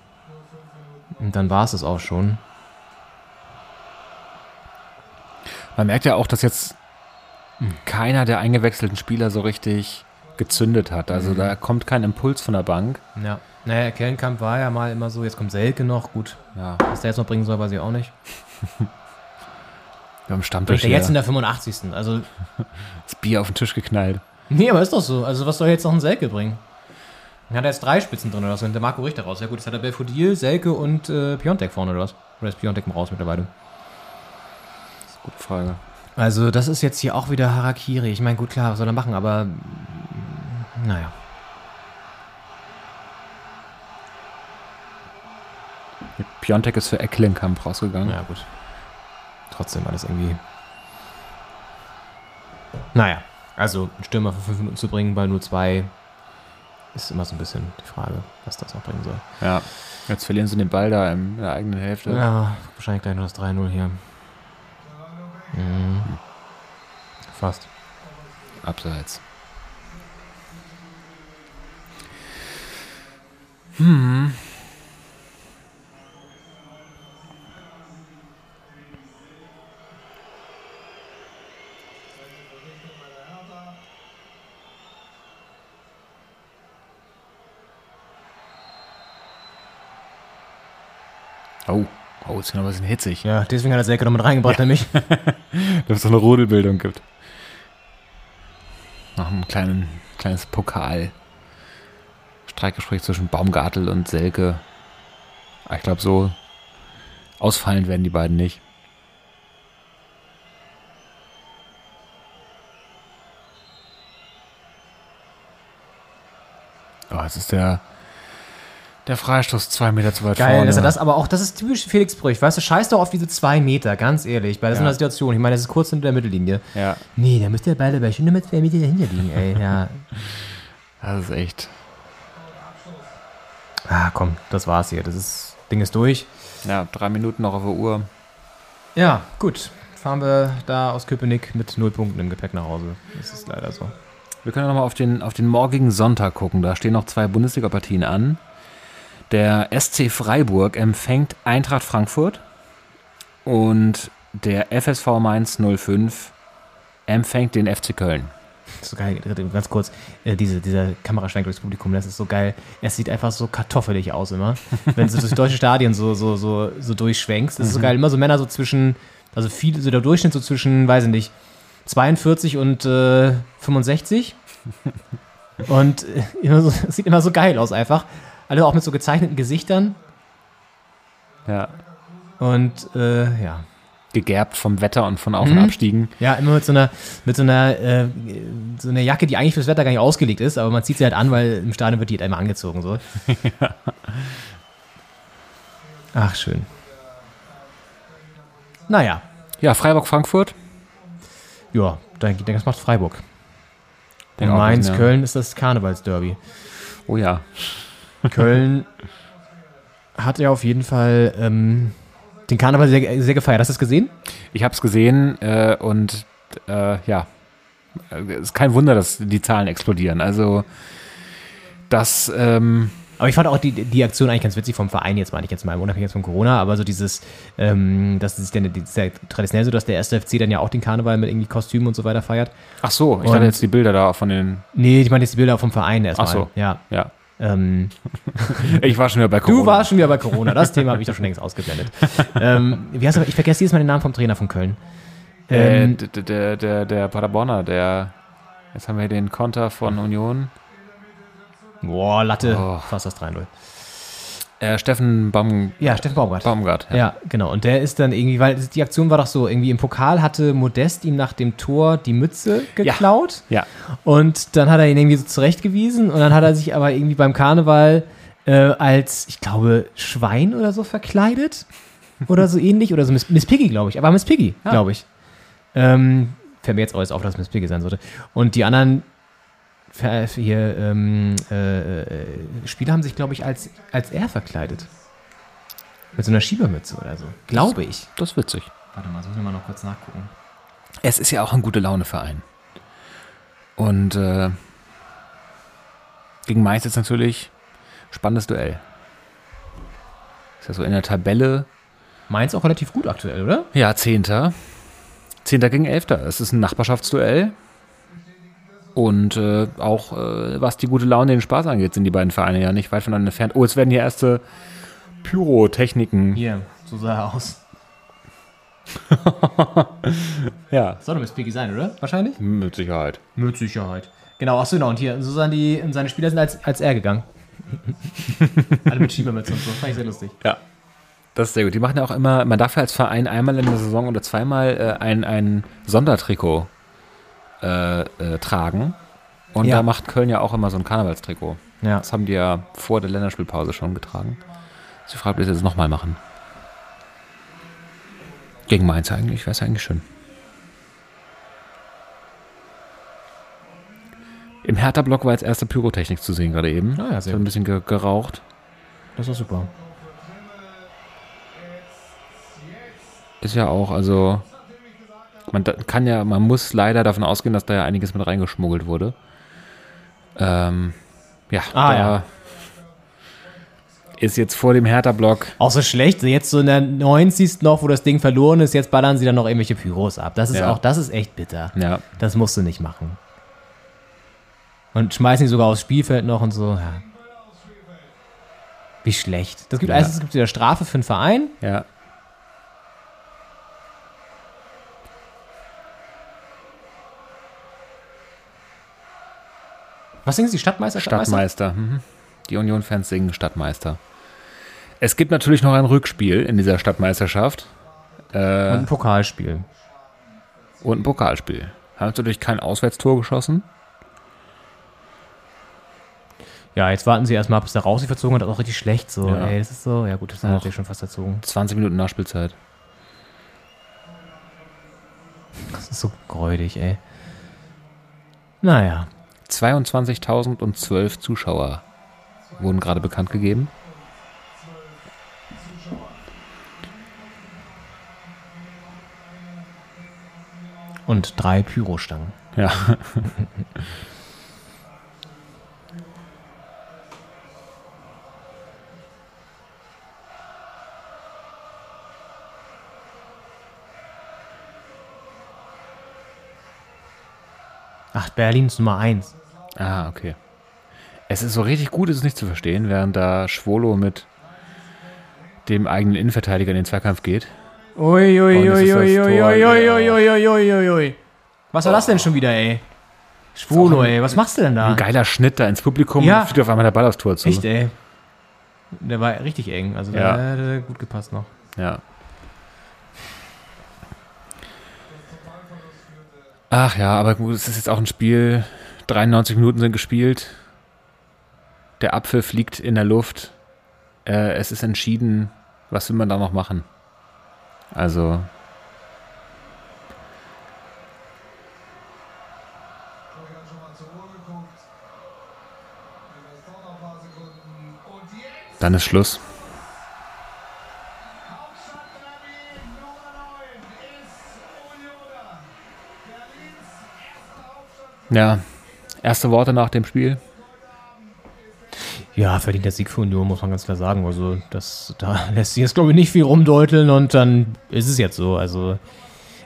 Speaker 4: Und dann war es es auch schon.
Speaker 6: man merkt ja auch, dass jetzt keiner der eingewechselten Spieler so richtig gezündet hat. Also da kommt kein Impuls von der Bank.
Speaker 4: Ja. Naja, Kellenkamp war ja mal immer so, jetzt kommt Selke noch, gut.
Speaker 6: Ja,
Speaker 4: Was der jetzt noch bringen soll, weiß ich auch nicht.
Speaker 6: wir haben Stammtisch
Speaker 4: Bringt er jetzt in der 85. Also,
Speaker 6: das Bier auf den Tisch geknallt.
Speaker 4: nee, aber ist doch so. Also, was soll jetzt noch ein Selke bringen? Dann hat er jetzt drei Spitzen drin oder was? Und der Marco Richter raus. Ja, gut, jetzt hat er Belfodil, Selke und äh, Piontek vorne oder was? Oder ist Piontek raus mittlerweile?
Speaker 6: Gute Frage.
Speaker 4: Also, das ist jetzt hier auch wieder Harakiri. Ich meine, gut, klar, was soll er machen, aber. Naja.
Speaker 6: Piontek ist für Ecklenkamp rausgegangen.
Speaker 4: Ja, gut. Trotzdem alles irgendwie. Naja, also einen Stürmer für fünf Minuten zu bringen bei nur zwei ist immer so ein bisschen die Frage, was das noch bringen soll.
Speaker 6: Ja. Jetzt verlieren sie den Ball da in der eigenen Hälfte.
Speaker 4: Ja, wahrscheinlich gleich nur das 3-0 hier. Mhm. Fast.
Speaker 6: Abseits. Oh, oh, ist noch ein bisschen hitzig.
Speaker 4: Ja, deswegen hat er Selke noch mit reingebracht, nämlich.
Speaker 6: Dass es so eine Rudelbildung gibt. Noch ein kleinen, kleines Pokal. Streitgespräch zwischen Baumgartel und Selke. Aber Ich glaube, so ausfallend werden die beiden nicht. Oh, jetzt ist der, der Freistoß zwei Meter zu weit
Speaker 4: Geil,
Speaker 6: vorne.
Speaker 4: dass er das aber auch, das ist typisch Felix Brüch. Weißt du, scheiß doch auf diese zwei Meter, ganz ehrlich, bei so einer
Speaker 6: Ja.
Speaker 4: Situation. Ich meine, das ist kurz hinter der Mittellinie.
Speaker 6: Ja,
Speaker 4: Nee, da müsste der Ball aber schon mit zwei Meter dahinter liegen, ey. Ja.
Speaker 6: das ist echt.
Speaker 4: Ah, komm, das war's hier. Das ist, Ding ist durch.
Speaker 6: Ja, drei Minuten noch auf der Uhr.
Speaker 4: Ja, gut. Fahren wir da aus Köpenick mit null Punkten im Gepäck nach Hause. Das ist leider so.
Speaker 6: Wir können nochmal auf den, auf den morgigen Sonntag gucken. Da stehen noch zwei Bundesliga-Partien an. Der SC Freiburg empfängt Eintracht Frankfurt und der FSV Mainz 05 empfängt den FC Köln.
Speaker 4: Das ist so geil, ganz kurz, äh, diese, dieser Kameraschwenk durchs Publikum, das ist so geil. Es sieht einfach so kartoffelig aus immer. Wenn du durch deutsche Stadien so, so, so, so durchschwenkst, das ist so geil. Immer so Männer so zwischen, also viel, so der Durchschnitt so zwischen, weiß ich nicht, 42 und äh, 65. Und äh, so, es sieht immer so geil aus einfach. Alle auch mit so gezeichneten Gesichtern.
Speaker 6: Ja.
Speaker 4: Und äh, ja.
Speaker 6: Gegerbt vom Wetter und von Auf- und Abstiegen.
Speaker 4: Ja, immer mit so einer, mit so einer, äh, so einer Jacke, die eigentlich fürs Wetter gar nicht ausgelegt ist, aber man zieht sie halt an, weil im Stadion wird die halt einmal angezogen. So. Ach, schön. Naja,
Speaker 6: Ja, Freiburg-Frankfurt.
Speaker 4: ja, dann- ich denke, das macht Freiburg.
Speaker 6: Auch,
Speaker 4: Mainz,
Speaker 6: ja.
Speaker 4: Köln ist das Karnevalsderby.
Speaker 6: Oh ja.
Speaker 4: Köln hat ja auf jeden Fall ähm, den Karneval sehr, sehr gefeiert. Hast du das gesehen?
Speaker 6: Ich habe es gesehen äh, und äh, ja, es ist kein Wunder, dass die Zahlen explodieren. Also das, ähm,
Speaker 4: Aber ich fand auch die, die Aktion eigentlich ganz witzig vom Verein, jetzt meine ich jetzt mal, unabhängig jetzt von Corona, aber so dieses, ähm, das ist dann das ist ja traditionell so, dass der erste FC dann ja auch den Karneval mit irgendwie Kostümen und so weiter feiert.
Speaker 6: ach so, ich
Speaker 4: Und-
Speaker 6: hatte jetzt die Bilder da von den,
Speaker 4: Nee, ich meine jetzt die Bilder vom Verein erstmal.
Speaker 6: Ach so.
Speaker 4: Ja.
Speaker 6: ja.
Speaker 4: Ähm,
Speaker 6: Ich war schon wieder bei Corona.
Speaker 4: du warst schon wieder bei Corona, das Thema habe ich doch schon längst ausgeblendet. ähm, wie heißt er? Ich vergesse jedes Mal den Namen vom Trainer von Köln.
Speaker 6: äh,
Speaker 4: Ähm,
Speaker 6: d- d- der, der, der Paderborner, der, Jetzt haben wir den Konter von Union.
Speaker 4: Boah, Latte.
Speaker 6: Oh.
Speaker 4: Fast das 3-0.
Speaker 6: Äh, Steffen Baum
Speaker 4: Ja, Steffen Baumgart.
Speaker 6: Baumgart.
Speaker 4: Ja. genau. Und der ist dann irgendwie, weil die Aktion war doch so, irgendwie im Pokal hatte Modest ihm nach dem Tor die Mütze geklaut.
Speaker 6: Ja.
Speaker 4: Und dann hat er ihn irgendwie so zurechtgewiesen und dann hat er sich aber irgendwie beim Karneval äh, als, ich glaube, Schwein oder so verkleidet. Oder so ähnlich. Oder so Miss, Miss Piggy, glaube ich. Aber Miss Piggy,
Speaker 6: Ah.
Speaker 4: glaube ich. Ähm, fällt mir jetzt erst auf, dass es Miss Piggy sein sollte. Und die anderen hier, ähm, äh, äh, Spieler haben sich, glaube ich, als, als er verkleidet. Mit so einer Schiebermütze oder so. Glaube ich.
Speaker 6: Das ist witzig.
Speaker 4: Warte mal, das müssen wir mal noch kurz nachgucken.
Speaker 6: Es ist ja auch ein gute Laune-Verein. Und äh, gegen Mainz jetzt natürlich spannendes Duell. Ist ja so in der Tabelle.
Speaker 4: Mainz auch relativ gut aktuell, oder?
Speaker 6: Ja, Zehnter. Zehnter gegen Elfter. Es ist ein Nachbarschaftsduell. Und äh, auch äh, was die gute Laune und den Spaß angeht, sind die beiden Vereine ja nicht weit voneinander entfernt. Oh, es werden hier erste Pyrotechniken.
Speaker 4: Hier, so sah er aus.
Speaker 6: Ja,
Speaker 4: Soll doch Miss Piggy sein, oder? Wahrscheinlich?
Speaker 6: mit Sicherheit.
Speaker 4: Mit Sicherheit. Genau, achso, genau. Und hier, so sahen die, seine Spieler sind als, als er gegangen. Alle mit Schiebermütze und so. Fand ich sehr lustig.
Speaker 6: Ja. Das ist sehr gut. Die machen ja auch immer, man darf ja als Verein einmal in der Saison oder zweimal äh, ein, ein Sondertrikot äh, äh, tragen. Und
Speaker 4: Ja.
Speaker 6: da macht Köln ja auch immer so ein Karnevalstrikot.
Speaker 4: Ja.
Speaker 6: Das haben die ja vor der Länderspielpause schon getragen. Sie fragt, ob die das jetzt nochmal machen. Gegen Mainz eigentlich, wäre es eigentlich schön. Im Hertha-Block war jetzt erste Pyrotechnik zu sehen gerade eben.
Speaker 4: Ah ja, sehr
Speaker 6: hat ein bisschen ge geraucht.
Speaker 4: Das war super.
Speaker 6: Ist ja auch, also man kann ja, man muss leider davon ausgehen, dass da ja einiges mit reingeschmuggelt wurde. Ähm, ja,
Speaker 4: Ah, ja.
Speaker 6: ist jetzt vor dem Hertha-Block.
Speaker 4: Auch so schlecht, jetzt so in der 90. noch, wo das Ding verloren ist, jetzt ballern sie dann noch irgendwelche Pyros ab. Das ist
Speaker 6: Ja.
Speaker 4: auch, das ist echt bitter.
Speaker 6: Ja,
Speaker 4: Das musst du nicht machen. Und schmeißen die sogar aufs Spielfeld noch und so. Ja. Wie schlecht. Das gibt
Speaker 6: Ja.
Speaker 4: erstens gibt wieder Strafe für den Verein.
Speaker 6: ja.
Speaker 4: Was singen sie? Stadtmeister?
Speaker 6: Stadtmeister. Mhm. Die Union-Fans singen Stadtmeister. Es gibt natürlich noch ein Rückspiel in dieser Stadtmeisterschaft
Speaker 4: Und ein Pokalspiel.
Speaker 6: und ein Pokalspiel. Haben natürlich kein Auswärtstor geschossen.
Speaker 4: Ja, jetzt warten sie erstmal, bis der raus sich verzogen hat. Das ist auch richtig schlecht. So,
Speaker 6: Ja.
Speaker 4: ey, das ist so. Ja, gut, das
Speaker 6: Ach.
Speaker 4: natürlich schon fast erzogen.
Speaker 6: 20 Minuten Nachspielzeit.
Speaker 4: Das ist so gräudig, ey. Naja.
Speaker 6: 22.012 Zuschauer wurden gerade bekannt gegeben.
Speaker 4: Und drei Pyrostangen.
Speaker 6: Ja.
Speaker 4: Ach, Berlin ist Nummer eins.
Speaker 6: Ah, okay. Es ist so richtig gut, ist es nicht zu verstehen, während da Schwolo mit dem eigenen Innenverteidiger in den Zweikampf geht.
Speaker 4: Ui, ui, ui, ui, ui, ui, ui, ui, ui, ui, ui, ui. Was war das denn schon wieder, ey? Schwulo, ey, was machst du denn da?
Speaker 6: Ein geiler Schnitt da ins Publikum
Speaker 4: Ja.
Speaker 6: und fliegt auf einmal der Ball aufs Tor zu.
Speaker 4: Echt, ey. Der war richtig eng, also
Speaker 6: Ja.
Speaker 4: der hätte gut gepasst noch.
Speaker 6: Ja. Ach ja, aber gut, es ist jetzt auch ein Spiel. 93 Minuten sind gespielt. Der Apfel fliegt in der Luft. Äh, es ist entschieden. Was will man da noch machen? Also, dann ist Schluss.
Speaker 5: Hauptstadtderby Nummer 9 ist Unioner. Berlins erster Hauptstadt.
Speaker 6: Ja, erste Worte nach dem Spiel.
Speaker 4: Ja, verdient der Sieg für Union, muss man ganz klar sagen. Also, das, da lässt sich jetzt, glaube ich, nicht viel rumdeuteln und dann ist es jetzt so. Also,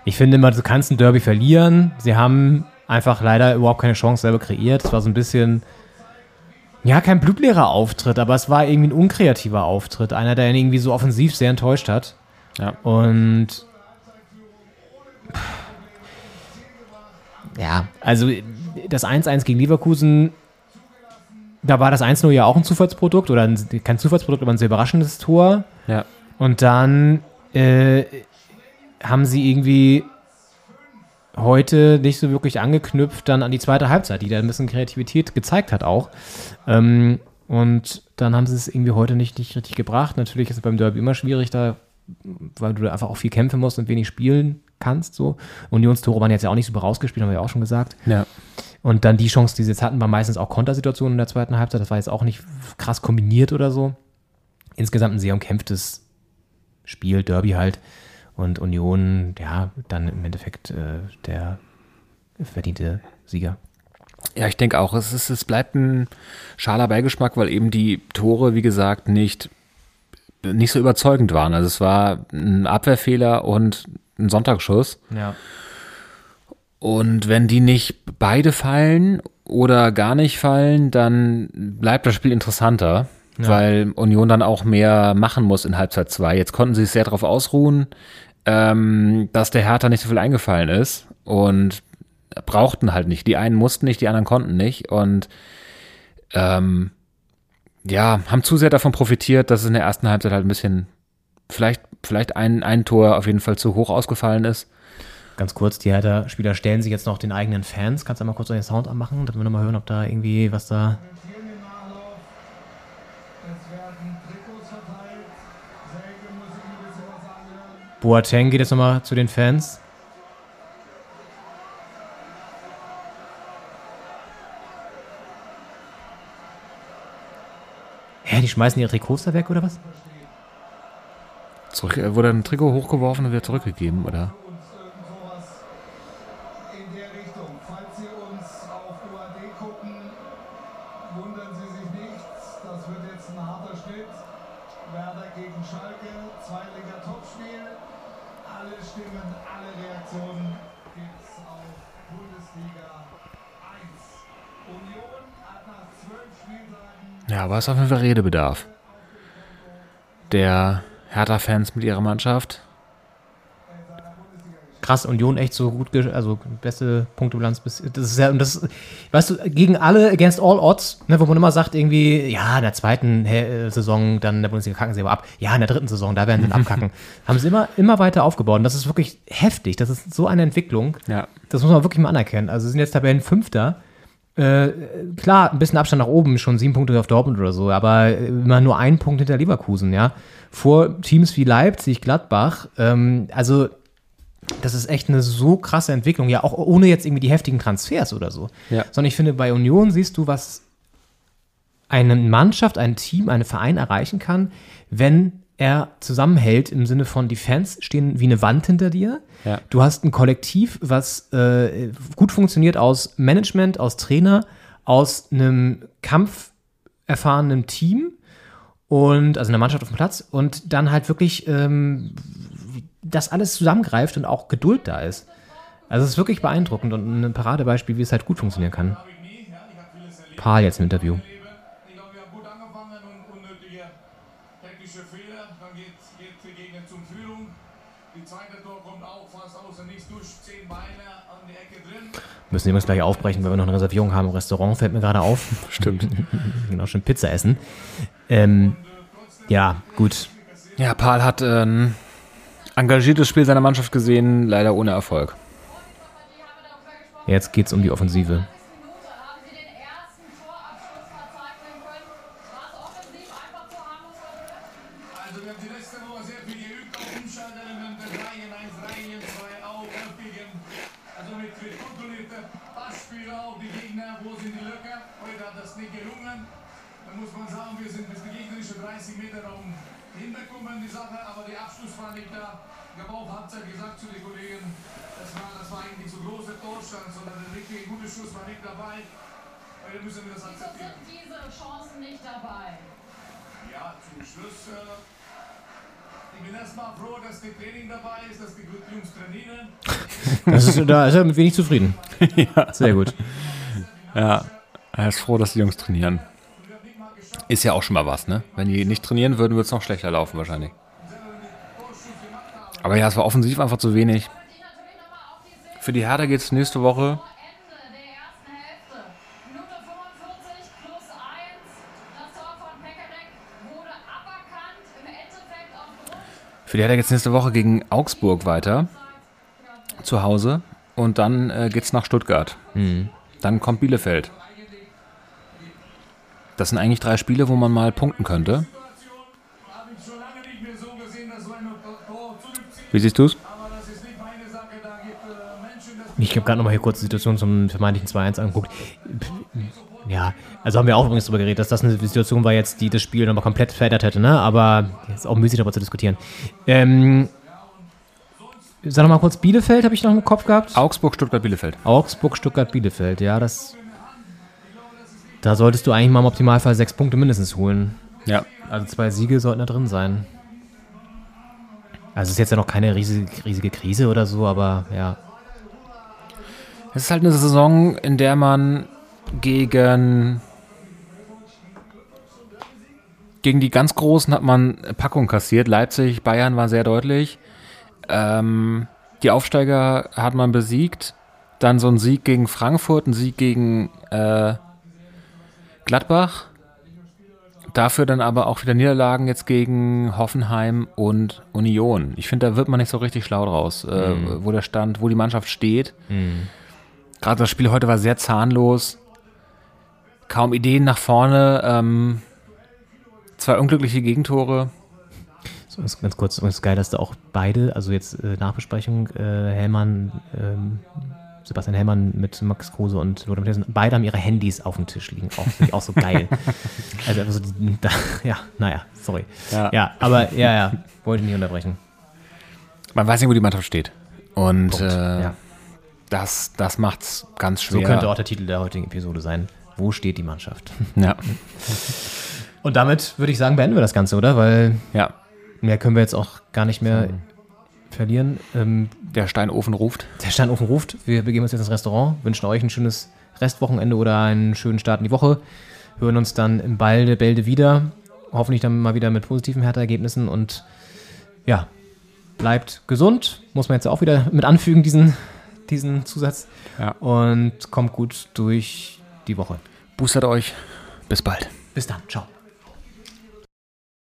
Speaker 4: ich finde immer, du kannst ein Derby verlieren. Sie haben einfach leider überhaupt keine Chance selber kreiert. Es war so ein bisschen, ja, kein blutleerer Auftritt, aber es war irgendwie ein unkreativer Auftritt. Einer, der ihn irgendwie so offensiv sehr enttäuscht hat.
Speaker 6: Ja.
Speaker 4: Und ja, also das 1-1 gegen Leverkusen, da war das 1-0 ja auch ein Zufallsprodukt oder ein, kein Zufallsprodukt, aber ein sehr überraschendes Tor.
Speaker 6: Ja.
Speaker 4: Und dann äh, haben sie irgendwie heute nicht so wirklich angeknüpft dann an die zweite Halbzeit, die da ein bisschen Kreativität gezeigt hat auch. Ähm, und dann haben sie es irgendwie heute nicht, nicht richtig gebracht. Natürlich ist es beim Derby immer schwierig, da, weil du da einfach auch viel kämpfen musst und wenig spielen kannst. So. Unionstore waren jetzt ja auch nicht super rausgespielt, haben wir ja auch schon gesagt.
Speaker 6: Ja.
Speaker 4: Und dann die Chance, die sie jetzt hatten, war meistens auch Kontersituationen in der zweiten Halbzeit. Das war jetzt auch nicht krass kombiniert oder so. Insgesamt ein sehr umkämpftes Spiel, Derby halt. Und Union, ja, dann im Endeffekt äh, der verdiente Sieger.
Speaker 6: Ja, ich denke auch, es, ist, es bleibt ein schaler Beigeschmack, weil eben die Tore, wie gesagt, nicht, nicht so überzeugend waren. Also es war ein Abwehrfehler und ein Sonntagsschuss.
Speaker 4: Ja.
Speaker 6: Und wenn die nicht beide fallen oder gar nicht fallen, dann bleibt das Spiel interessanter,
Speaker 4: Ja.
Speaker 6: weil Union dann auch mehr machen muss in Halbzeit 2. Jetzt konnten sie sich sehr darauf ausruhen, ähm, dass der Hertha nicht so viel eingefallen ist und brauchten halt nicht. Die einen mussten nicht, die anderen konnten nicht und ähm, ja, haben zu sehr davon profitiert, dass es in der ersten Halbzeit halt ein bisschen vielleicht, vielleicht ein, ein Tor auf jeden Fall zu hoch ausgefallen ist.
Speaker 4: Ganz kurz, die Hertha-Spieler stellen sich jetzt noch den eigenen Fans. Kannst du einmal kurz den Sound anmachen, damit wir nochmal hören, ob da irgendwie was da. Boateng geht jetzt nochmal zu den Fans. Hä, die schmeißen ihre Trikots da weg oder was?
Speaker 6: Zurück, äh, wurde ein Trikot hochgeworfen und wieder zurückgegeben, oder?
Speaker 5: Uns irgend sowas in der Richtung. Falls Sie uns auf UAD gucken, wundern Sie sich nicht. Das wird jetzt ein harter Schnitt. Werder gegen Schalke, Zweitliga-Topspiel. Alle Stimmen, alle Reaktionen gibt's auf Bundesliga 1. Union hat nach zwölf Spieltagen
Speaker 6: Ja, aber es ist auf jeden Fall Redebedarf. Der Hertha-Fans mit ihrer Mannschaft.
Speaker 4: Krass, Union echt so gut, also beste Punktebilanz bis. Das ist ja, und das, weißt du, gegen alle, against all odds, ne, wo man immer sagt, irgendwie, ja, in der zweiten äh, Saison, dann in der Bundesliga kacken sie aber ab. Ja, in der dritten Saison, da werden sie dann abkacken. Haben sie immer, immer weiter aufgebaut. Und das ist wirklich heftig. Das ist so eine Entwicklung.
Speaker 6: Ja.
Speaker 4: Das muss man wirklich mal anerkennen. Also sie sind jetzt Tabellenfünfter. Äh, klar, ein bisschen Abstand nach oben, schon sieben Punkte auf Dortmund oder so, aber immer nur ein Punkt hinter Leverkusen, ja. Vor Teams wie Leipzig, Gladbach. Ähm, also das ist echt eine so krasse Entwicklung, ja, auch ohne jetzt irgendwie die heftigen Transfers oder so.
Speaker 6: Ja.
Speaker 4: Sondern ich finde, bei Union siehst du, was eine Mannschaft, ein Team, ein Verein erreichen kann, wenn er zusammenhält im Sinne von, die Fans stehen wie eine Wand hinter dir.
Speaker 6: Ja.
Speaker 4: Du hast ein Kollektiv, was äh, gut funktioniert aus Management, aus Trainer, aus einem kampferfahrenen Team und also einer Mannschaft auf dem Platz und dann halt wirklich ähm, das alles zusammengreift und auch Geduld da ist. Also es ist wirklich beeindruckend und ein Paradebeispiel, wie es halt gut funktionieren kann. Paul jetzt im Interview.
Speaker 7: Ich glaube, wir haben gut angefangen und unnötige technische Fehler. Dann geht, geht die Gegner zum Führung. Die zweite Tor kommt auch fast außer nichts durch. Zehn Beine an die Ecke
Speaker 4: Müssen übrigens gleich aufbrechen, weil wir noch eine Reservierung haben im Restaurant, fällt mir gerade auf.
Speaker 6: Stimmt.
Speaker 4: genau, schon Pizza essen. Ähm, ja, gut.
Speaker 6: Ja, Paul hat ein engagiertes Spiel seiner Mannschaft gesehen, leider ohne Erfolg.
Speaker 4: Jetzt geht's um die Offensive.
Speaker 8: Minute haben sie den ersten Torabschluss verzeichnen können. War es offensiv einfach zu harmlos?
Speaker 7: Also, wir haben die letzte Woche sehr viel geübt auf Umschaltelementen. Reihen 1, Reihen 2 auch aufgegeben. Also mit, mit kontrollierter Passspiel auch die Gegner. Wo sind die Löcher? Heute hat das nicht gelungen. Da muss man sagen, wir sind bis die gegnerische 30 Meter Raum hinbekommen, die Sache, aber der Abschluss war nicht da. Ich habe auch Halbzeit gesagt zu den Kollegen, das war, das war eigentlich zu große Torstand, sondern der richtige gute Schuss war nicht dabei. Heute müssen wir das
Speaker 8: Wieso
Speaker 7: akzeptieren.
Speaker 8: sind diese Chancen nicht dabei?
Speaker 7: Ja, zum Schluss. Äh, ich bin erstmal froh, dass die Training dabei ist, dass die Jungs trainieren.
Speaker 4: Das ist, da ist er mit wenig zufrieden. Sehr gut.
Speaker 6: Ja, er ist froh, dass die Jungs trainieren. Ist ja auch schon mal was, ne? Wenn die nicht trainieren würden, würde es noch schlechter laufen wahrscheinlich. Aber ja, es war offensiv einfach zu wenig. Für die Hertha geht es nächste Woche
Speaker 8: Ende der ersten Hälfte
Speaker 6: Für die Hertha geht's nächste Woche gegen Augsburg weiter. Zu Hause. Und dann äh, geht's nach Stuttgart. Dann kommt Bielefeld. Das sind eigentlich drei Spiele, wo man mal punkten könnte. Wie siehst
Speaker 7: Menschen, das
Speaker 4: Ich habe gerade nochmal hier kurz die Situation zum vermeintlichen 2-1 angeguckt. Ja, also haben wir auch übrigens darüber geredet, dass das eine Situation war jetzt, die das Spiel nochmal komplett verändert hätte, ne? Aber ist auch müßig darüber zu diskutieren. Ähm, sag nochmal kurz, Bielefeld habe ich noch im Kopf gehabt.
Speaker 6: Augsburg, Stuttgart, Bielefeld.
Speaker 4: Augsburg, Stuttgart, Bielefeld, ja, das. Da solltest du eigentlich mal im Optimalfall sechs Punkte mindestens holen.
Speaker 6: Ja.
Speaker 4: Also zwei Siege sollten da drin sein. Also es ist jetzt ja noch keine riesige, riesige Krise oder so, aber ja.
Speaker 6: Es ist halt eine Saison, in der man gegen gegen die ganz Großen hat man Packung kassiert. Leipzig, Bayern war sehr deutlich. Ähm, die Aufsteiger hat man besiegt. Dann so ein Sieg gegen Frankfurt, ein Sieg gegen äh, Gladbach. Dafür dann aber auch wieder Niederlagen jetzt gegen Hoffenheim und Union. Ich finde, da wird man nicht so richtig schlau draus, äh, wo der Stand, wo die Mannschaft steht. Gerade das Spiel heute war sehr zahnlos. Kaum Ideen nach vorne. Ähm, zwei unglückliche Gegentore.
Speaker 4: So, ganz kurz, es ist geil, dass da auch beide, also jetzt äh, Nachbesprechung, äh, Hellmann, ähm, Sebastian Hellmann mit Max Kruse und Lothar Matthäusen, beide haben ihre Handys auf dem Tisch liegen. Auch, finde ich auch so geil. also einfach so, da, ja, naja, sorry.
Speaker 6: Ja.
Speaker 4: Ja. aber ja, ja, wollte ich nicht unterbrechen.
Speaker 6: Man weiß nicht, wo die Mannschaft steht. Und äh,
Speaker 4: ja.
Speaker 6: das, das macht's ganz
Speaker 4: So
Speaker 6: schwer.
Speaker 4: könnte auch der Titel der heutigen Episode sein. Wo steht die Mannschaft?
Speaker 6: ja.
Speaker 4: Und damit würde ich sagen, beenden wir das Ganze, oder? Weil
Speaker 6: ja.
Speaker 4: mehr können wir jetzt auch gar nicht mehr verlieren. Ähm,
Speaker 6: Der Steinofen ruft.
Speaker 4: Der Steinofen ruft. Wir begeben uns jetzt ins Restaurant, wünschen euch ein schönes Restwochenende oder einen schönen Start in die Woche. Hören uns dann im Balde, Bälde wieder. Hoffentlich dann mal wieder mit positiven Härteergebnissen und ja, bleibt gesund. Muss man jetzt auch wieder mit anfügen, diesen, diesen Zusatz.
Speaker 6: Ja.
Speaker 4: Und kommt gut durch die Woche.
Speaker 6: Boostert euch. Bis bald.
Speaker 4: Bis dann. Ciao.